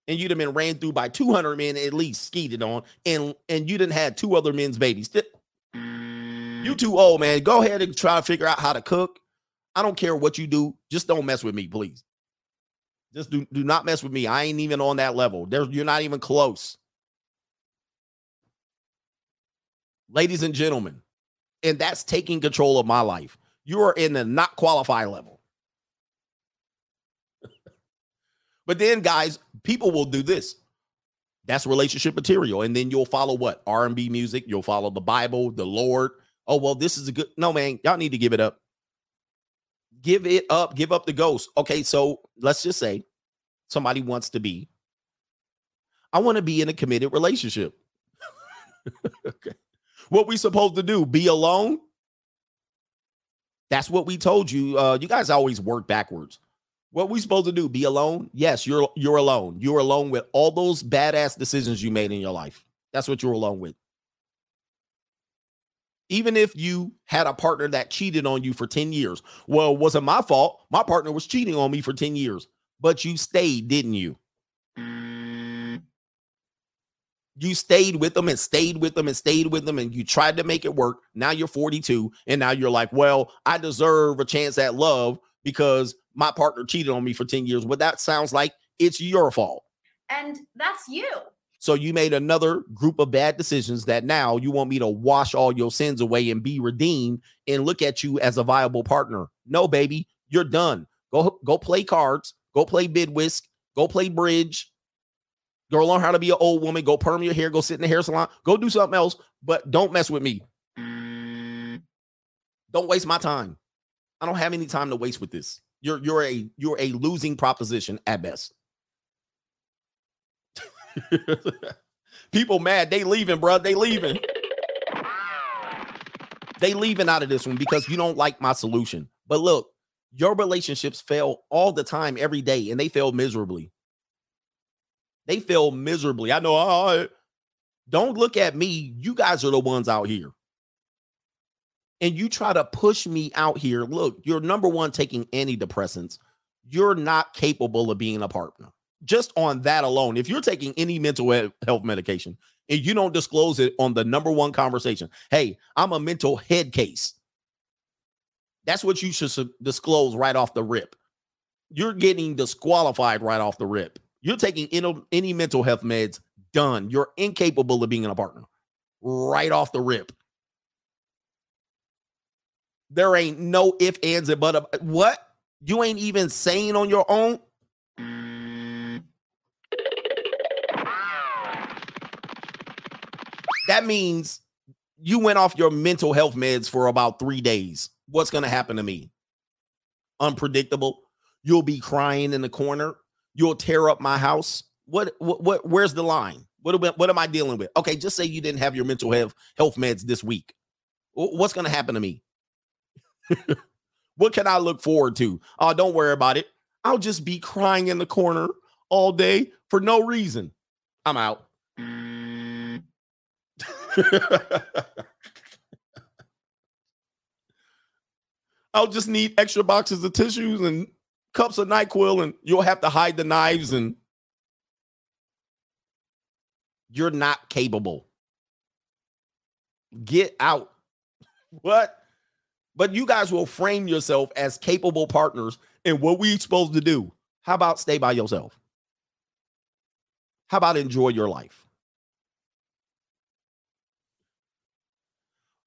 And you'd have been ran through by 200 men at least, skeeted on, and and you didn't had two other men's babies. You too old, man. Go ahead and try to figure out how to cook. I don't care what you do. Just don't mess with me, please. Just do, do not mess with me. I ain't even on that level. You're not even close. Ladies and gentlemen, and that's taking control of my life. You are in the not qualify level. but then, guys, people will do this. That's relationship material, and then you'll follow what R and B music. You'll follow the Bible, the Lord. Oh well, this is a good. No man, y'all need to give it up. Give it up. Give up the ghost. Okay, so let's just say somebody wants to be. I want to be in a committed relationship. okay, what we supposed to do? Be alone? That's what we told you. Uh, you guys always work backwards. What we supposed to do? Be alone? Yes, you're you're alone. You're alone with all those badass decisions you made in your life. That's what you're alone with. Even if you had a partner that cheated on you for 10 years. Well, it wasn't my fault. My partner was cheating on me for 10 years. But you stayed, didn't you? You stayed with them and stayed with them and stayed with them and you tried to make it work. Now you're 42 and now you're like, well, I deserve a chance at love because my partner cheated on me for 10 years. Well, that sounds like it's your fault. And that's you. So you made another group of bad decisions that now you want me to wash all your sins away and be redeemed and look at you as a viable partner. No, baby, you're done. Go go play cards, go play bid whist, go play bridge, go learn how to be an old woman, go perm your hair, go sit in the hair salon, go do something else, but don't mess with me. Mm. Don't waste my time. I don't have any time to waste with this. You're you're a you're a losing proposition at best. People mad. They leaving, bro. They leaving. They leaving out of this one because you don't like my solution. But look, your relationships fail all the time, every day, and they fail miserably. They fail miserably. I know. Oh, don't look at me. You guys are the ones out here. And you try to push me out here. Look, you're number one taking antidepressants. You're not capable of being a partner just on that alone, if you're taking any mental health medication and you don't disclose it on the number one conversation, hey, I'm a mental head case. That's what you should disclose right off the rip. You're getting disqualified right off the rip. You're taking any, mental health meds, done. You're incapable of being a partner right off the rip. There ain't no if, ands, and but. What? You ain't even saying on your own? that means you went off your mental health meds for about three days. What's going to happen to me? Unpredictable. You'll be crying in the corner. You'll tear up my house. What? What? what where's the line? What? What am I dealing with? Okay, just say you didn't have your mental health health meds this week. What's going to happen to me? What can I look forward to? Oh, don't worry about it. I'll just be crying in the corner all day for no reason. I'm out. I'll just need extra boxes of tissues and cups of NyQuil, and you'll have to hide the knives, and you're not capable. Get out. What? But you guys will frame yourself as capable partners And what we supposed to do? How about stay by yourself? How about enjoy your life?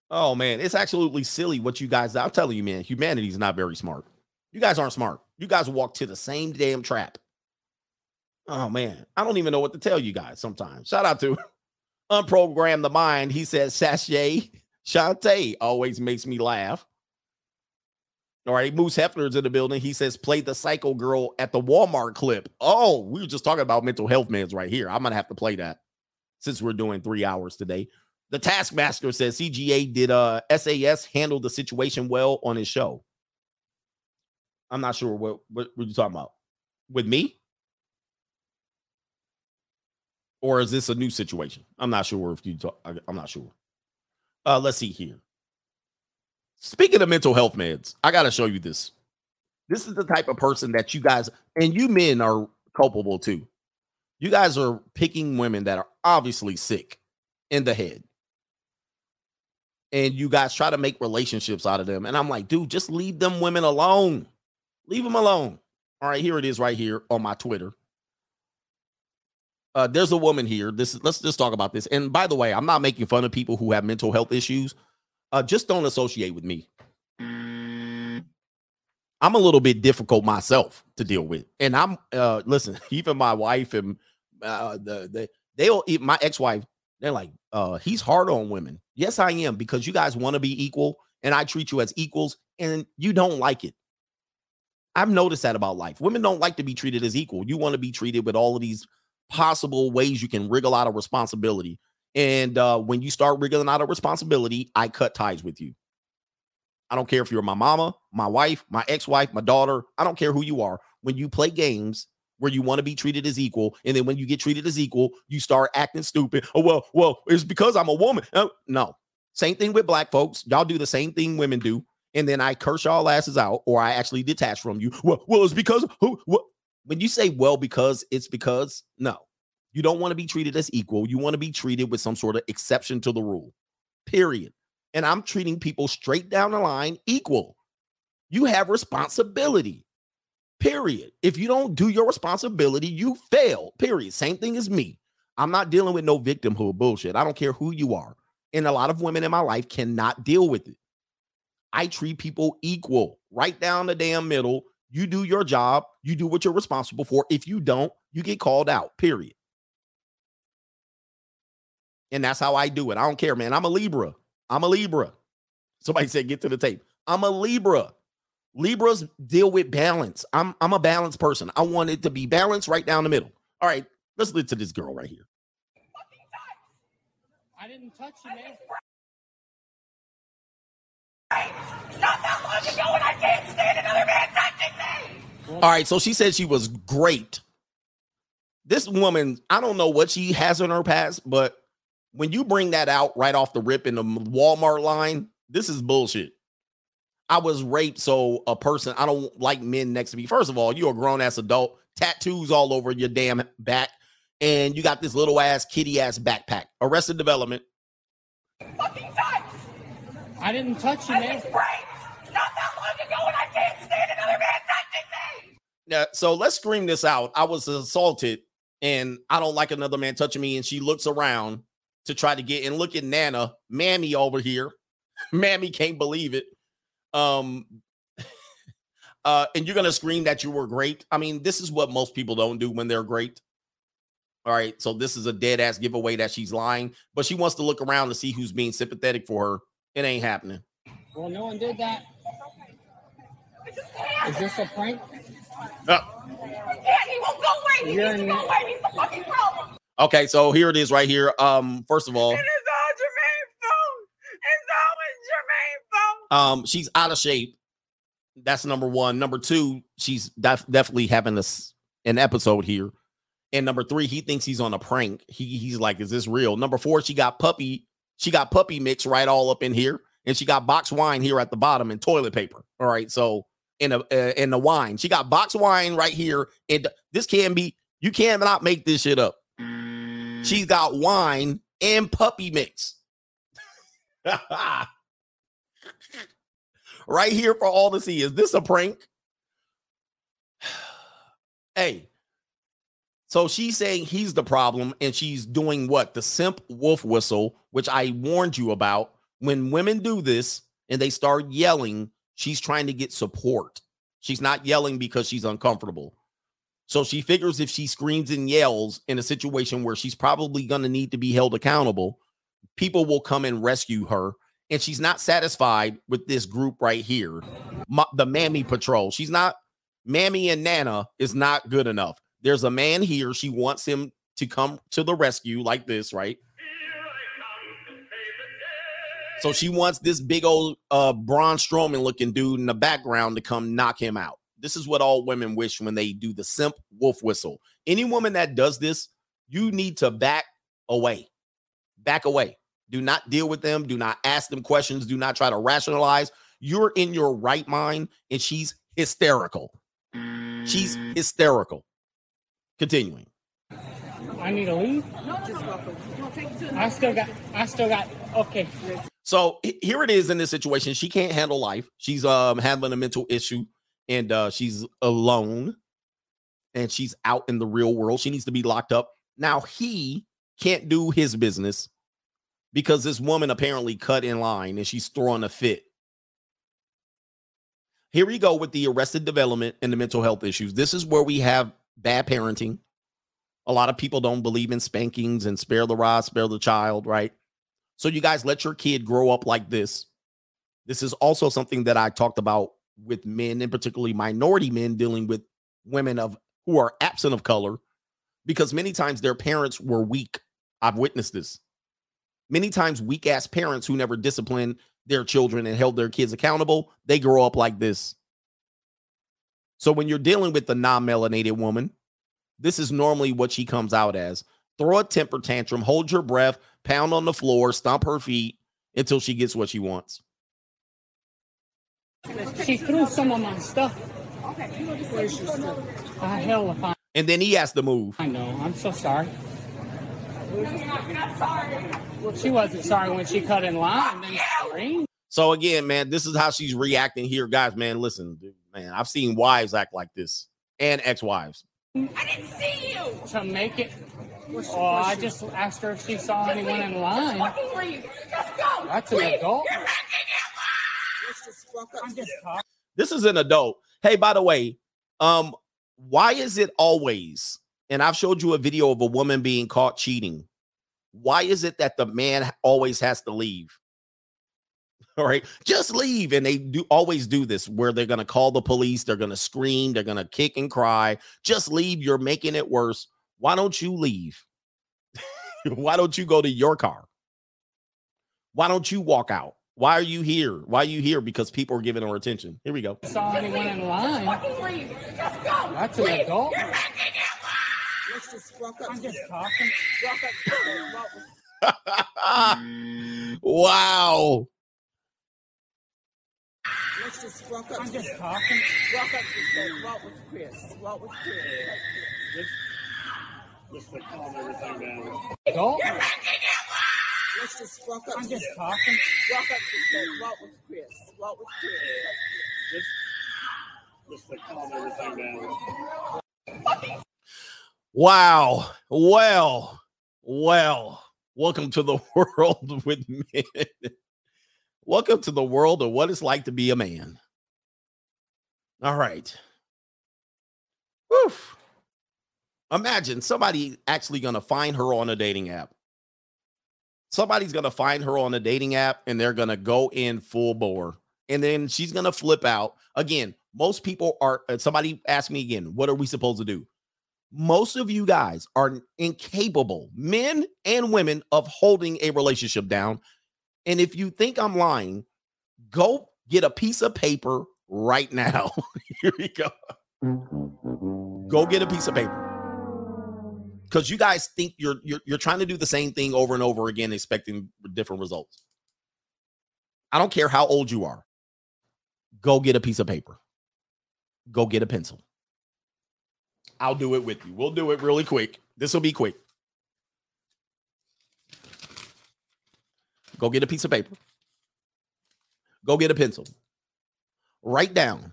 Oh man, it's absolutely silly what you guys. I'm telling you, man, humanity's not very smart. You guys aren't smart. You guys walk to the same damn trap. Oh man, I don't even know what to tell you guys sometimes. Shout out to Unprogram the Mind. He says Sachet Shantae always makes me laugh. All right, Moose Hefner's in the building. He says, play the psycho girl at the Walmart clip. Oh, we were just talking about mental health meds right here. I'm gonna have to play that since we're doing three hours today. The Taskmaster says CGA did uh SAS handle the situation well on his show. I'm not sure what what, what you talking about. With me? Or is this a new situation? I'm not sure if you talk, I'm not sure. Uh let's see here. Speaking of mental health meds, I got to show you this. This is the type of person that you guys and you men are culpable too. You guys are picking women that are obviously sick in the head. And you guys try to make relationships out of them. And I'm like, dude, just leave them women alone. Leave them alone. All right, here it is right here on my Twitter. Uh, there's a woman here. This is let's just talk about this. And by the way, I'm not making fun of people who have mental health issues. Uh, just don't associate with me. I'm a little bit difficult myself to deal with, and I'm uh, listen. Even my wife and uh, the the they'll my ex wife. They're like, uh, he's hard on women. Yes, I am because you guys want to be equal, and I treat you as equals, and you don't like it. I've noticed that about life. Women don't like to be treated as equal. You want to be treated with all of these possible ways you can wriggle out of responsibility. And uh, when you start wriggling out of responsibility, I cut ties with you. I don't care if you're my mama, my wife, my ex wife, my daughter. I don't care who you are. When you play games where you want to be treated as equal, and then when you get treated as equal, you start acting stupid. Oh, well, well, it's because I'm a woman. Uh, no. Same thing with black folks. Y'all do the same thing women do. And then I curse y'all asses out, or I actually detach from you. Well, well, it's because who what when you say well, because it's because no. You don't want to be treated as equal. You want to be treated with some sort of exception to the rule. Period. And I'm treating people straight down the line equal. You have responsibility. Period. If you don't do your responsibility, you fail. Period. Same thing as me. I'm not dealing with no victimhood bullshit. I don't care who you are. And a lot of women in my life cannot deal with it. I treat people equal, right down the damn middle. You do your job, you do what you're responsible for. If you don't, you get called out. Period. And that's how I do it. I don't care, man. I'm a Libra. I'm a Libra. Somebody said, get to the tape. I'm a Libra. Libras deal with balance. I'm I'm a balanced person. I want it to be balanced right down the middle. All right, let's listen to this girl right here. I didn't touch you, man. Not that long ago, and I can't stand another man touching me. All right, so she said she was great. This woman, I don't know what she has in her past, but when you bring that out right off the rip in the Walmart line, this is bullshit. I was raped, so a person, I don't like men next to me. First of all, you're a grown ass adult, tattoos all over your damn back, and you got this little ass kitty ass backpack. Arrested Development. Fucking touch. I didn't touch you, I man. was. Not that long ago, and I can't stand another man touching me. Yeah, so let's scream this out. I was assaulted, and I don't like another man touching me. And she looks around to try to get and look at Nana, Mammy over here. Mammy can't believe it. Um, uh, and you're gonna scream that you were great. I mean, this is what most people don't do when they're great. All right, so this is a dead ass giveaway that she's lying, but she wants to look around to see who's being sympathetic for her. It ain't happening. Well, no one did that. Is this a prank? Uh, Yeah, he won't go away. He You're needs to go away. He's the fucking problem. Okay, so here it is right here. Um, first of all, It is all Jermaine's fault. It's always Jermaine's fault. Um, she's out of shape. That's number one. Number two, she's def- definitely having this an episode here. And number three, he thinks he's on a prank. He he's like, is this real? Number four, she got puppy. She got puppy mix right all up in here, and she got box wine here at the bottom and toilet paper. All right, so in a uh, in the wine, she got box wine right here. And this can be you cannot make this shit up. She's got wine and puppy mix. right here for all to see. Is this a prank? Hey, so she's saying he's the problem, and she's doing what? The simp wolf whistle, which I warned you about. When women do this and they start yelling, she's trying to get support. She's not yelling because she's uncomfortable. So she figures if she screams and yells in a situation where she's probably going to need to be held accountable, people will come and rescue her. And she's not satisfied with this group right here, Ma- the Mammy Patrol. She's not, Mammy and Nana is not good enough. There's a man here. She wants him to come to the rescue like this, right? So she wants this big old uh Braun Strowman looking dude in the background to come knock him out. This is what all women wish when they do the simp wolf whistle. Any woman that does this, you need to back away. Back away. Do not deal with them. Do not ask them questions. Do not try to rationalize. You're in your right mind, and she's hysterical. She's hysterical. Continuing. I need to leave. I still got. I still got. Okay. So here it is in this situation. She can't handle life. She's um handling a mental issue and uh she's alone and she's out in the real world. She needs to be locked up. Now he can't do his business because this woman apparently cut in line and she's throwing a fit. Here we go with the arrested development and the mental health issues. This is where we have bad parenting. A lot of people don't believe in spankings and spare the rod, spare the child, right? So you guys let your kid grow up like this. This is also something that I talked about with men, and particularly minority men dealing with women of who are absent of color, because many times their parents were weak. I've witnessed this. Many times weak ass parents who never disciplined their children and held their kids accountable, they grow up like this. So when you're dealing with the non-melanated woman, this is normally what she comes out as. Throw a temper tantrum, hold your breath, pound on the floor, stomp her feet until she gets what she wants. She threw some of my stuff. Where's your stuff? Ah, hell if I. And then he has to move. I know. I'm so sorry. Well, she wasn't sorry when she cut in line and then. So again, man, this is how she's reacting here, guys. Man, listen, dude, man, I've seen wives act like this and ex-wives. I didn't see you. To make it. Oh, I just asked her if she saw anyone in line. Fucking leave. Just go. That's an adult. You're making it I'm just talking. This is an adult. Hey, by the way, um, why is it always? And I've showed you a video of a woman being caught cheating. Why is it that the man always has to leave? All right, just leave. And they do always do this where they're going to call the police, they're going to scream, they're going to kick and cry. Just leave. You're making it worse. Why don't you leave? Why don't you go to your car? Why don't you walk out? Why are you here? Why are you here? Because people are giving her attention. Here we go. Saw anyone in line. Fucking leave. Just go. That's an adult. You're making it Let's just walk up. I'm just talking. wow. Let's just walk up. I'm just talking. Walk up and say, walk with Chris. Walk with Chris. Just like calm everything down. Adult. You're making it Let's just walk up I'm just them. talking. Walk up and say, walk with Chris. Walk with Chris. Just just like calm everything down. Wow. Well, well, welcome to the world with men. welcome to the world of what it's like to be a man. All right. Woof. Imagine somebody actually going to find her on a dating app. Somebody's going to find her on a dating app and they're going to go in full bore. And then she's going to flip out. Again, most people are, uh, somebody asked me again, what are we supposed to do? most of you guys are incapable, men and women, of holding a relationship down. And if you think I'm lying, go get a piece of paper right now. Here we go. Go get a piece of paper. Because you guys think you're, you're you're trying to do the same thing over and over again, expecting different results. I don't care how old you are. Go get a piece of paper. Go get a pencil. I'll do it with you. We'll do it really quick. This will be quick. Go get a piece of paper. Go get a pencil. Write down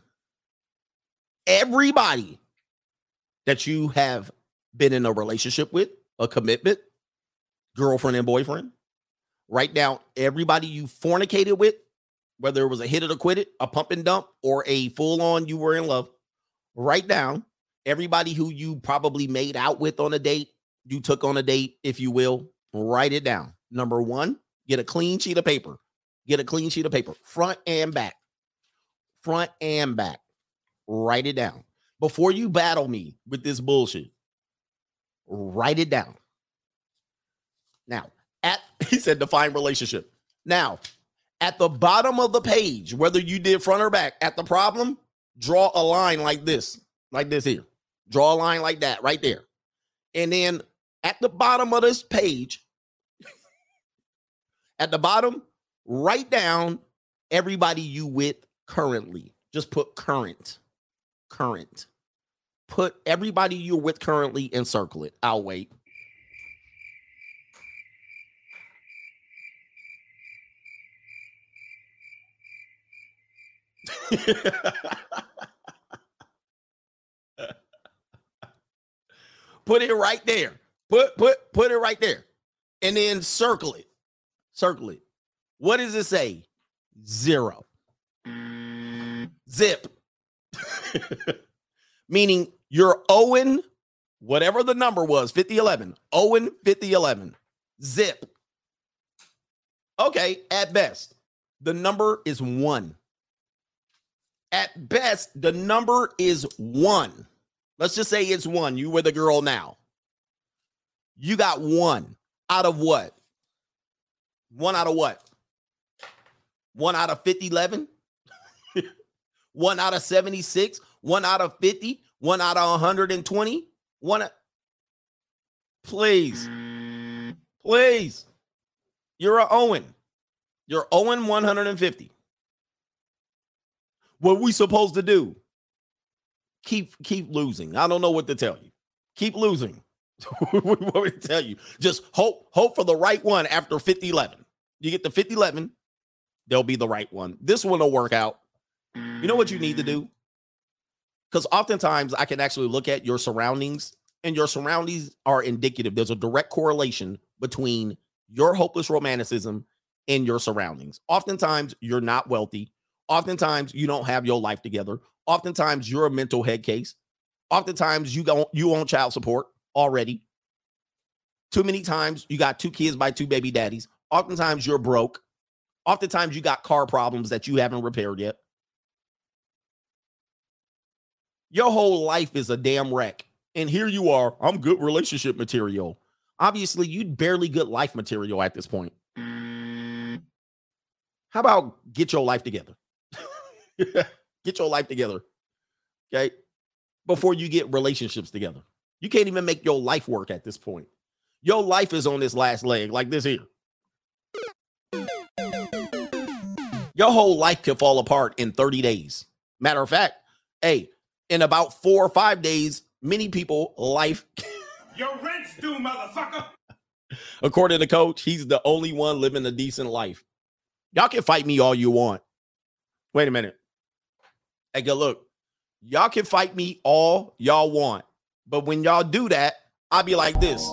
everybody that you have been in a relationship with, a commitment, girlfriend and boyfriend. Write down everybody you fornicated with, whether it was a hit it or quit it, a pump and dump, or a full on you were in love. Write down everybody who you probably made out with on a date, you took on a date, if you will. Write it down. Number one, get a clean sheet of paper. Get a clean sheet of paper, front and back. Front and back. Write it down. Before you battle me with this bullshit, write it down. Now, at he said define relationship. Now, at the bottom of the page, whether you did front or back, at the problem, draw a line like this, like this here. Draw a line like that right there. And then at the bottom of this page, at the bottom, write down everybody you with currently. Just put current. Current. Put everybody you're with currently and circle it. I'll wait. put it right there. Put put put it right there. And then circle it. Circle it. What does it say? Zero. Zip. Meaning you're owing whatever the number was 50 11. Owing 50 11. Zip. Okay, at best, the number is one. At best, the number is one. Let's just say it's one. You were the girl now. You got one out of what? One out of what? One out of 50, 11? one out of 76? One out of 50? One out of 120? One. Please. Please. You're a Owen. You're Owen 150. What we supposed to do? Keep keep losing. I don't know what to tell you. Keep losing. what we tell you? Just hope hope for the right one after 50 11. You get the 50 11, they'll be the right one. This one will work out. You know what you need to do? Because oftentimes I can actually look at your surroundings, and your surroundings are indicative. There's a direct correlation between your hopeless romanticism and your surroundings. Oftentimes you're not wealthy. Oftentimes you don't have your life together. Oftentimes you're a mental head case. Oftentimes you don't you own child support already. Too many times you got two kids by two baby daddies. Oftentimes you're broke. Oftentimes you got car problems that you haven't repaired yet. Your whole life is a damn wreck. And here you are. I'm good relationship material. Obviously, you barely good life material at this point. How about get your life together? get your life together. Okay. Before you get relationships together. You can't even make your life work at this point. Your life is on this last leg, like this here. Your whole life could fall apart in 30 days. Matter of fact, hey, in about four or five days, many people life. Your rent's due, motherfucker. According to coach, he's the only one living a decent life. Y'all can fight me all you want. Wait a minute. Hey, good look. Y'all can fight me all y'all want. But when y'all do that, I'll be like this.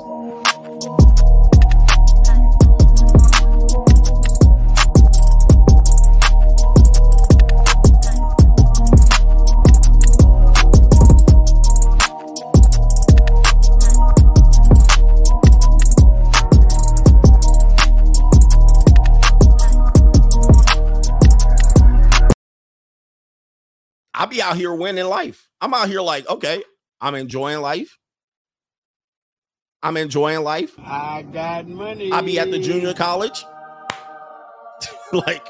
I'll be out here winning life. I'm out here like, okay, I'm enjoying life. I'm enjoying life. I got money. I'll be at the junior college. like,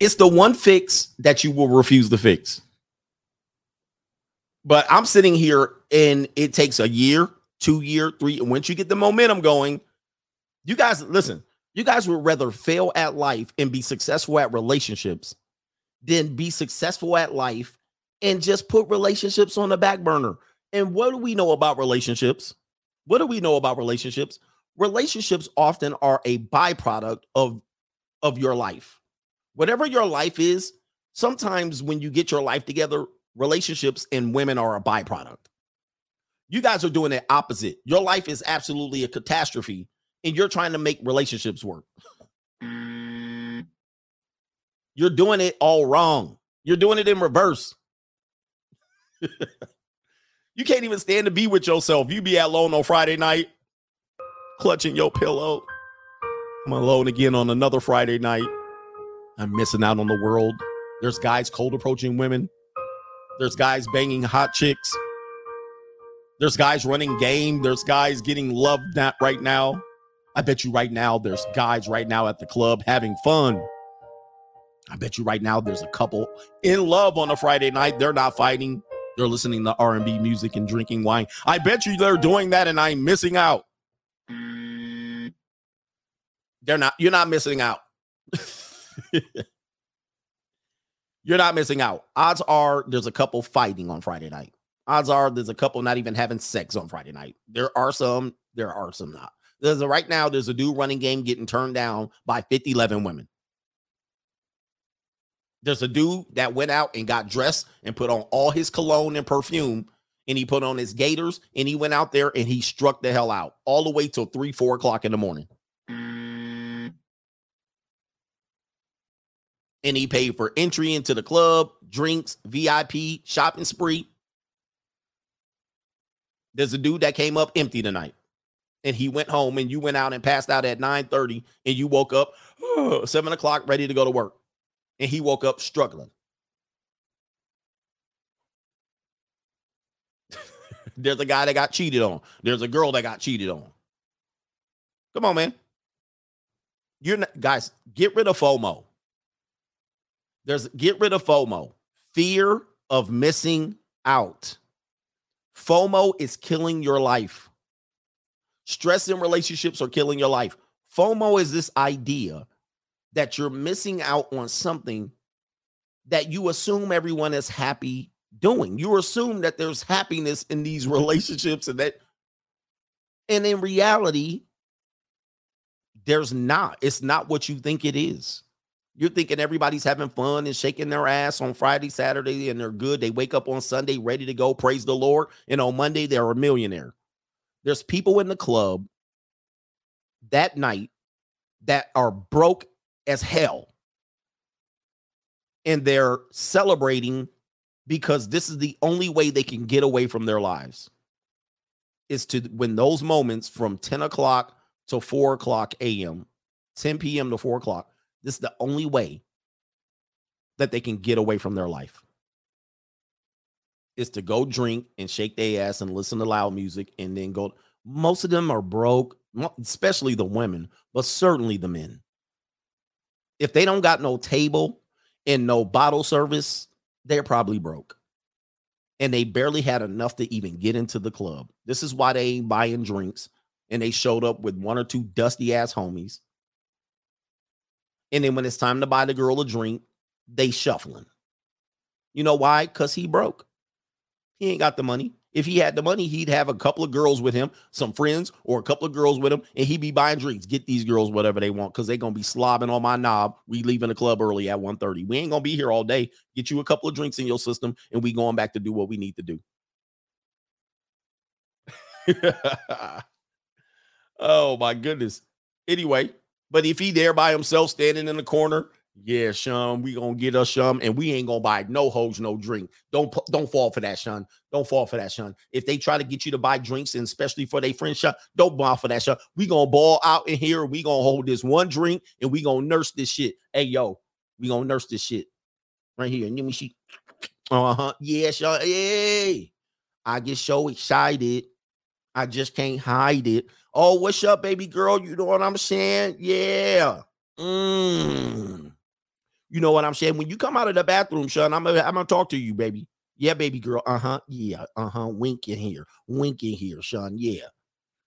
it's the one fix that you will refuse to fix. But I'm sitting here and it takes a year, two year, three. And once you get the momentum going, you guys listen, you guys would rather fail at life and be successful at relationships than be successful at life and just put relationships on the back burner. And what do we know about relationships? What do we know about relationships? Relationships often are a byproduct of of your life. Whatever your life is, sometimes when you get your life together, relationships and women are a byproduct. You guys are doing the opposite. Your life is absolutely a catastrophe, and you're trying to make relationships work. Mm. You're doing it all wrong. You're doing it in reverse. you can't even stand to be with yourself. You be alone on Friday night, clutching your pillow. I'm alone again on another Friday night. I'm missing out on the world. There's guys cold approaching women. There's guys banging hot chicks. There's guys running game. There's guys getting loved that right now. I bet you right now there's guys right now at the club having fun. I bet you right now there's a couple in love on a Friday night. They're not fighting. They're listening to R&B music and drinking wine. I bet you they're doing that and I'm missing out. They're not you're not missing out. you're not missing out. Odds are there's a couple fighting on Friday night. Odds are there's a couple not even having sex on Friday night. There are some, there are some not. There's a right now, there's a dude running game getting turned down by 50, 11 women. There's a dude that went out and got dressed and put on all his cologne and perfume, and he put on his gaiters and he went out there and he struck the hell out all the way till three, four o'clock in the morning. Mm. And he paid for entry into the club, drinks, VIP, shopping spree. There's a dude that came up empty tonight. And he went home and you went out and passed out at 9 30 and you woke up seven o'clock ready to go to work and he woke up struggling. There's a guy that got cheated on. There's a girl that got cheated on. Come on, man. You're not, guys, get rid of FOMO. There's get rid of FOMO. Fear of missing out. FOMO is killing your life. Stress in relationships are killing your life. FOMO is this idea that you're missing out on something that you assume everyone is happy doing. You assume that there's happiness in these relationships and that and in reality there's not. It's not what you think it is. You're thinking everybody's having fun and shaking their ass on Friday, Saturday, and they're good. They wake up on Sunday ready to go, praise the Lord. And on Monday, they're a millionaire. There's people in the club that night that are broke as hell. And they're celebrating because this is the only way they can get away from their lives is to when those moments from 10 o'clock to 4 o'clock a.m., 10 p.m. to 4 o'clock, this is the only way that they can get away from their life is to go drink and shake their ass and listen to loud music and then go. Most of them are broke, especially the women, but certainly the men if they don't got no table and no bottle service, they're probably broke. And they barely had enough to even get into the club. This is why they ain't buying drinks. And they showed up with one or two dusty ass homies. And then when it's time to buy the girl a drink, they shuffling. You know why? Because he broke. He ain't got the money. If he had the money, he'd have a couple of girls with him, some friends or a couple of girls with him, and he'd be buying drinks. Get these girls whatever they want because they're gonna be slobbing on my knob. We leaving the club early at 1:30. We ain't gonna be here all day. Get you a couple of drinks in your system, and we going back to do what we need to do. oh my goodness. Anyway, but if he there by himself standing in the corner, yeah, Sean, we gonna get us some, and we ain't gonna buy no hoes, no drink. Don't don't fall for that, Sean. Don't fall for that, Sean. If they try to get you to buy drinks, and especially for their friends, Sean, don't fall for that, Sean. We gonna ball out in here. We gonna hold this one drink, and we gonna nurse this shit. Hey, yo, we gonna nurse this shit right here. And Give me she. Uh huh. Yeah, Sean. Hey, I get so excited. I just can't hide it. Oh, what's up, baby girl? You know what I'm saying? Yeah. Mm. You know what I'm saying? When you come out of the bathroom, Sean, I'm gonna, I'm gonna talk to you, baby. Yeah, baby girl. Uh huh. Yeah. Uh huh. Wink in here. Wink in here, Sean. Yeah.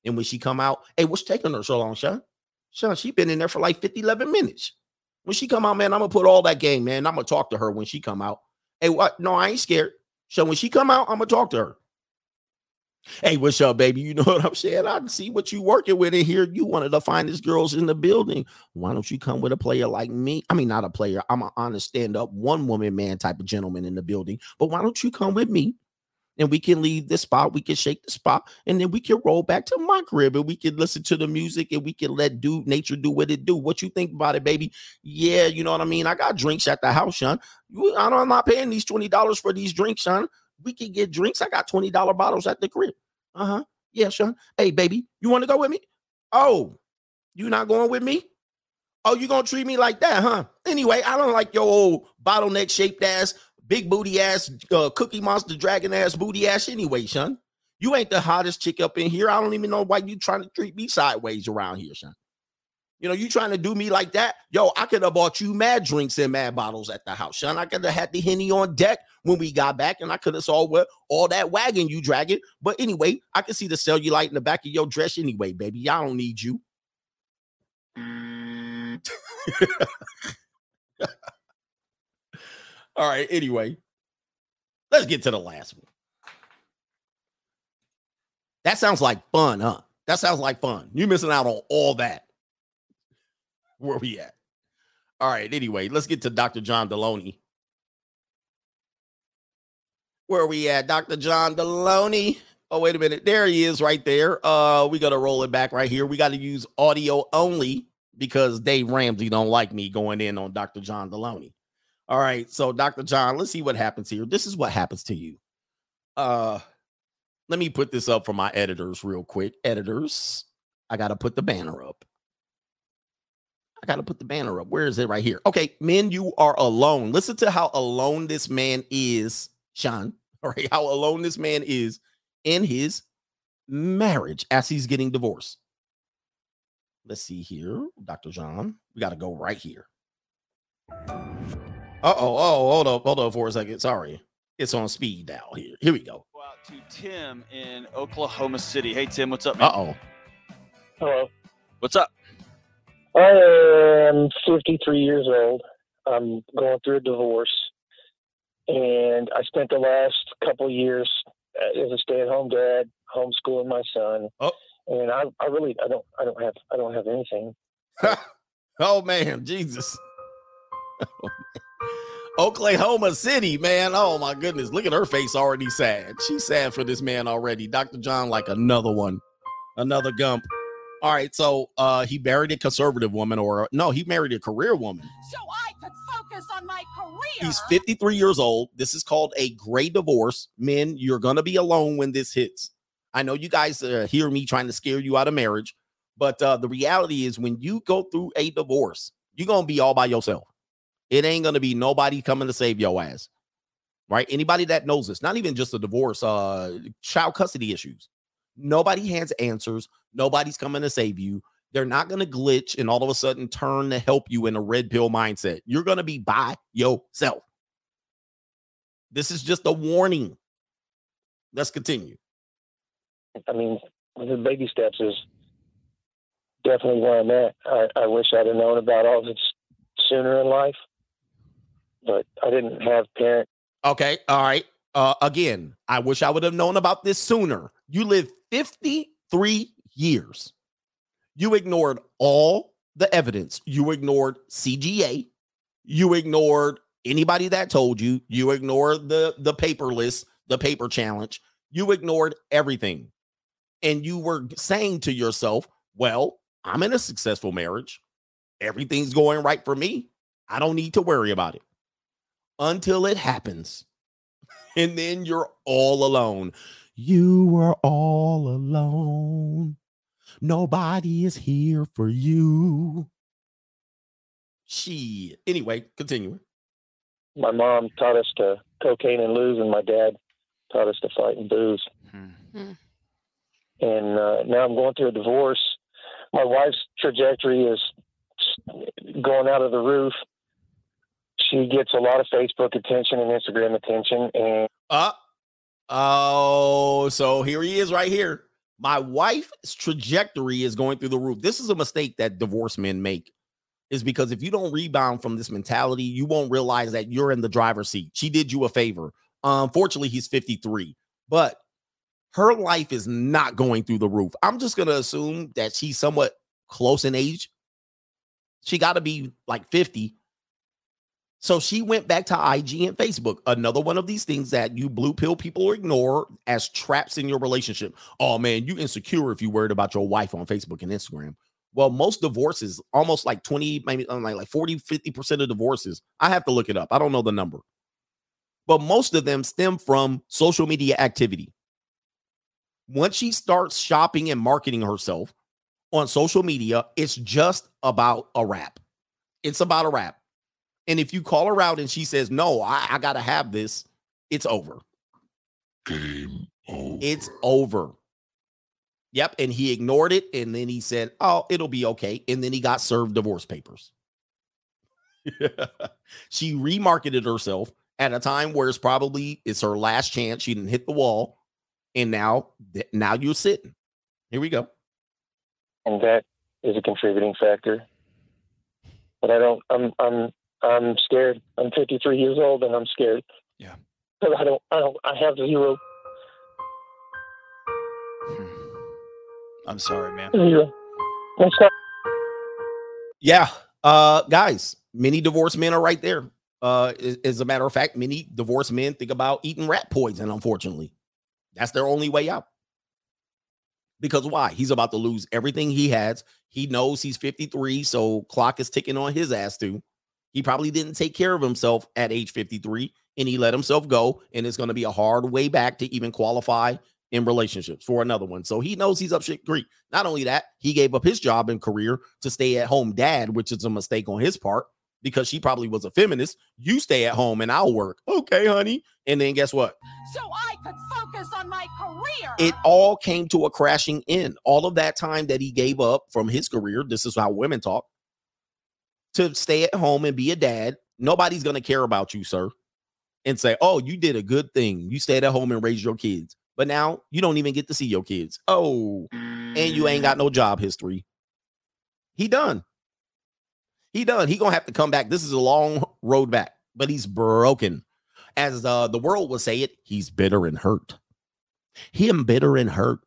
And when she come out, hey, what's taking her so long, Sean? Sean, she been in there for like 50, 11 minutes. When she come out, man, I'm gonna put all that game, man. I'm gonna talk to her when she come out. Hey, what? No, I ain't scared. So when she come out, I'm gonna talk to her. Hey, what's up, baby? You know what I'm saying? I see what you working with in here. You one of the finest girls in the building. Why don't you come with a player like me? I mean, not a player. I'm an honest stand-up, one woman man type of gentleman in the building. But why don't you come with me? And we can leave the spot, we can shake the spot, and then we can roll back to my crib and we can listen to the music and we can let do nature do what it do. What you think about it, baby? Yeah, you know what I mean. I got drinks at the house. You, I I'm not paying these twenty dollars for these drinks, Sean we can get drinks. I got $20 bottles at the crib. Uh-huh. Yeah, Sean. Hey, baby, you want to go with me? Oh, you not going with me? Oh, you gonna treat me like that, huh? Anyway, I don't like your old bottleneck shaped ass, big booty ass, uh, cookie monster dragon ass booty ass anyway, Sean. You ain't the hottest chick up in here. I don't even know why you trying to treat me sideways around here, Sean. You know, you trying to do me like that? Yo, I could have bought you mad drinks and mad bottles at the house, Sean. I could have had the henny on deck when we got back, and I could have saw what all that wagon you dragging. But anyway, I can see the cellulite in the back of your dress anyway, baby. I don't need you. all right. Anyway, let's get to the last one. That sounds like fun, huh? That sounds like fun. You missing out on all that. Where we at? All right. Anyway, let's get to Dr. John Delony. Where are we at? Dr. John Delony. Oh, wait a minute. There he is right there. Uh, we gotta roll it back right here. We got to use audio only because Dave Ramsey don't like me going in on Dr. John Delony. All right. So, Dr. John, let's see what happens here. This is what happens to you. Uh let me put this up for my editors real quick. Editors, I gotta put the banner up. I got to put the banner up. Where is it? Right here. Okay, men, you are alone. Listen to how alone this man is, Sean. All right, how alone this man is in his marriage as he's getting divorced. Let's see here, Dr. John. We got to go right here. Uh oh, oh, hold up, hold up for a second. Sorry, it's on speed dial here. Here we go. Go out to Tim in Oklahoma City. Hey, Tim, what's up, man? Uh oh. Hello. What's up? I am 53 years old. I'm going through a divorce, and I spent the last couple of years as a stay-at-home dad, homeschooling my son. Oh. And I, I really, I don't, I don't have, I don't have anything. oh man, Jesus. Oklahoma City, man. Oh my goodness. Look at her face already sad. She's sad for this man already. Dr. John, like another one, another gump. All right. So uh he married a conservative woman, or no, he married a career woman. So I could focus on my career. He's 53 years old. This is called a gray divorce. Men, you're gonna be alone when this hits. I know you guys uh, hear me trying to scare you out of marriage, but uh, the reality is when you go through a divorce, you're gonna be all by yourself. It ain't gonna be nobody coming to save your ass. Right? Anybody that knows this, not even just a divorce, uh, child custody issues. Nobody has answers. Nobody's coming to save you. They're not going to glitch and all of a sudden turn to help you in a red pill mindset. You're going to be by yourself. This is just a warning. Let's continue. I mean, the baby steps is definitely where I'm at. I, I wish I'd have known about all this sooner in life, but I didn't have parent. Okay. All right. Uh, again, I wish I would have known about this sooner. You live 53 years. You ignored all the evidence. You ignored CGA. You ignored anybody that told you. You ignored the the paperless, the paper challenge. You ignored everything. And you were saying to yourself, well, I'm in a successful marriage. Everything's going right for me. I don't need to worry about it until it happens. And then you're all alone. You were all alone. Nobody is here for you. She. Anyway, continue. My mom taught us to cocaine and lose, and my dad taught us to fight and booze. Hmm. And uh, now I'm going through a divorce. My wife's trajectory is going out of the roof. She gets a lot of Facebook attention and Instagram attention, and Uh oh, so here he is right here. My wife's trajectory is going through the roof. This is a mistake that divorced men make. Is because if you don't rebound from this mentality, you won't realize that you're in the driver's seat. She did you a favor. Unfortunately, he's 53. But her life is not going through the roof. I'm just gonna assume that she's somewhat close in age. She got to be like 50. So she went back to IG and Facebook. Another one of these things that you blue pill people ignore as traps in your relationship. Oh man, you insecure if you worried about your wife on Facebook and Instagram. Well, most divorces, almost like 20, maybe uh, like like 40, 50% of divorces. I have to look it up. I don't know the number. But most of them stem from social media activity. Once she starts shopping and marketing herself on social media, it's just about a rap. It's about a rap. And if you call her out and she says, No, I, I gotta have this, it's over. Game over. It's over. Yep. And he ignored it. And then he said, Oh, it'll be okay. And then he got served divorce papers. she remarketed herself at a time where it's probably it's her last chance. She didn't hit the wall. And now, now you're sitting. Here we go. and that is a contributing factor. But I don't. I'm. I'm. I'm scared. I'm 53 years old, and I'm scared. Yeah. But I don't. I don't. I have zero. I'm sorry, man. Zero. Yeah. Uh guys, many divorced men are right there. Uh as, as a matter of fact, many divorced men think about eating rat poison, unfortunately. That's their only way out. Because why? He's about to lose everything he has. He knows he's 53, so clock is ticking on his ass too. He probably didn't take care of himself at age 53 and he let himself go and it's going to be a hard way back to even qualify in relationships for another one. So he knows he's up shit creek. Not only that, he gave up his job and career to stay at home dad, which is a mistake on his part because she probably was a feminist. You stay at home and I'll work. Okay, honey. And then guess what? So I could focus on my career. It all came to a crashing end. All of that time that he gave up from his career, this is how women talk, to stay at home and be a dad. Nobody's going to care about you, sir, and say, oh, you did a good thing. You stayed at home and raised your kids. But now you don't even get to see your kids. Oh, and you ain't got no job history. He done. He done. He gonna have to come back. This is a long road back, but he's broken. As uh, the world would say it, he's bitter and hurt. Him bitter and hurt.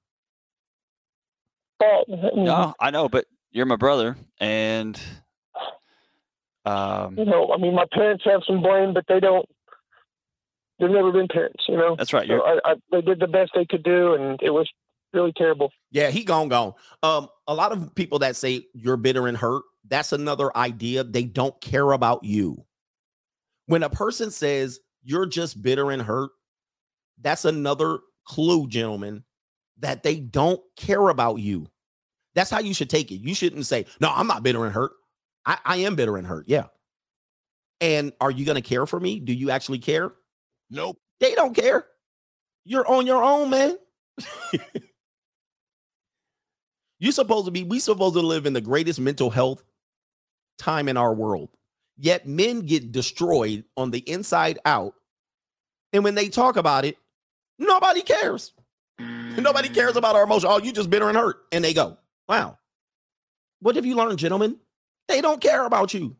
No, I know, but you're my brother, and um, You know. I mean, my parents have some blame, but they don't. They've never been parents. You know. That's right, So I, I, they did the best they could do, and it was really terrible. Yeah, he gone gone. Um, a lot of people that say you're bitter and hurt, that's another idea. They don't care about you. When a person says you're just bitter and hurt, that's another clue, gentlemen, that they don't care about you. That's how you should take it. You shouldn't say, No, I'm not bitter and hurt. I, I am bitter and hurt. Yeah. And are you going to care for me? Do you actually care? Nope. They don't care. You're on your own, man. You're supposed to be, we supposed to live in the greatest mental health time in our world. Yet men get destroyed on the inside out. And when they talk about it, nobody cares. Nobody cares mm. about our emotion. Oh, you just bitter and hurt. And they go, wow. What have you learned, gentlemen? They don't care about you.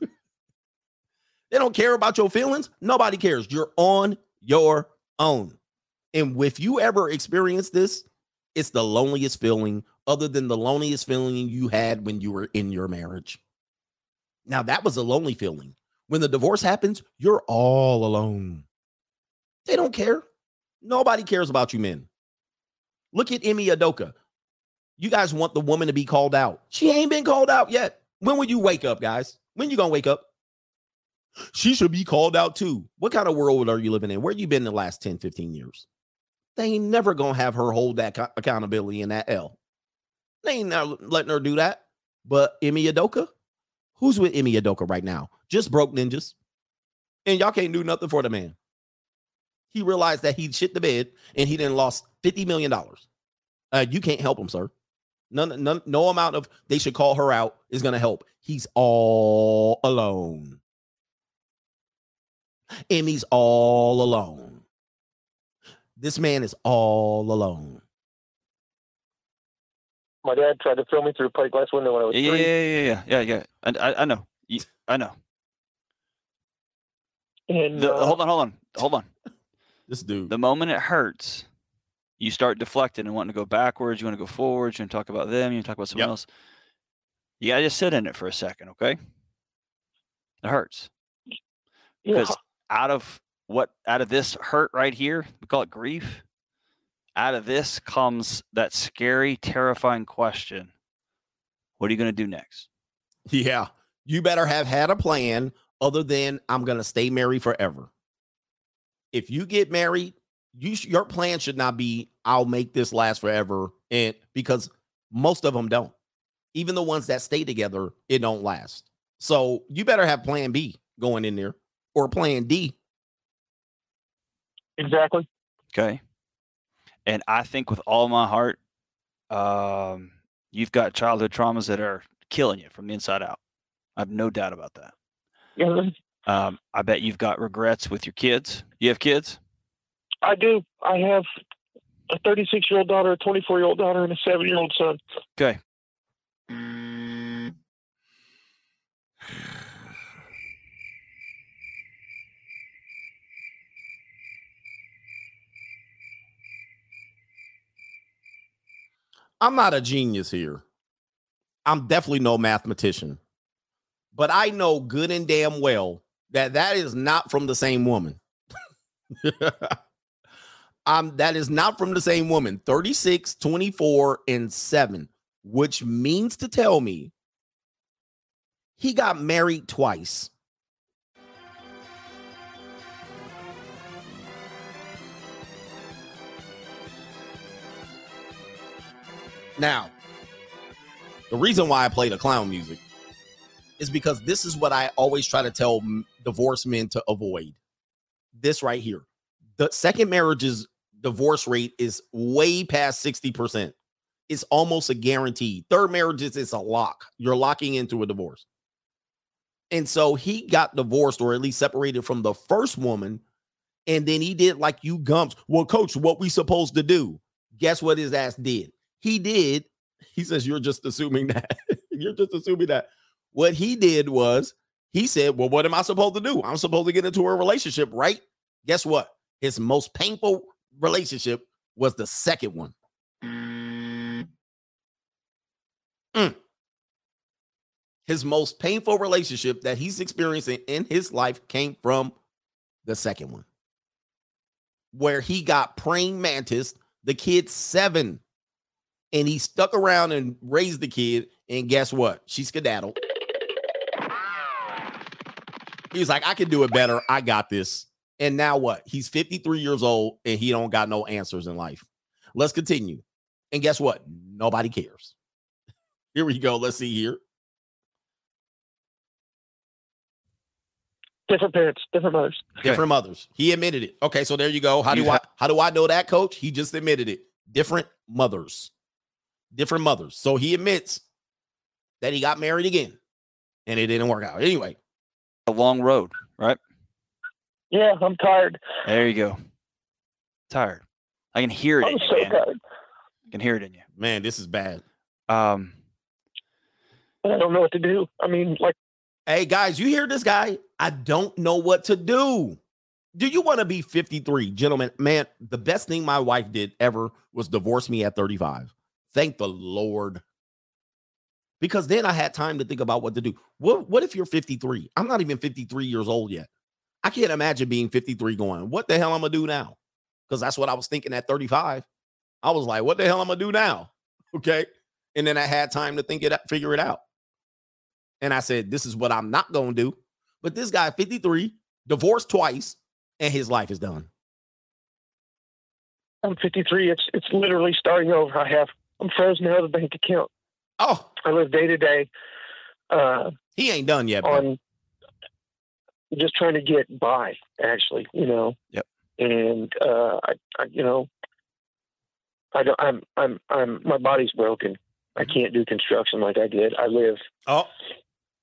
they don't care about your feelings. Nobody cares. You're on your own. And if you ever experience this, it's the loneliest feeling, other than the loneliest feeling you had when you were in your marriage. Now, that was a lonely feeling. When the divorce happens, you're all alone. They don't care. Nobody cares about you, men. Look at Ime Udoka. You guys want the woman to be called out. She ain't been called out yet. When will you wake up, guys? When you gonna wake up? She should be called out too. What kind of world are you living in? Where you been the last 10, 15 years? They ain't never gonna have her hold that co- accountability in that L. They ain't never letting her do that. But Ime Udoka, who's with Ime Udoka right now? Just broke ninjas. And y'all can't do nothing for the man. He realized that he shit the bed and he then lost $50 million. Uh, you can't help him, sir. None, none, no amount of they should call her out is gonna help. He's all alone. Ime's all alone. This man is all alone. My dad tried to throw me through a plate glass window when I was yeah, yeah, three. yeah, yeah, yeah, yeah. I, I, I know. I know. And The, uh, hold on, hold on, hold on. This dude. The moment it hurts, you start deflecting and wanting to go backwards. You want to go forwards. You want to talk about them. You want to talk about someone Yep. else. You gotta just sit in it for a second, okay? It hurts Yeah. because out of what out of this hurt right here, we call it grief. Out of this comes that scary, terrifying question: What are you gonna do next? Yeah. You better have had a plan other than I'm going to stay married forever. If you get married, you sh- your plan should not be I'll make this last forever and because most of them don't. Even the ones that stay together, it don't last. So you better have plan B going in there or plan D. Exactly. Okay. And I think with all my heart, um, you've got childhood traumas that are killing you from the inside out. I have no doubt about that. Yeah, Um, I bet you've got regrets with your kids. You have kids? I do. I have a 36 year old daughter, a 24 year old daughter, and a seven year old son. Okay. I'm not a genius here. I'm definitely no mathematician. But I know good and damn well that that is not from the same woman. um that is not from the same woman. 36, 24 and 7, which means to tell me he got married twice. Now, the reason why I play the clown music is because this is what I always try to tell divorced men to avoid. This right here. The second marriage's divorce rate is way past 60%. It's almost a guarantee. Third marriages is a lock. You're locking into a divorce. And so he got divorced or at least separated from the first woman. And then he did like you gumps. Well, coach, what we supposed to do? Guess what his ass did? He did. He says, You're just assuming that. You're just assuming that. What he did was he said, Well, what am I supposed to do? I'm supposed to get into a relationship, right? Guess what? His most painful relationship was the second one. Mm. His most painful relationship that he's experiencing in his life came from the second one, where he got praying mantis, the kid's seven, and he stuck around and raised the kid. And guess what? She skedaddled. He was like, I can do it better. I got this. And now what? He's 53 years old and he don't got no answers in life. Let's continue. And guess what? Nobody cares. Here we go. Let's see here. Different parents, different mothers. Different mothers. He admitted it. Okay, so there you go. How do You've I how do I know that, coach? He just admitted it. Different mothers. Different mothers. So he admits that he got married again and it didn't work out. Anyway, A long road, right? Yeah, I'm tired. There you go. Tired. I can hear it I'm you, so man. tired. I can hear it in you. man, this is bad. Um, I don't know what to do. I mean, like, Hey guys, you hear this guy? I don't know what to do. Do you want to be 53? Gentlemen, man, the best thing my wife did ever was divorce me at 35. Thank the Lord. Because then I had time to think about what to do. What, what if you're 53? I'm not even 53 years old yet. I can't imagine being 53 going, what the hell I'm gonna do now? Because that's what I was thinking at 35. I was like, what the hell I'm gonna do now? Okay. And then I had time to think it out, figure it out. And I said, this is what I'm not gonna do. But this guy, 53, divorced twice, and his life is done. I'm 53. It's it's literally starting over. I have I'm frozen out of the bank account. Oh, I live day to day. Uh, he ain't done yet. bro. on just trying to get by. Actually, you know. Yep. And uh, I, I, you know, I don't. I'm I'm I'm my body's broken. I can't do construction like I did. I live Oh,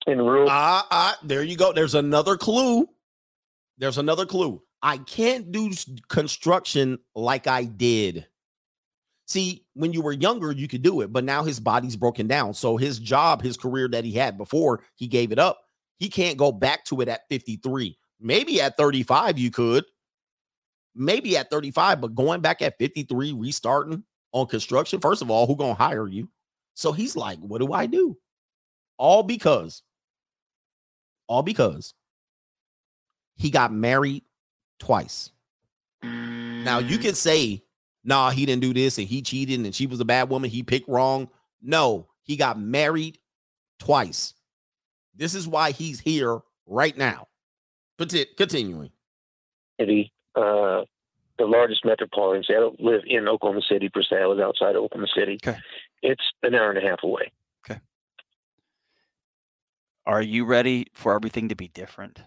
in rural. ah, ah, there you go. There's another clue. There's another clue. I can't do construction like I did. See, when you were younger, you could do it, but now his body's broken down. So his job, his career that he had before, he gave it up. He can't go back to it at 53. Maybe at 35, you could. maybe at 35, but going back at 53, restarting on construction. First of all, who gonna hire you? So he's like, what do I do? All because, all because he got married twice. Now you can mm. say, nah, he didn't do this and he cheated and she was a bad woman. He picked wrong. No, he got married twice. This is why he's here right now. Conti- Continuing. city, uh, the largest metropolitan city. I don't live in Oklahoma City per se. I live outside of Oklahoma City. Okay. It's an hour and a half away. Okay. Are you ready for everything to be different?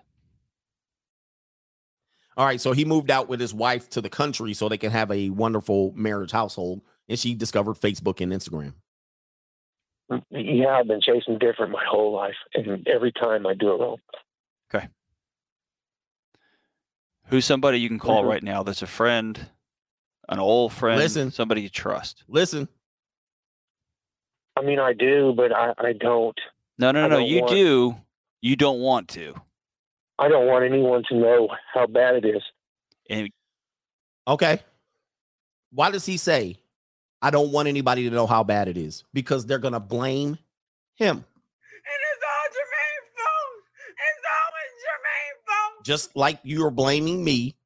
All right, so he moved out with his wife to the country so they can have a wonderful marriage household, and she discovered Facebook and Instagram. Yeah, I've been chasing different my whole life, and every time I do it wrong. Okay. Who's somebody you can call Mhm. right now that's a friend, an old friend, Listen. somebody you trust? Listen, I mean, I do, but I, I don't. No, no, no, no. You want- do. You don't want to. I don't want anyone to know how bad it is. And okay. Why does he say, I don't want anybody to know how bad it is? Because they're going to blame him. It is all Jermaine' fault. It's all Jermaine' fault. Just like you're blaming me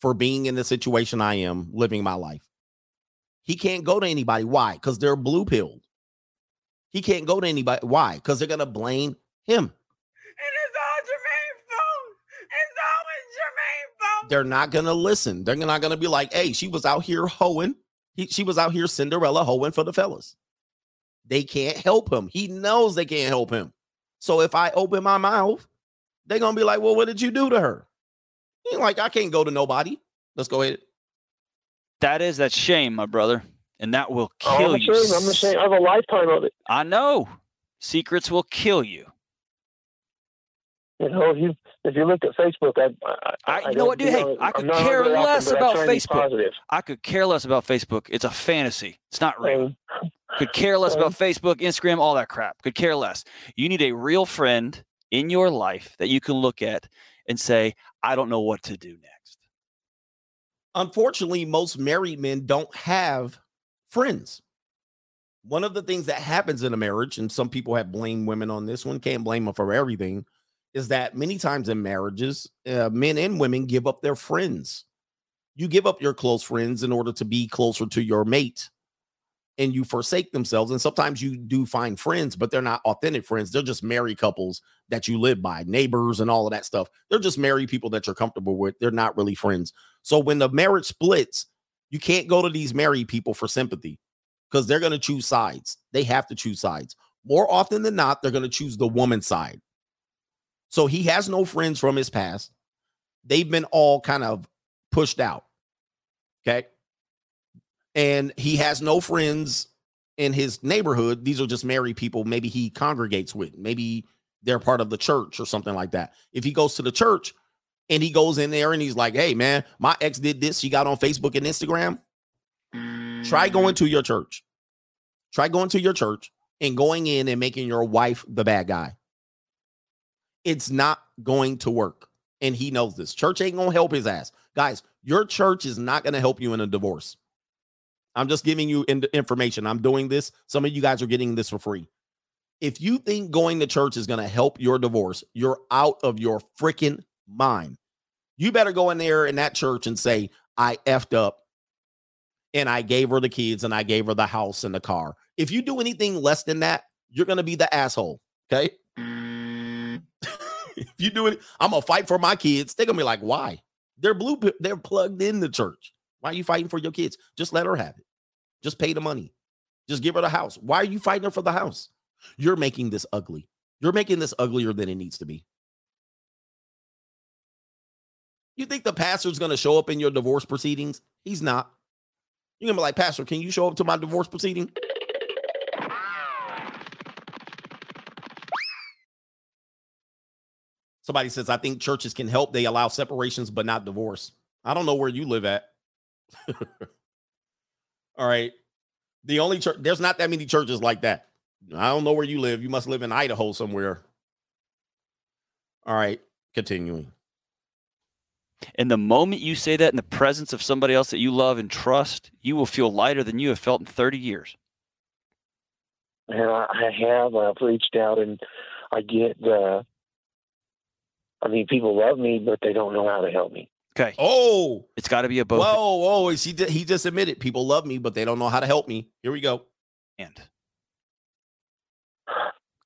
for being in the situation I am living my life. He can't go to anybody. Why? Because they're blue pilled. He can't go to anybody. Why? Because they're going to blame him. They're not going to listen. They're not going to be like, hey, she was out here hoeing. He, she was out here Cinderella hoeing for the fellas. They can't help him. He knows they can't help him. So if I open my mouth, they're going to be like, well, what did you do to her? He like, I can't go to nobody. Let's go ahead. that is that shame, my brother, and that will Oh, kill I'm you. ashamed. I'm ashamed. I have a lifetime of it. I know. Secrets will kill you. You know, if you if you look at Facebook, I I, I, I you know what, dude? don't- Hey, you I could care very often, less I about try and be Facebook. I could care less about Facebook. It's a fantasy. It's not real. Could care less Same. about Facebook, Instagram, all that crap. Could care less. You need a real friend in your life that you can look at and say, I don't know what to do next. Unfortunately, most married men don't have friends. One of the things that happens in a marriage, and some people have blamed women on this one, can't blame them for everything, is that many times in marriages, uh, men and women give up their friends. You give up your close friends in order to be closer to your mate, and you forsake themselves. And sometimes you do find friends, but they're not authentic friends. They're just married couples that you live by, neighbors, and all of that stuff. They're just married people that you're comfortable with. They're not really friends. So when the marriage splits, you can't go to these married people for sympathy because they're going to choose sides. They have to choose sides. More often than not, they're going to choose the woman's side. So he has no friends from his past. They've been all kind of pushed out. Okay. And he has no friends in his neighborhood. These are just married people. Maybe he congregates with. Maybe they're part of the church or something like that. If he goes to the church and he goes in there and he's like, hey, man, my ex did this. She got on Facebook and Instagram. Try going mm. to your church. Try going to your church and going in and making your wife the bad guy. It's not going to work. And he knows this. Church ain't going to help his ass. Guys, your church is not going to help you in a divorce. I'm just giving you in- information. I'm doing this. Some of you guys are getting this for free. If you think going to church is going to help your divorce, you're out of your freaking mind. You better go in there in that church and say, I effed up and I gave her the kids and I gave her the house and the car. If you do anything less than that, you're going to be the asshole. Okay. If you do it, I'm to fight for my kids. They're to be like, why? They're blue, they're plugged in the church. Why are you fighting for your kids? Just let her have it. Just pay the money. Just give her the house. Why are you fighting her for the house? You're making this ugly. You're making this uglier than it needs to be. You think the pastor's going to show up in your divorce proceedings? He's not. You're going to be like, Pastor, can you show up to my divorce proceeding? Somebody says, I think churches can help. They allow separations, but not divorce. I don't know where you live at. All right. The only church, there's not that many churches like that. I don't know where you live. You must live in Idaho somewhere. All right. Continuing. And the moment you say that in the presence of somebody else that you love and trust, you will feel lighter than you have felt in 30 years. And I, I have. I've reached out and I get. Uh, I mean, people love me, but they don't know how to help me. Okay. Oh, It's got to be a both. whoa, whoa! He just, he just admitted people love me, but they don't know how to help me. Here we go. And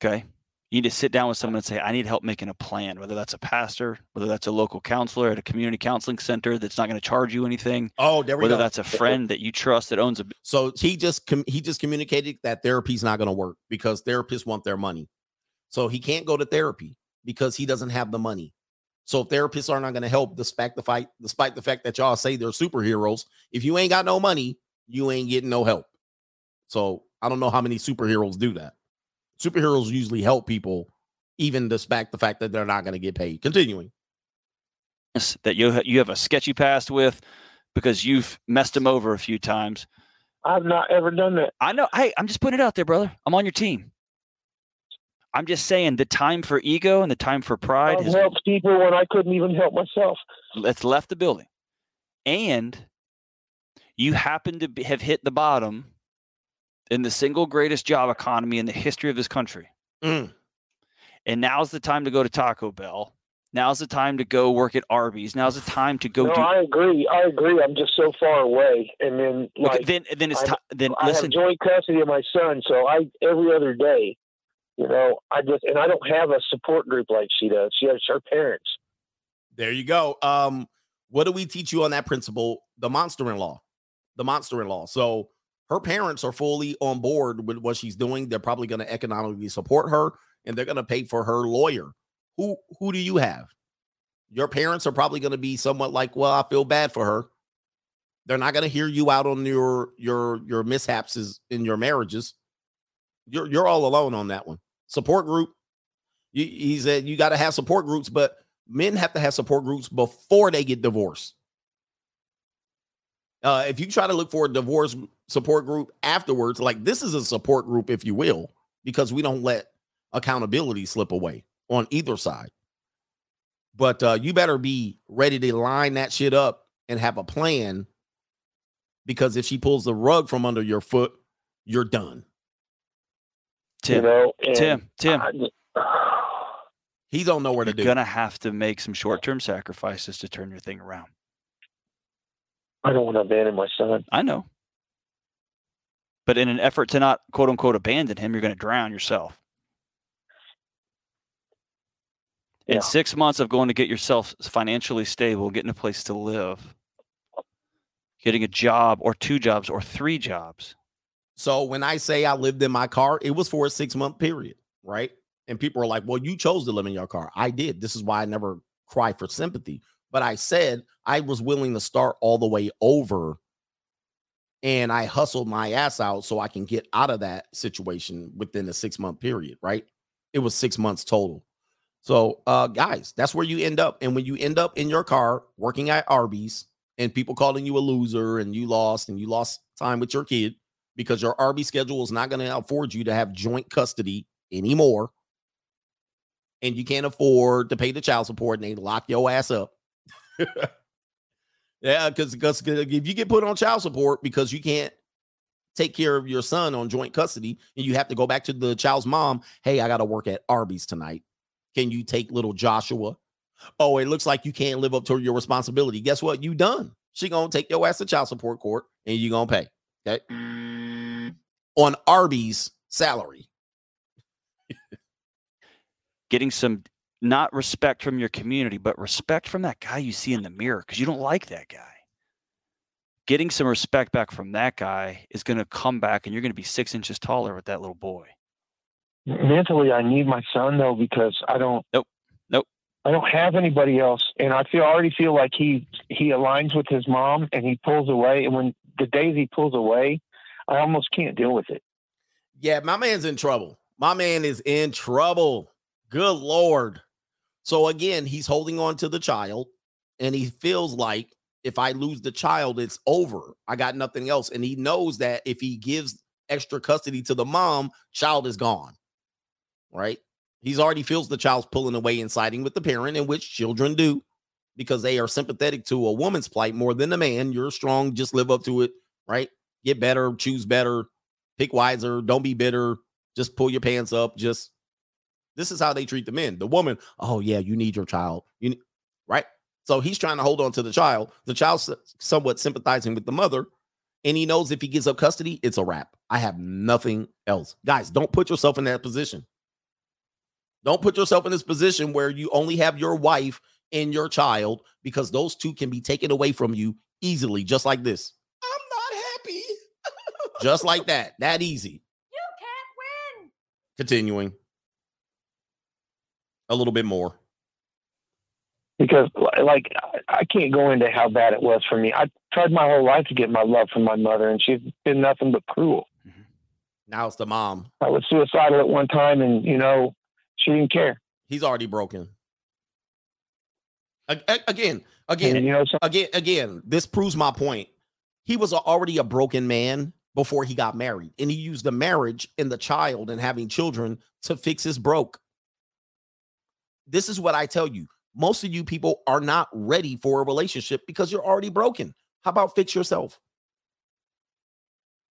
okay, you need to sit down with someone and say, "I need help making a plan." Whether that's a pastor, whether that's a local counselor at a community counseling center that's not going to charge you anything. Oh, there we whether go. that's a friend that you trust that owns a. So he just com- he just communicated that therapy's not going to work because therapists want their money. So he can't go to therapy because he doesn't have the money. So therapists are not going to help despite the fight, despite the fact that y'all say they're superheroes. If you ain't got no money, you ain't getting no help. So I don't know how many superheroes do that. Superheroes usually help people, even despite the fact that they're not going to get paid. Continuing. that you you have a sketchy past with because you've messed him over a few times. I've not ever done that. I know. Hey, I'm just putting it out there, brother. I'm on your team. I'm just saying the time for ego and the time for pride I've has helped people when I couldn't even help myself. it's left the building, and you happen to be, have hit the bottom in the single greatest job economy in the history of this country. Mm. And now's the time to go to Taco Bell. Now's the time to go work at Arby's. Now's the time to go no, do. I agree. I agree. I'm just so far away, and then Okay, then then it's I, ti- then I listen. have joint custody of my son, so I every other day, you know, I just and I don't have a support group like she does. She has her parents. There you go. Um, what do we teach you on that principle? The monster in law, the monster in law. So her parents are fully on board with what she's doing. They're probably going to economically support her, and they're going to pay for her lawyer. Who who do you have? Your parents are probably going to be somewhat like, well, I feel bad for her. They're not going to hear you out on your your your mishaps is- in your marriages. You're you're all alone on that one. Support group. He said you got to have support groups, but men have to have support groups before they get divorced. Uh, if you try to look for a divorce support group afterwards, like this is a support group, if you will, because we don't let accountability slip away on either side. But uh, you better be ready to line that shit up and have a plan because if she pulls the rug from under your foot, you're done. Tim, you know, Tim, Tim. I- He don't know where to do. You're gonna have to make some short-term sacrifices to turn your thing around. I don't want to abandon my son. I know. But in an effort to not quote unquote abandon him, you're going to drown yourself. In six months of going to get yourself financially stable, getting a place to live, getting a job or two jobs or three jobs. So when I say I lived in my car, it was for a six month period, right? And people are like, well, you chose to live in your car. I did. This is why I never cry for sympathy. But I said I was willing to start all the way over and I hustled my ass out so I can get out of that situation within a six month period, right? It was six months total. So, uh, guys, that's where you end up. And when you end up in your car working at Arby's and people calling you a loser and you lost and you lost time with your kid because your Arby's schedule is not going to afford you to have joint custody anymore. And you can't afford to pay the child support and they lock your ass up. yeah, because because if you get put on child support because you can't take care of your son on joint custody and you have to go back to the child's mom, hey, I got to work at Arby's tonight. Can you take little Joshua? Oh, it looks like you can't live up to your responsibility. Guess what? You done. She gonna take your ass to child support court and you gonna pay. Okay. On Arby's salary. Getting some not respect from your community, but respect from that guy you see in the mirror because you don't like that guy. Getting some respect back from that guy is going to come back and you're going to be six inches taller with that little boy. mentally I need my son though because I don't Nope. Nope. I don't have anybody else and I feel I already feel like he he aligns with his mom and he pulls away and when the days he pulls away I almost can't deal with it. Yeah, my man's in trouble. My man is in trouble. Good lord. So again, he's holding on to the child and he feels like if I lose the child, it's over. I got nothing else. And he knows that if he gives extra custody to the mom, child is gone. Right? He's already feels the child's pulling away and siding with the parent, in which children do. because they are sympathetic to a woman's plight more than the man. You're strong, just live up to it, right? Get better, choose better, pick wiser, don't be bitter, just pull your pants up. Just this is how they treat the men. The woman, oh yeah, you need your child. You need, right? So he's trying to hold on to the child. The child's somewhat sympathizing with the mother, and he knows if he gives up custody, it's a wrap. I have nothing else. Guys, don't put yourself in that position. Don't put yourself in this position where you only have your wife and your child because those two can be taken away from you easily, just like this. I'm not happy. Just like that. That easy. You can't win. Continuing. A little bit more. because like I- I can't go into how bad it was for me. I tried my whole life to get my love from my mother, and she's been nothing but cruel. Mm-hmm. Now it's the mom. I was suicidal at one time, and you know she didn't care. He's already broken. A- a- Again, again, And, you know, again, again. This proves my point. He was already a broken man before he got married, and he used the marriage and the child and having children to fix his broke. This is what I tell you. Most of you people are not ready for a relationship because you're already broken. How about fix yourself?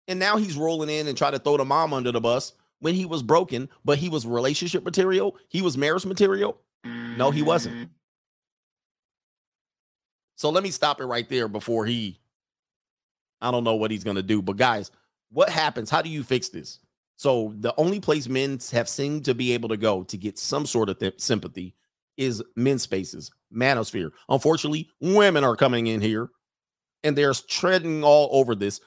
And now he's rolling in and try to throw the mom under the bus when he was broken, but he was relationship material. He was marriage material. No, he wasn't. Mm-hmm. So let me stop it right there before he, I don't know what he's going to do. But guys, what happens? How do you fix this? So the only place men have seemed to be able to go to get some sort of th- sympathy is men's spaces, manosphere. Unfortunately, women are coming in here and they're treading all over this.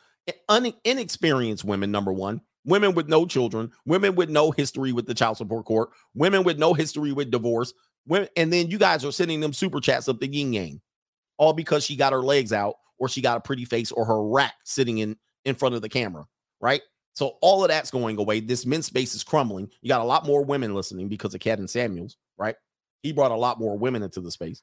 Un- inexperienced women, number one, women with no children, women with no history with the child support court, women with no history with divorce, women, and then you guys are sending them super chats up the yin yang, all because she got her legs out or she got a pretty face or her rack sitting in in front of the camera, right? So all of that's going away. This men's space is crumbling. You got a lot more women listening because of Kevin Samuels, right? He brought a lot more women into the space.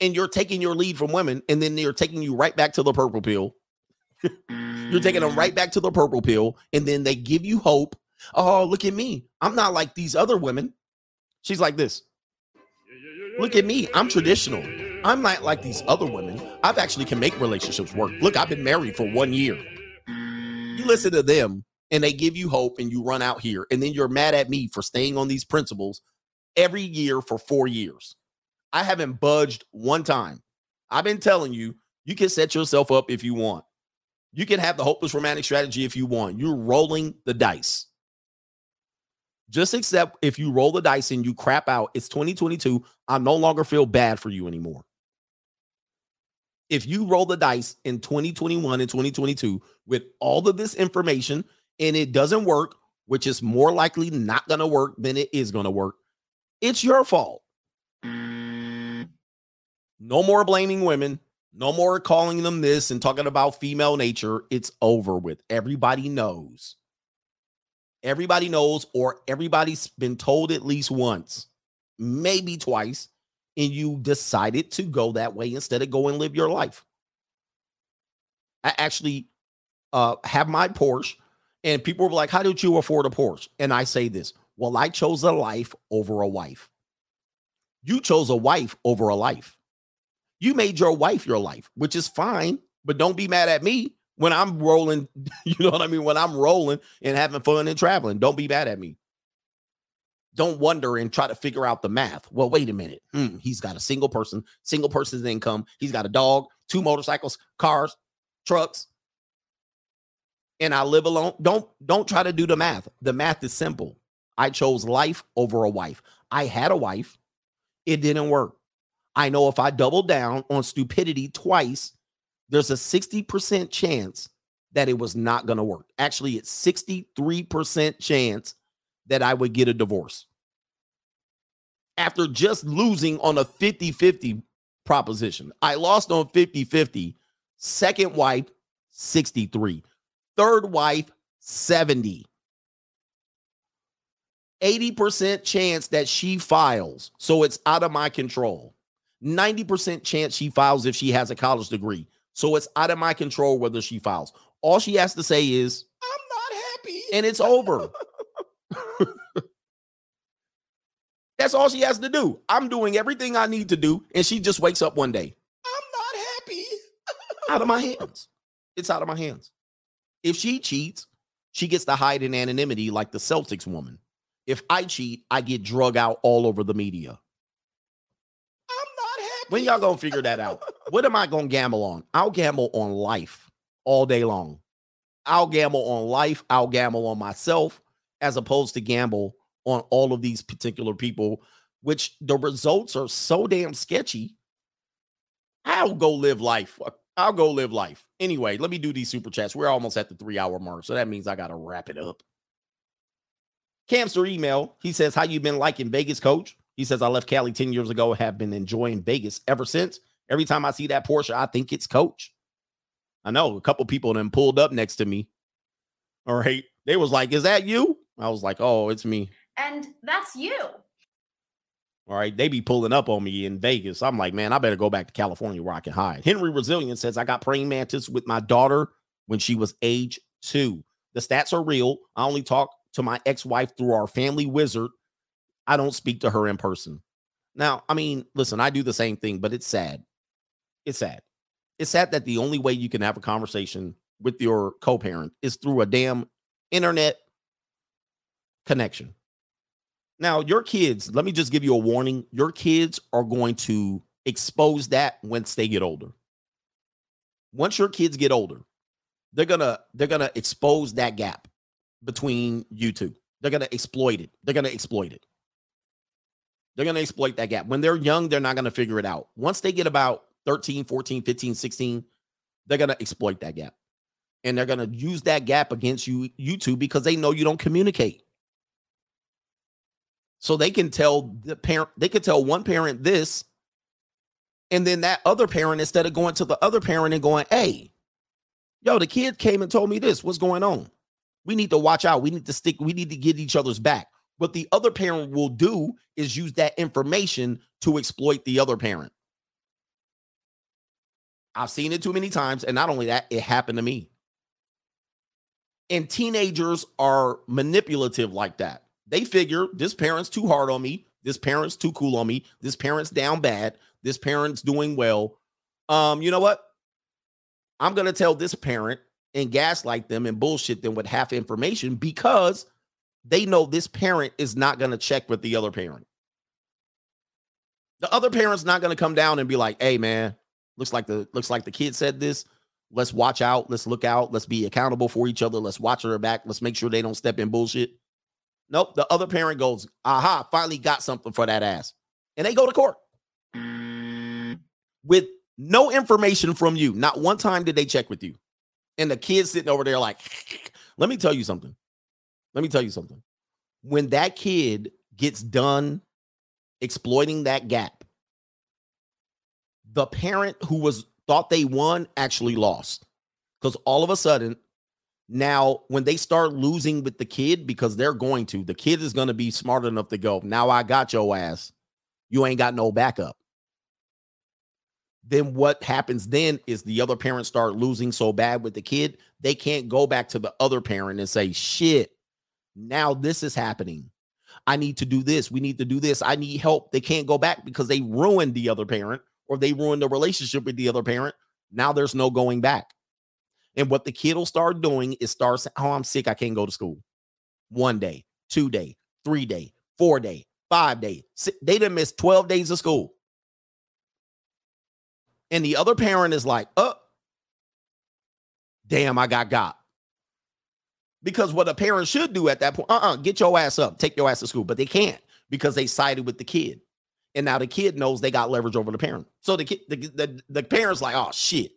And you're taking your lead from women, and then they're taking you right back to the purple pill. you're taking them right back to the purple pill, and then they give you hope. Oh, look at me. I'm not like these other women. She's like this. Look at me. I'm traditional. I'm not like these other women. I've actually can make relationships work. Look, I've been married for one year. You listen to them and they give you hope and you run out here. And then you're mad at me for staying on these principles every year for four years. I haven't budged one time. I've been telling you, you can set yourself up if you want. You can have the hopeless romantic strategy if you want. You're rolling the dice. Just accept if you roll the dice and you crap out, it's 2022. I no longer feel bad for you anymore. If you roll the dice in 2021 and 2022 with all of this information and it doesn't work, which is more likely not going to work than it is going to work, it's your fault. No more blaming women. No more calling them this and talking about female nature. It's over with. Everybody knows. Everybody knows, or everybody's been told at least once, maybe twice, and you decided to go that way instead of go and live your life. I actually uh, have my Porsche, and people were like, How did you afford a Porsche? And I say this Well, I chose a life over a wife. You chose a wife over a life. You made your wife your life, which is fine, but don't be mad at me when I'm rolling. You know what I mean? When I'm rolling and having fun and traveling, don't be mad at me. Don't wonder and try to figure out the math. Well, wait a minute. Hmm, he's got a single person, single person's income. He's got a dog, two motorcycles, cars, trucks, and I live alone. Don't don't try to do the math. The math is simple. I chose life over a wife. I had a wife. It didn't work. I know if I double down on stupidity twice, there's a 60% chance that it was not going to work. Actually, it's 63% chance that I would get a divorce. After just losing on a 50 50 proposition, I lost on 50 50. Second wife, 63. Third wife, 70. 80% chance that she files. So it's out of my control. 90% chance she files if she has a college degree. So it's out of my control whether she files. All she has to say is, I'm not happy. And it's over. That's all she has to do. I'm doing everything I need to do, and she just wakes up one day. I'm not happy. out of my hands. It's out of my hands. If she cheats, she gets to hide in anonymity like the Celtics woman. If I cheat, I get drug out all over the media. I'm not happy. When y'all gonna figure that out? what am I gonna gamble on? I'll gamble on life all day long. I'll gamble on life. I'll gamble on myself as opposed to gamble on all of these particular people, which the results are so damn sketchy. I'll go live life. I'll go live life. Anyway, let me do these super chats. We're almost at the three hour mark. So that means I got to wrap it up. Camster email. He says, How you been liking Vegas, coach? He says, I left Cali 10 years ago, have been enjoying Vegas ever since. Every time I see that Porsche, I think it's coach. I know a couple people then pulled up next to me. All right. They was like, Is that you? I was like, Oh, it's me. And that's you. All right. They be pulling up on me in Vegas. I'm like, man, I better go back to California where I can hide. Henry Resilient says, I got praying mantis with my daughter when she was age two. The stats are real. I only talk to my ex wife through our family wizard. I don't speak to her in person. Now, I mean, listen, I do the same thing, but it's sad. It's sad. It's sad that the only way you can have a conversation with your co parent is through a damn internet connection. Now, your kids, let me just give you a warning. Your kids are going to expose that once they get older. Once your kids get older, they're gonna they're gonna expose that gap between you two. They're gonna exploit it. They're gonna exploit it. They're gonna exploit that gap. When they're young, they're not gonna figure it out. Once they get about 13, 14, 15, 16, they're gonna exploit that gap. And they're gonna use that gap against you, you two, because they know you don't communicate. So they can tell the parent, they could tell one parent this, and then that other parent, instead of going to the other parent and going, hey, yo, the kid came and told me this. What's going on? We need to watch out. We need to stick, we need to get each other's back. What the other parent will do is use that information to exploit the other parent. I've seen it too many times. And not only that, it happened to me. And teenagers are manipulative like that. They figure this parent's too hard on me. This parent's too cool on me. This parent's down bad. This parent's doing well. Um, you know what? I'm gonna tell this parent and gaslight them and bullshit them with half information because they know this parent is not gonna check with the other parent. The other parent's not gonna come down and be like, "Hey, man, looks like the looks like the kid said this. Let's watch out. Let's look out. Let's be accountable for each other. Let's watch her back. Let's make sure they don't step in bullshit." Nope. The other parent goes, aha, finally got something for that ass. And they go to court with no information from you. Not one time did they check with you. And the kid sitting over there, like, let me tell you something. Let me tell you something. When that kid gets done exploiting that gap, the parent who was thought they won actually lost. Because all of a sudden, now, when they start losing with the kid, because they're going to, the kid is going to be smart enough to go, now I got your ass. You ain't got no backup. Then what happens then is the other parents start losing so bad with the kid, they can't go back to the other parent and say, shit, now this is happening. I need to do this. We need to do this. I need help. They can't go back because they ruined the other parent or they ruined the relationship with the other parent. Now there's no going back. And what the kid will start doing is start saying, Oh, I'm sick. I can't go to school. One day, two day, three day, four day, five day. Six, they didn't miss 12 days of school. And the other parent is like, Oh, damn, I got got. Because what a parent should do at that point, uh-uh, get your ass up, take your ass to school. But they can't because they sided with the kid. And now the kid knows they got leverage over the parent. So the kid, the, the, the parent's like, oh shit.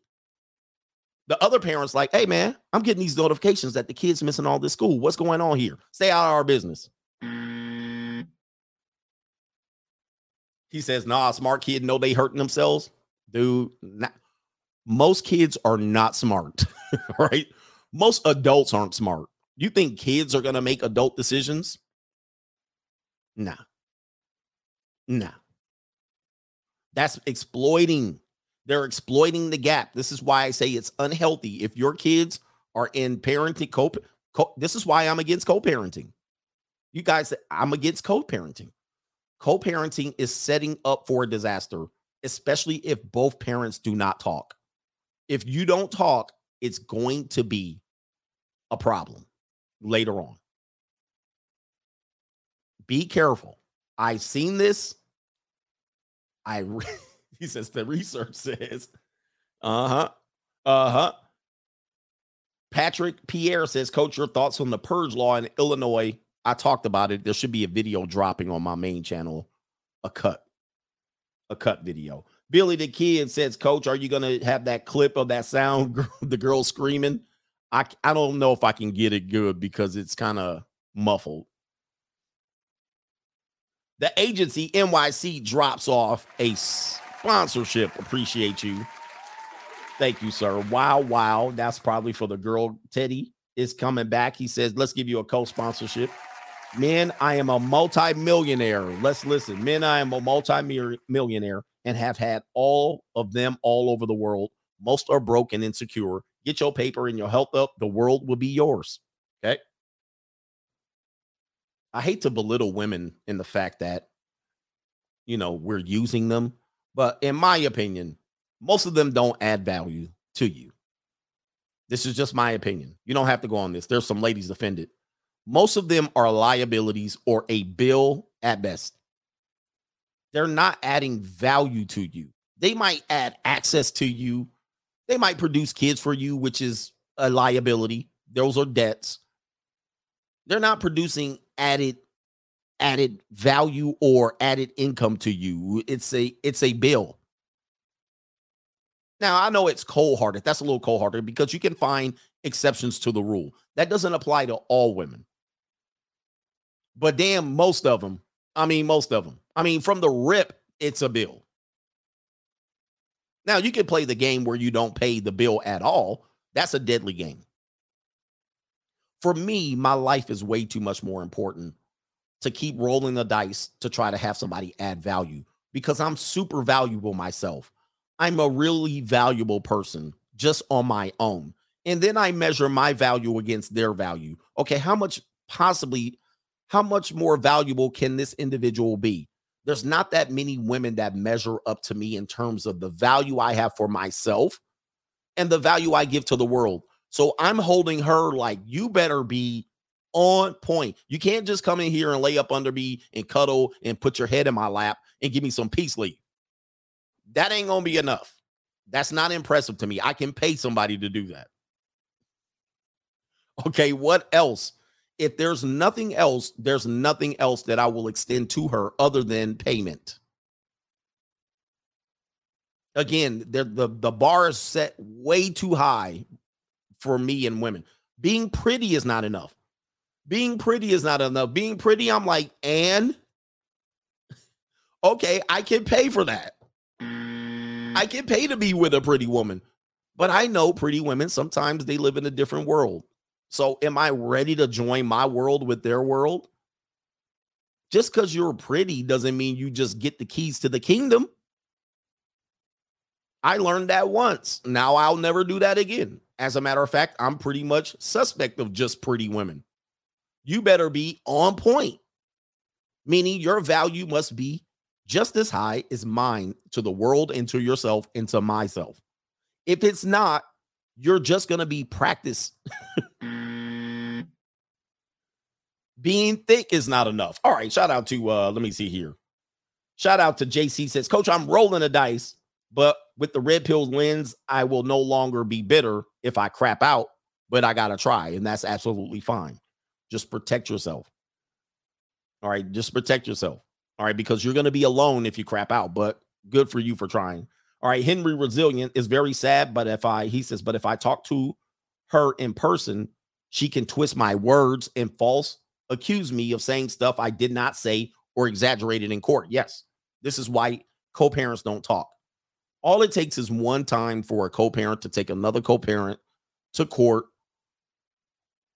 The other parents like, hey man, I'm getting these notifications that the kid's missing all this school. What's going on here? Stay out of our business. He says, nah, smart kid know they hurting themselves. Dude, not, most kids are not smart, right? Most adults aren't smart. You think kids are gonna make adult decisions? Nah. Nah. That's exploiting they're exploiting the gap. This is why I say it's unhealthy. If your kids are in parenting co, co this is why I'm against co-parenting. You guys, I'm against co-parenting. Co-parenting is setting up for a disaster, especially if both parents do not talk. If you don't talk, it's going to be a problem later on. Be careful. I've seen this. I he says the research says, uh-huh. Uh-huh. Patrick Pierre says, Coach, your thoughts on the purge law in Illinois. I talked about it. There should be a video dropping on my main channel, a cut, a cut video. Billy the Kid says, Coach, are you going to have that clip of that sound, the girl screaming? I, I don't know if I can get it good because it's kind of muffled. The agency NYC drops off a sponsorship. Appreciate you. Thank you, sir. Wow, wow. That's probably for the girl. Teddy is coming back. He says, let's give you a co sponsorship. Men, I am a multi-millionaire. Let's listen. Men, I am a multi-millionaire and have had all of them all over the world. Most are broke and insecure. Get your paper and your health up. The world will be yours. Okay. I hate to belittle women in the fact that, you know, we're using them. But in my opinion, most of them don't add value to you. This is just my opinion. You don't have to go on this. There's some ladies offended. Most of them are liabilities or a bill at best. They're not adding value to you. They might add access to you. They might produce kids for you, which is a liability. Those are debts. They're not producing added added value or added income to you. It's a it's a bill. Now, I know it's cold hearted. That's a little cold hearted because you can find exceptions to the rule. That doesn't apply to all women. But damn, most of them, I mean, most of them, I mean, from the rip, it's a bill. Now, you can play the game where you don't pay the bill at all. That's a deadly game. For me, my life is way too much more important to keep rolling the dice to try to have somebody add value because I'm super valuable myself. I'm a really valuable person just on my own. And then I measure my value against their value. Okay, how much possibly, how much more valuable can this individual be? There's not that many women that measure up to me in terms of the value I have for myself and the value I give to the world. So I'm holding her like, you better be on point. You can't just come in here and lay up under me and cuddle and put your head in my lap and give me some peace leave. That ain't gonna be enough. That's not impressive to me. I can pay somebody to do that. Okay, what else? If there's nothing else, there's nothing else that I will extend to her other than payment. Again, the the bar is set way too high for me and women. Being pretty is not enough. Being pretty is not enough. Being pretty, I'm like, and okay, I can pay for that. I can pay to be with a pretty woman. But I know pretty women sometimes they live in a different world. So am I ready to join my world with their world? Just because you're pretty doesn't mean you just get the keys to the kingdom. I learned that once. Now I'll never do that again. As a matter of fact, I'm pretty much suspect of just pretty women. You better be on point, meaning your value must be just as high as mine to the world and to yourself and to myself. If it's not, you're just going to be practice. Being thick is not enough. All right, shout out to uh let me see here. Shout out to JC says, "Coach, I'm rolling the dice, but with the red pill lens, I will no longer be bitter if I crap out, but I got to try and that's absolutely fine. Just protect yourself. All right, just protect yourself. All right, because you're going to be alone if you crap out, but good for you for trying. All right, Henry Resilient is very sad, but if I, he says, but if I talk to her in person, she can twist my words and false accuse me of saying stuff I did not say or exaggerated in court. Yes, this is why co parents don't talk. All it takes is one time for a co parent to take another co parent to court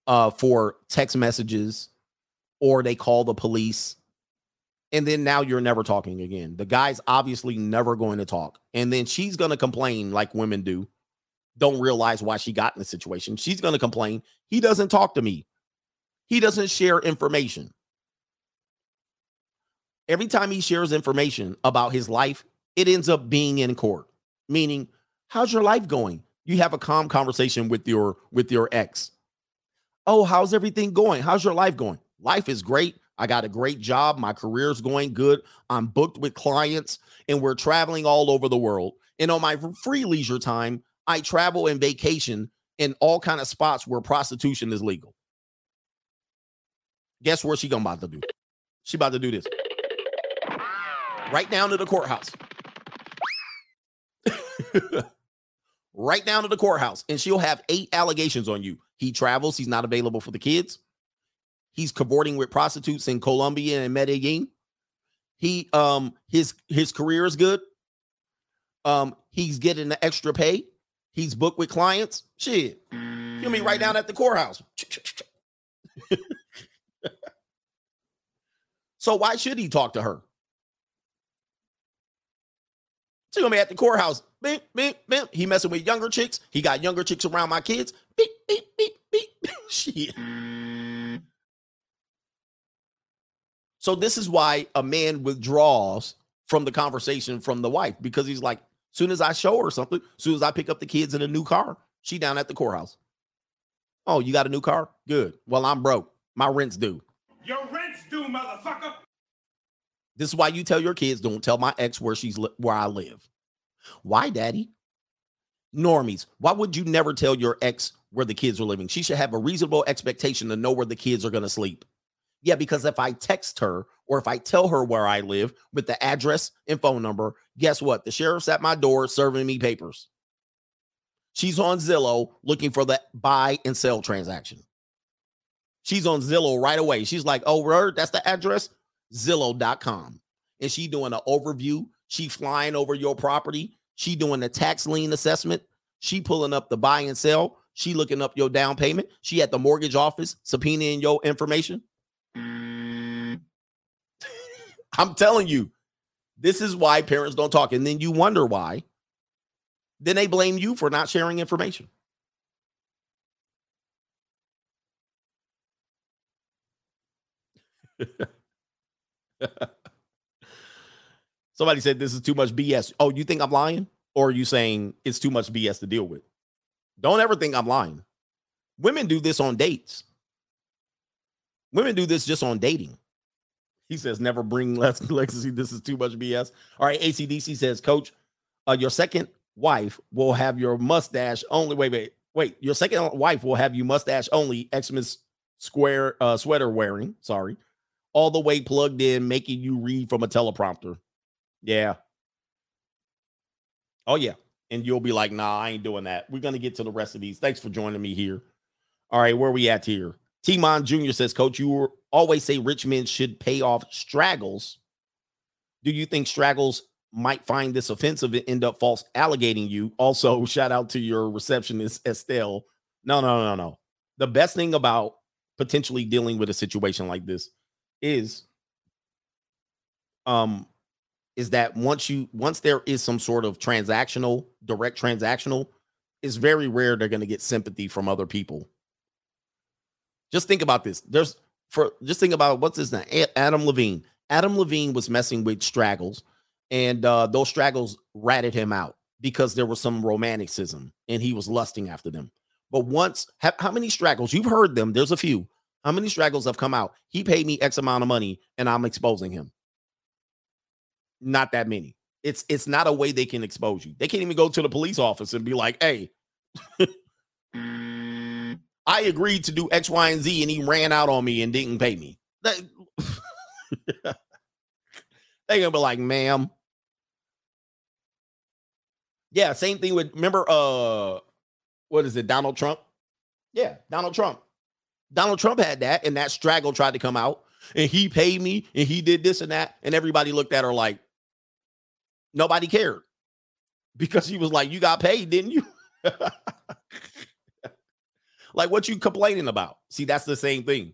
uh, for text messages or they call the police and then now you're never talking again. The guy's obviously never going to talk. And then she's going to complain like women do. Don't realize why she got in the situation. She's going to complain. He doesn't talk to me. He doesn't share information. every time he shares information about his life, it ends up being in court. Meaning, how's your life going? You have a calm conversation with your with your ex. Oh, how's everything going? How's your life going? Life is great. I got a great job. My career's going good. I'm booked with clients and we're traveling all over the world. And on my free leisure time, I travel and vacation in all kind of spots where prostitution is legal. Guess where she gonna about to do? She about to do this. Right down to the courthouse. right down to the courthouse. And she'll have eight allegations on you. He travels, he's not available for the kids. He's cavorting with prostitutes in Colombia and Medellin. He um his his career is good. Um, he's getting the extra pay. He's booked with clients. Shit. He'll be right down at the courthouse. so why should he talk to her? Gonna be at the courthouse. Beep. He messing with younger chicks. He got younger chicks around my kids. Beep, beep, beep, beep. Shit. So this is why a man withdraws from the conversation from the wife because he's like, soon as I show her something, soon as I pick up the kids in a new car, she down at the courthouse. Oh, you got a new car? Good. Well, I'm broke. My rent's due. Your rent's due, motherfucker. This is why you tell your kids don't tell my ex where she's li- where I live. Why, daddy? Normies, why would you never tell your ex where the kids are living? She should have a reasonable expectation to know where the kids are going to sleep. Yeah, because if I text her or if I tell her where I live with the address and phone number, guess what? The sheriff's at my door serving me papers. She's on Zillow looking for the buy and sell transaction. She's on Zillow right away. She's like, oh, that's the address, Zillow.com. And she doing an overview. She flying over your property. She doing the tax lien assessment. She pulling up the buy and sell. She looking up your down payment. She at the mortgage office subpoenaing your information. I'm telling you, this is why parents don't talk. And then you wonder why. Then they blame you for not sharing information. Somebody said this is too much BS. Oh, you think I'm lying? Or are you saying it's too much BS to deal with? Don't ever think I'm lying. Women do this on dates. Women do this just on dating. He says, never bring Lex- Lexi. This is too much BS. All right. ACDC says, Coach, uh, your second wife will have your mustache only. Wait, wait, wait. Your second wife will have you mustache only, Xmas square uh, sweater wearing. Sorry. All the way plugged in, making you read from a teleprompter. Yeah. Oh, yeah. And you'll be like, nah, I ain't doing that. We're going to get to the rest of these. Thanks for joining me here. All right. Where we at here? Timon Jr. says, Coach, you always say rich men should pay off straggles. Do you think straggles might find this offensive and end up false allegating you? Also, shout out to your receptionist, Estelle. No, no, no, no. The best thing about potentially dealing with a situation like this is um is that once you once there is some sort of transactional direct transactional it's very rare they're going to get sympathy from other people just think about this. There's for just think about what's his name? Adam Levine. Adam Levine was messing with straggles, and uh, those straggles ratted him out because there was some romanticism and he was lusting after them. But once, how, how many straggles? You've heard them. There's a few. How many straggles have come out? He paid me X amount of money, and I'm exposing him. Not that many. It's it's not a way they can expose you. They can't even go to the police office and be like, "Hey." I agreed to do X, Y, and Z, and he ran out on me and didn't pay me. They, they gonna be like, ma'am. Yeah, same thing with remember uh what is it, Donald Trump? Yeah, Donald Trump. Donald Trump had that, and that straggle tried to come out, and he paid me, and he did this and that, and everybody looked at her like nobody cared because he was like, You got paid, didn't you? Like, what you complaining about? See, that's the same thing.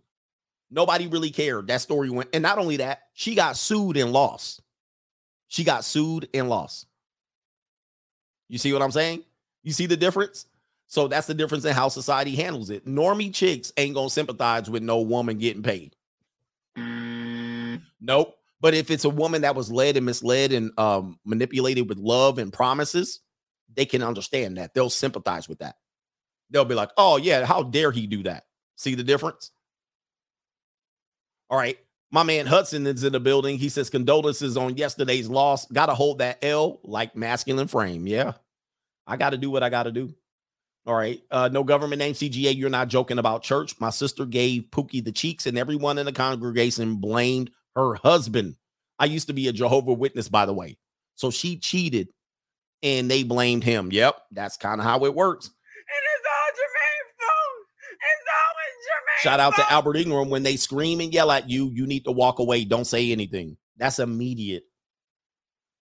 Nobody really cared. That story went, and not only that, she got sued and lost. She got sued and lost. You see what I'm saying? You see the difference? So that's the difference in how society handles it. Normie chicks ain't gonna sympathize with no woman getting paid. Mm. Nope. But if it's a woman that was led and misled and um, manipulated with love and promises, they can understand that. They'll sympathize with that. They'll be like, oh, yeah, how dare he do that? See the difference? All right. My man Hudson is in the building. He says condolences on yesterday's loss. Got to hold that L like masculine frame. Yeah. I got to do what I got to do. All right. Uh, no government name CGA. You're not joking about church. My sister gave Pookie the cheeks, and everyone in the congregation blamed her husband. I used to be a Jehovah Witness, by the way. So she cheated and they blamed him. Yep, that's kind of how it works. And it's all Jermaine's fault. It's always Jermaine's Shout out to. Albert Ingram when they scream and yell at you, you need to walk away. Don't say anything. That's immediate.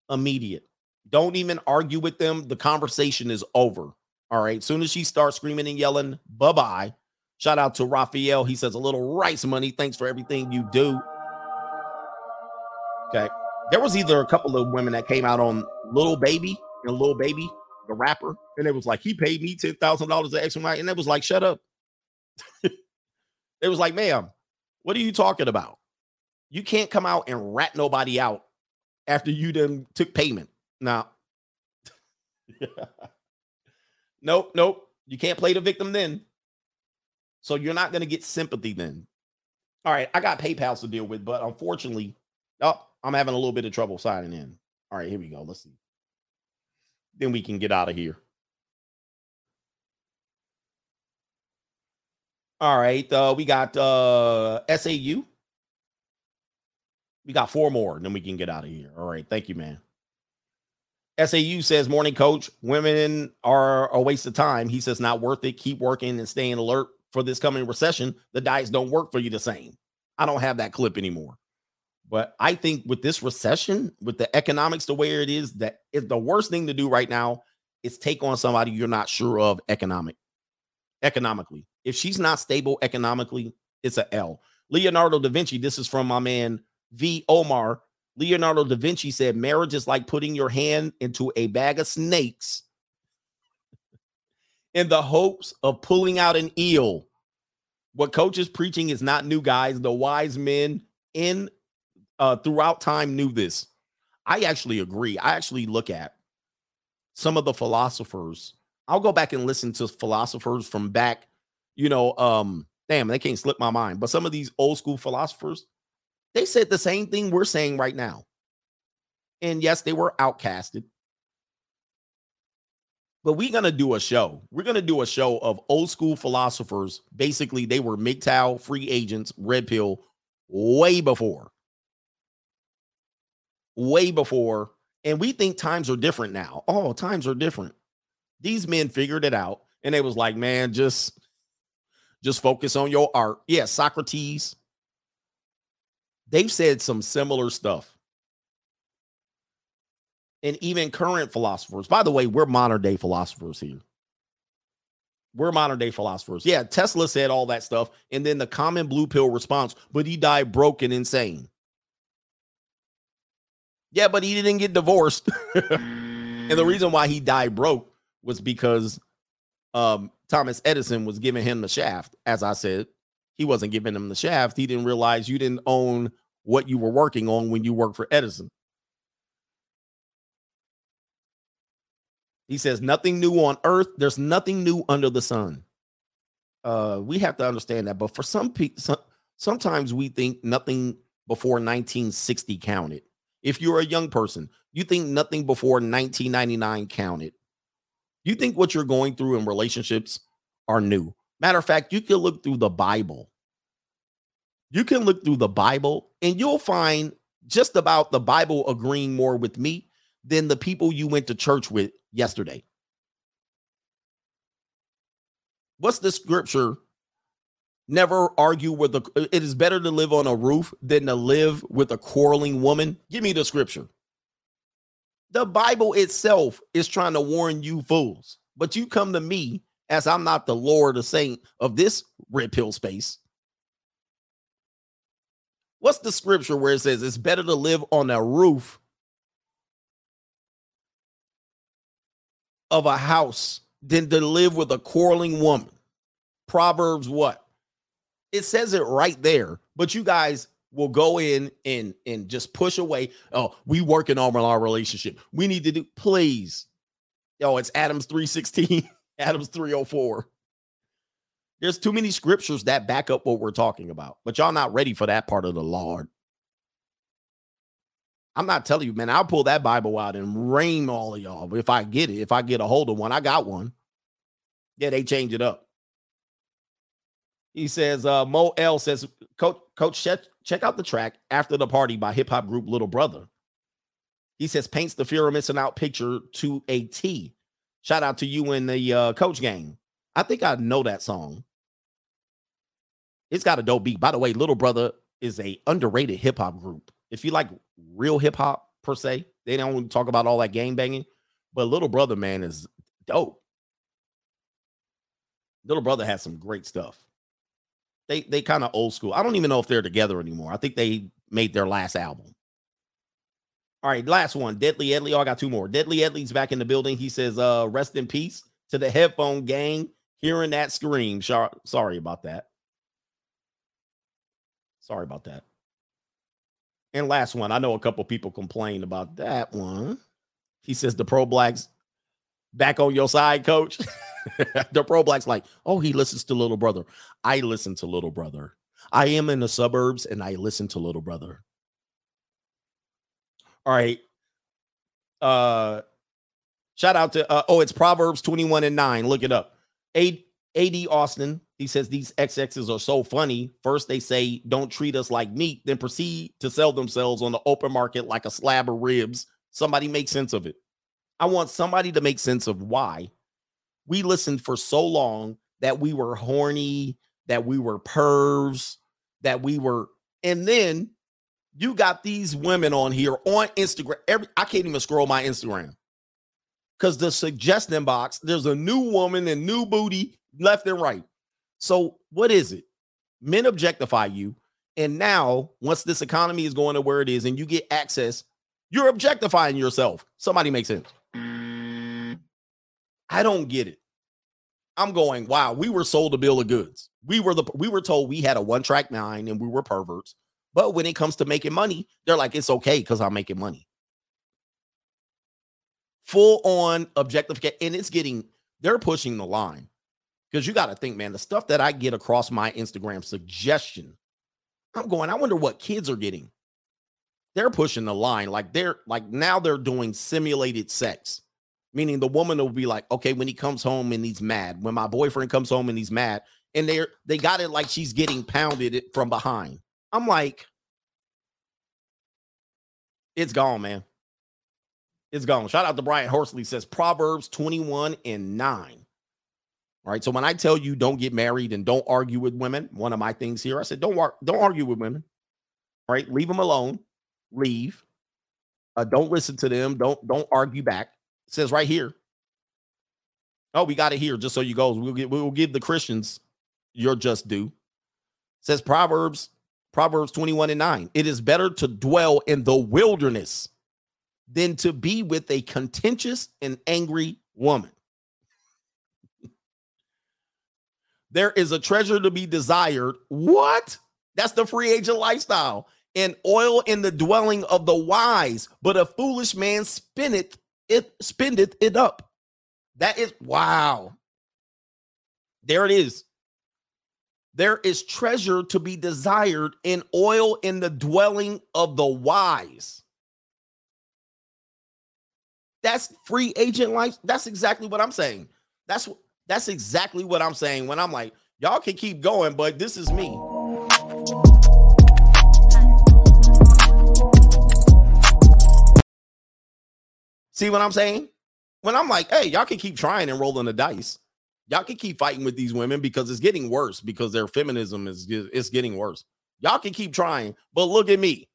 Immediate. Don't even argue with them. The conversation is over. All right. Soon as she starts screaming and yelling, bye bye. Shout out to Raphael. He says a little rice money. Thanks for everything you do. Okay. There was either a couple of women that came out on Little Baby and Lil Baby, the rapper, and it was like he paid me ten thousand dollars to X and Y, and it was like, shut up. it was like, ma'am, what are you talking about? You can't come out and rat nobody out after you then took payment. Now, nope, nope. You can't play the victim then. So you're not going to get sympathy then. All right, I got PayPal to deal with, but unfortunately, oh, I'm having a little bit of trouble signing in. All right, here we go. Let's see. Then we can get out of here. All right, uh, we got uh SAU. We got four more, and then we can get out of here. All right, thank you, man. SAU says, Morning coach, women are a waste of time. He says, Not worth it. Keep working and staying alert for this coming recession. The diets don't work for you the same. I don't have that clip anymore. But I think with this recession, with the economics the way it is, that is the worst thing to do right now is take on somebody you're not sure of economic economically. If she's not stable economically, it's a L. Leonardo da Vinci, this is from my man V. Omar. Leonardo da Vinci said, Marriage is like putting your hand into a bag of snakes in the hopes of pulling out an eel. What coach is preaching is not new, guys. The wise men in uh, throughout time knew this. I actually agree. I actually look at some of the philosophers. I'll go back and listen to philosophers from back, you know, um, damn, they can't slip my mind. But some of these old school philosophers, they said the same thing we're saying right now. And yes, they were outcasted. But we're going to do a show. We're going to do a show of old school philosophers. Basically, they were MGTOW, free agents, red pill, way before. Way before. And we think times are different now. Oh, times are different. These men figured it out. And they was like, man, just just focus on your art. Yeah, Socrates. They've said some similar stuff. And even current philosophers. By the way, we're modern day philosophers here. We're modern day philosophers. Yeah, Tesla said all that stuff. And then the common blue pill response, but he died broken, insane. Yeah, but he didn't get divorced. and the reason why he died broke was because um, Thomas Edison was giving him the shaft. As I said, he wasn't giving him the shaft. He didn't realize you didn't own what you were working on when you worked for Edison. He says, nothing new on earth. There's nothing new under the sun. Uh, we have to understand that. But for some people, some, sometimes we think nothing before 1960 counted. If you're a young person, you think nothing before 1999 counted. You think what you're going through in relationships are new. Matter of fact, you can look through the Bible. You can look through the Bible and you'll find just about the Bible agreeing more with me than the people you went to church with yesterday. What's the scripture? Never argue with a it is better to live on a roof than to live with a quarreling woman. Give me the scripture. The Bible itself is trying to warn you fools, but you come to me as I'm not the Lord or saint of this red pill space. What's the scripture where it says it's better to live on a roof of a house than to live with a quarreling woman? Proverbs what? It says it right there, but you guys will go in and and just push away. Oh, we working on our relationship. We need to do please. Yo, it's Adams 316, Adams 304. There's too many scriptures that back up what we're talking about, but y'all not ready for that part of the Lord. I'm not telling you, man. I'll pull that Bible out and rain all of y'all if I get it. If I get a hold of one, I got one. Yeah, they change it up. He says, uh, Mo L says, Coach, Coach, check, check out the track after the party by hip hop group Little Brother. He says, paints the fear of missing out picture to a T. Shout out to you in the uh, coach gang. I think I know that song. It's got a dope beat. By the way, Little Brother is a underrated hip hop group. If you like real hip hop per se, they don't talk about all that gang banging, but Little Brother man is dope. Little Brother has some great stuff. They they kind of old school. I don't even know if they're together anymore. I think they made their last album. All right, last one. Deadly Edley. Oh, I got two more. Deadly Edley's back in the building. He says, uh, rest in peace to the headphone gang. Hearing that scream. Sorry about that. Sorry about that. And last one. I know a couple people complained about that one. He says the pro blacks back on your side, coach. the pro black's like, oh, he listens to little brother. I listen to little brother. I am in the suburbs and I listen to little brother. All right. Uh shout out to uh, oh, it's Proverbs 21 and 9. Look it up. A AD Austin, he says these XXs are so funny. First, they say don't treat us like meat, then proceed to sell themselves on the open market like a slab of ribs. Somebody make sense of it. I want somebody to make sense of why we listened for so long that we were horny, that we were pervs, that we were, and then you got these women on here on Instagram. Every I can't even scroll my Instagram because the suggestion box, there's a new woman and new booty left and right. So what is it? Men objectify you. And now, once this economy is going to where it is and you get access, you're objectifying yourself. Somebody make sense. I don't get it. I'm going, wow, we were sold a bill of goods. We were the we were told we had a one track mind and we were perverts. But when it comes to making money, they're like, it's okay because I'm making money. Full on objective, and it's getting they're pushing the line because you got to think, man, the stuff that I get across my Instagram suggestion, I'm going, I wonder what kids are getting. They're pushing the line like they're like now they're doing simulated sex meaning the woman will be like, okay, when he comes home and he's mad, when my boyfriend comes home and he's mad, and they're they got it like she's getting pounded from behind. I'm like, it's gone, man. It's gone. Shout out to Brian Horsley says Proverbs 21 and 9. All right. So when I tell you don't get married and don't argue with women, one of my things here, I said, don't don't argue with women. All right, leave them alone. Leave. Uh, don't listen to them. Don't don't argue back says right here. Oh, we got it here just so you go. We'll, get, we'll give the Christians your just due. It says Proverbs, Proverbs 21 and 9. It is better to dwell in the wilderness than to be with a contentious and angry woman. there is a treasure to be desired. What? That's the free agent lifestyle. And oil in the dwelling of the wise, but a foolish man spinneth it spendeth it up. That is wow. There it is. There is treasure to be desired in oil in the dwelling of the wise. That's free agent life. That's exactly what I'm saying. That's that's exactly what I'm saying when I'm like, y'all can keep going, but this is me. See what I'm saying? When I'm like, hey, y'all can keep trying and rolling the dice. Y'all can keep fighting with these women because it's getting worse because their feminism is it's getting worse. Y'all can keep trying, but look at me.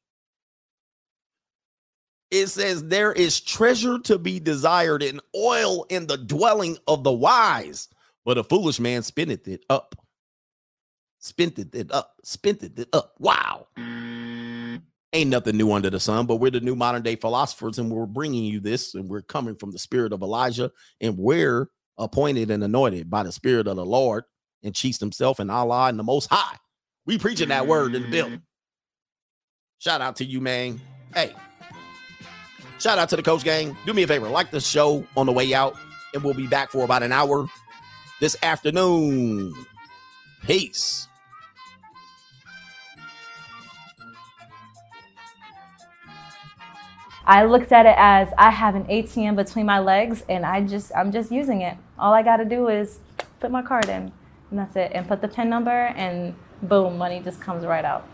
It says there is treasure to be desired in oil in the dwelling of the wise, but a foolish man spendeth it up. Spent it up, spent it up. Wow. Ain't nothing new under the sun, but we're the new modern day philosophers, and we're bringing you this, and we're coming from the spirit of Elijah, and we're appointed and anointed by the spirit of the Lord and Chiefs himself and Allah and the Most High. We preaching that word in the building. Mm-hmm. Shout out to you, man. Hey, shout out to the coach gang. Do me a favor, like the show on the way out, and we'll be back for about an hour this afternoon. Peace. I looked at it as I have an ATM between my legs and I just I'm just using it. All I got to do is put my card in and that's it and put the pin number and boom money just comes right out.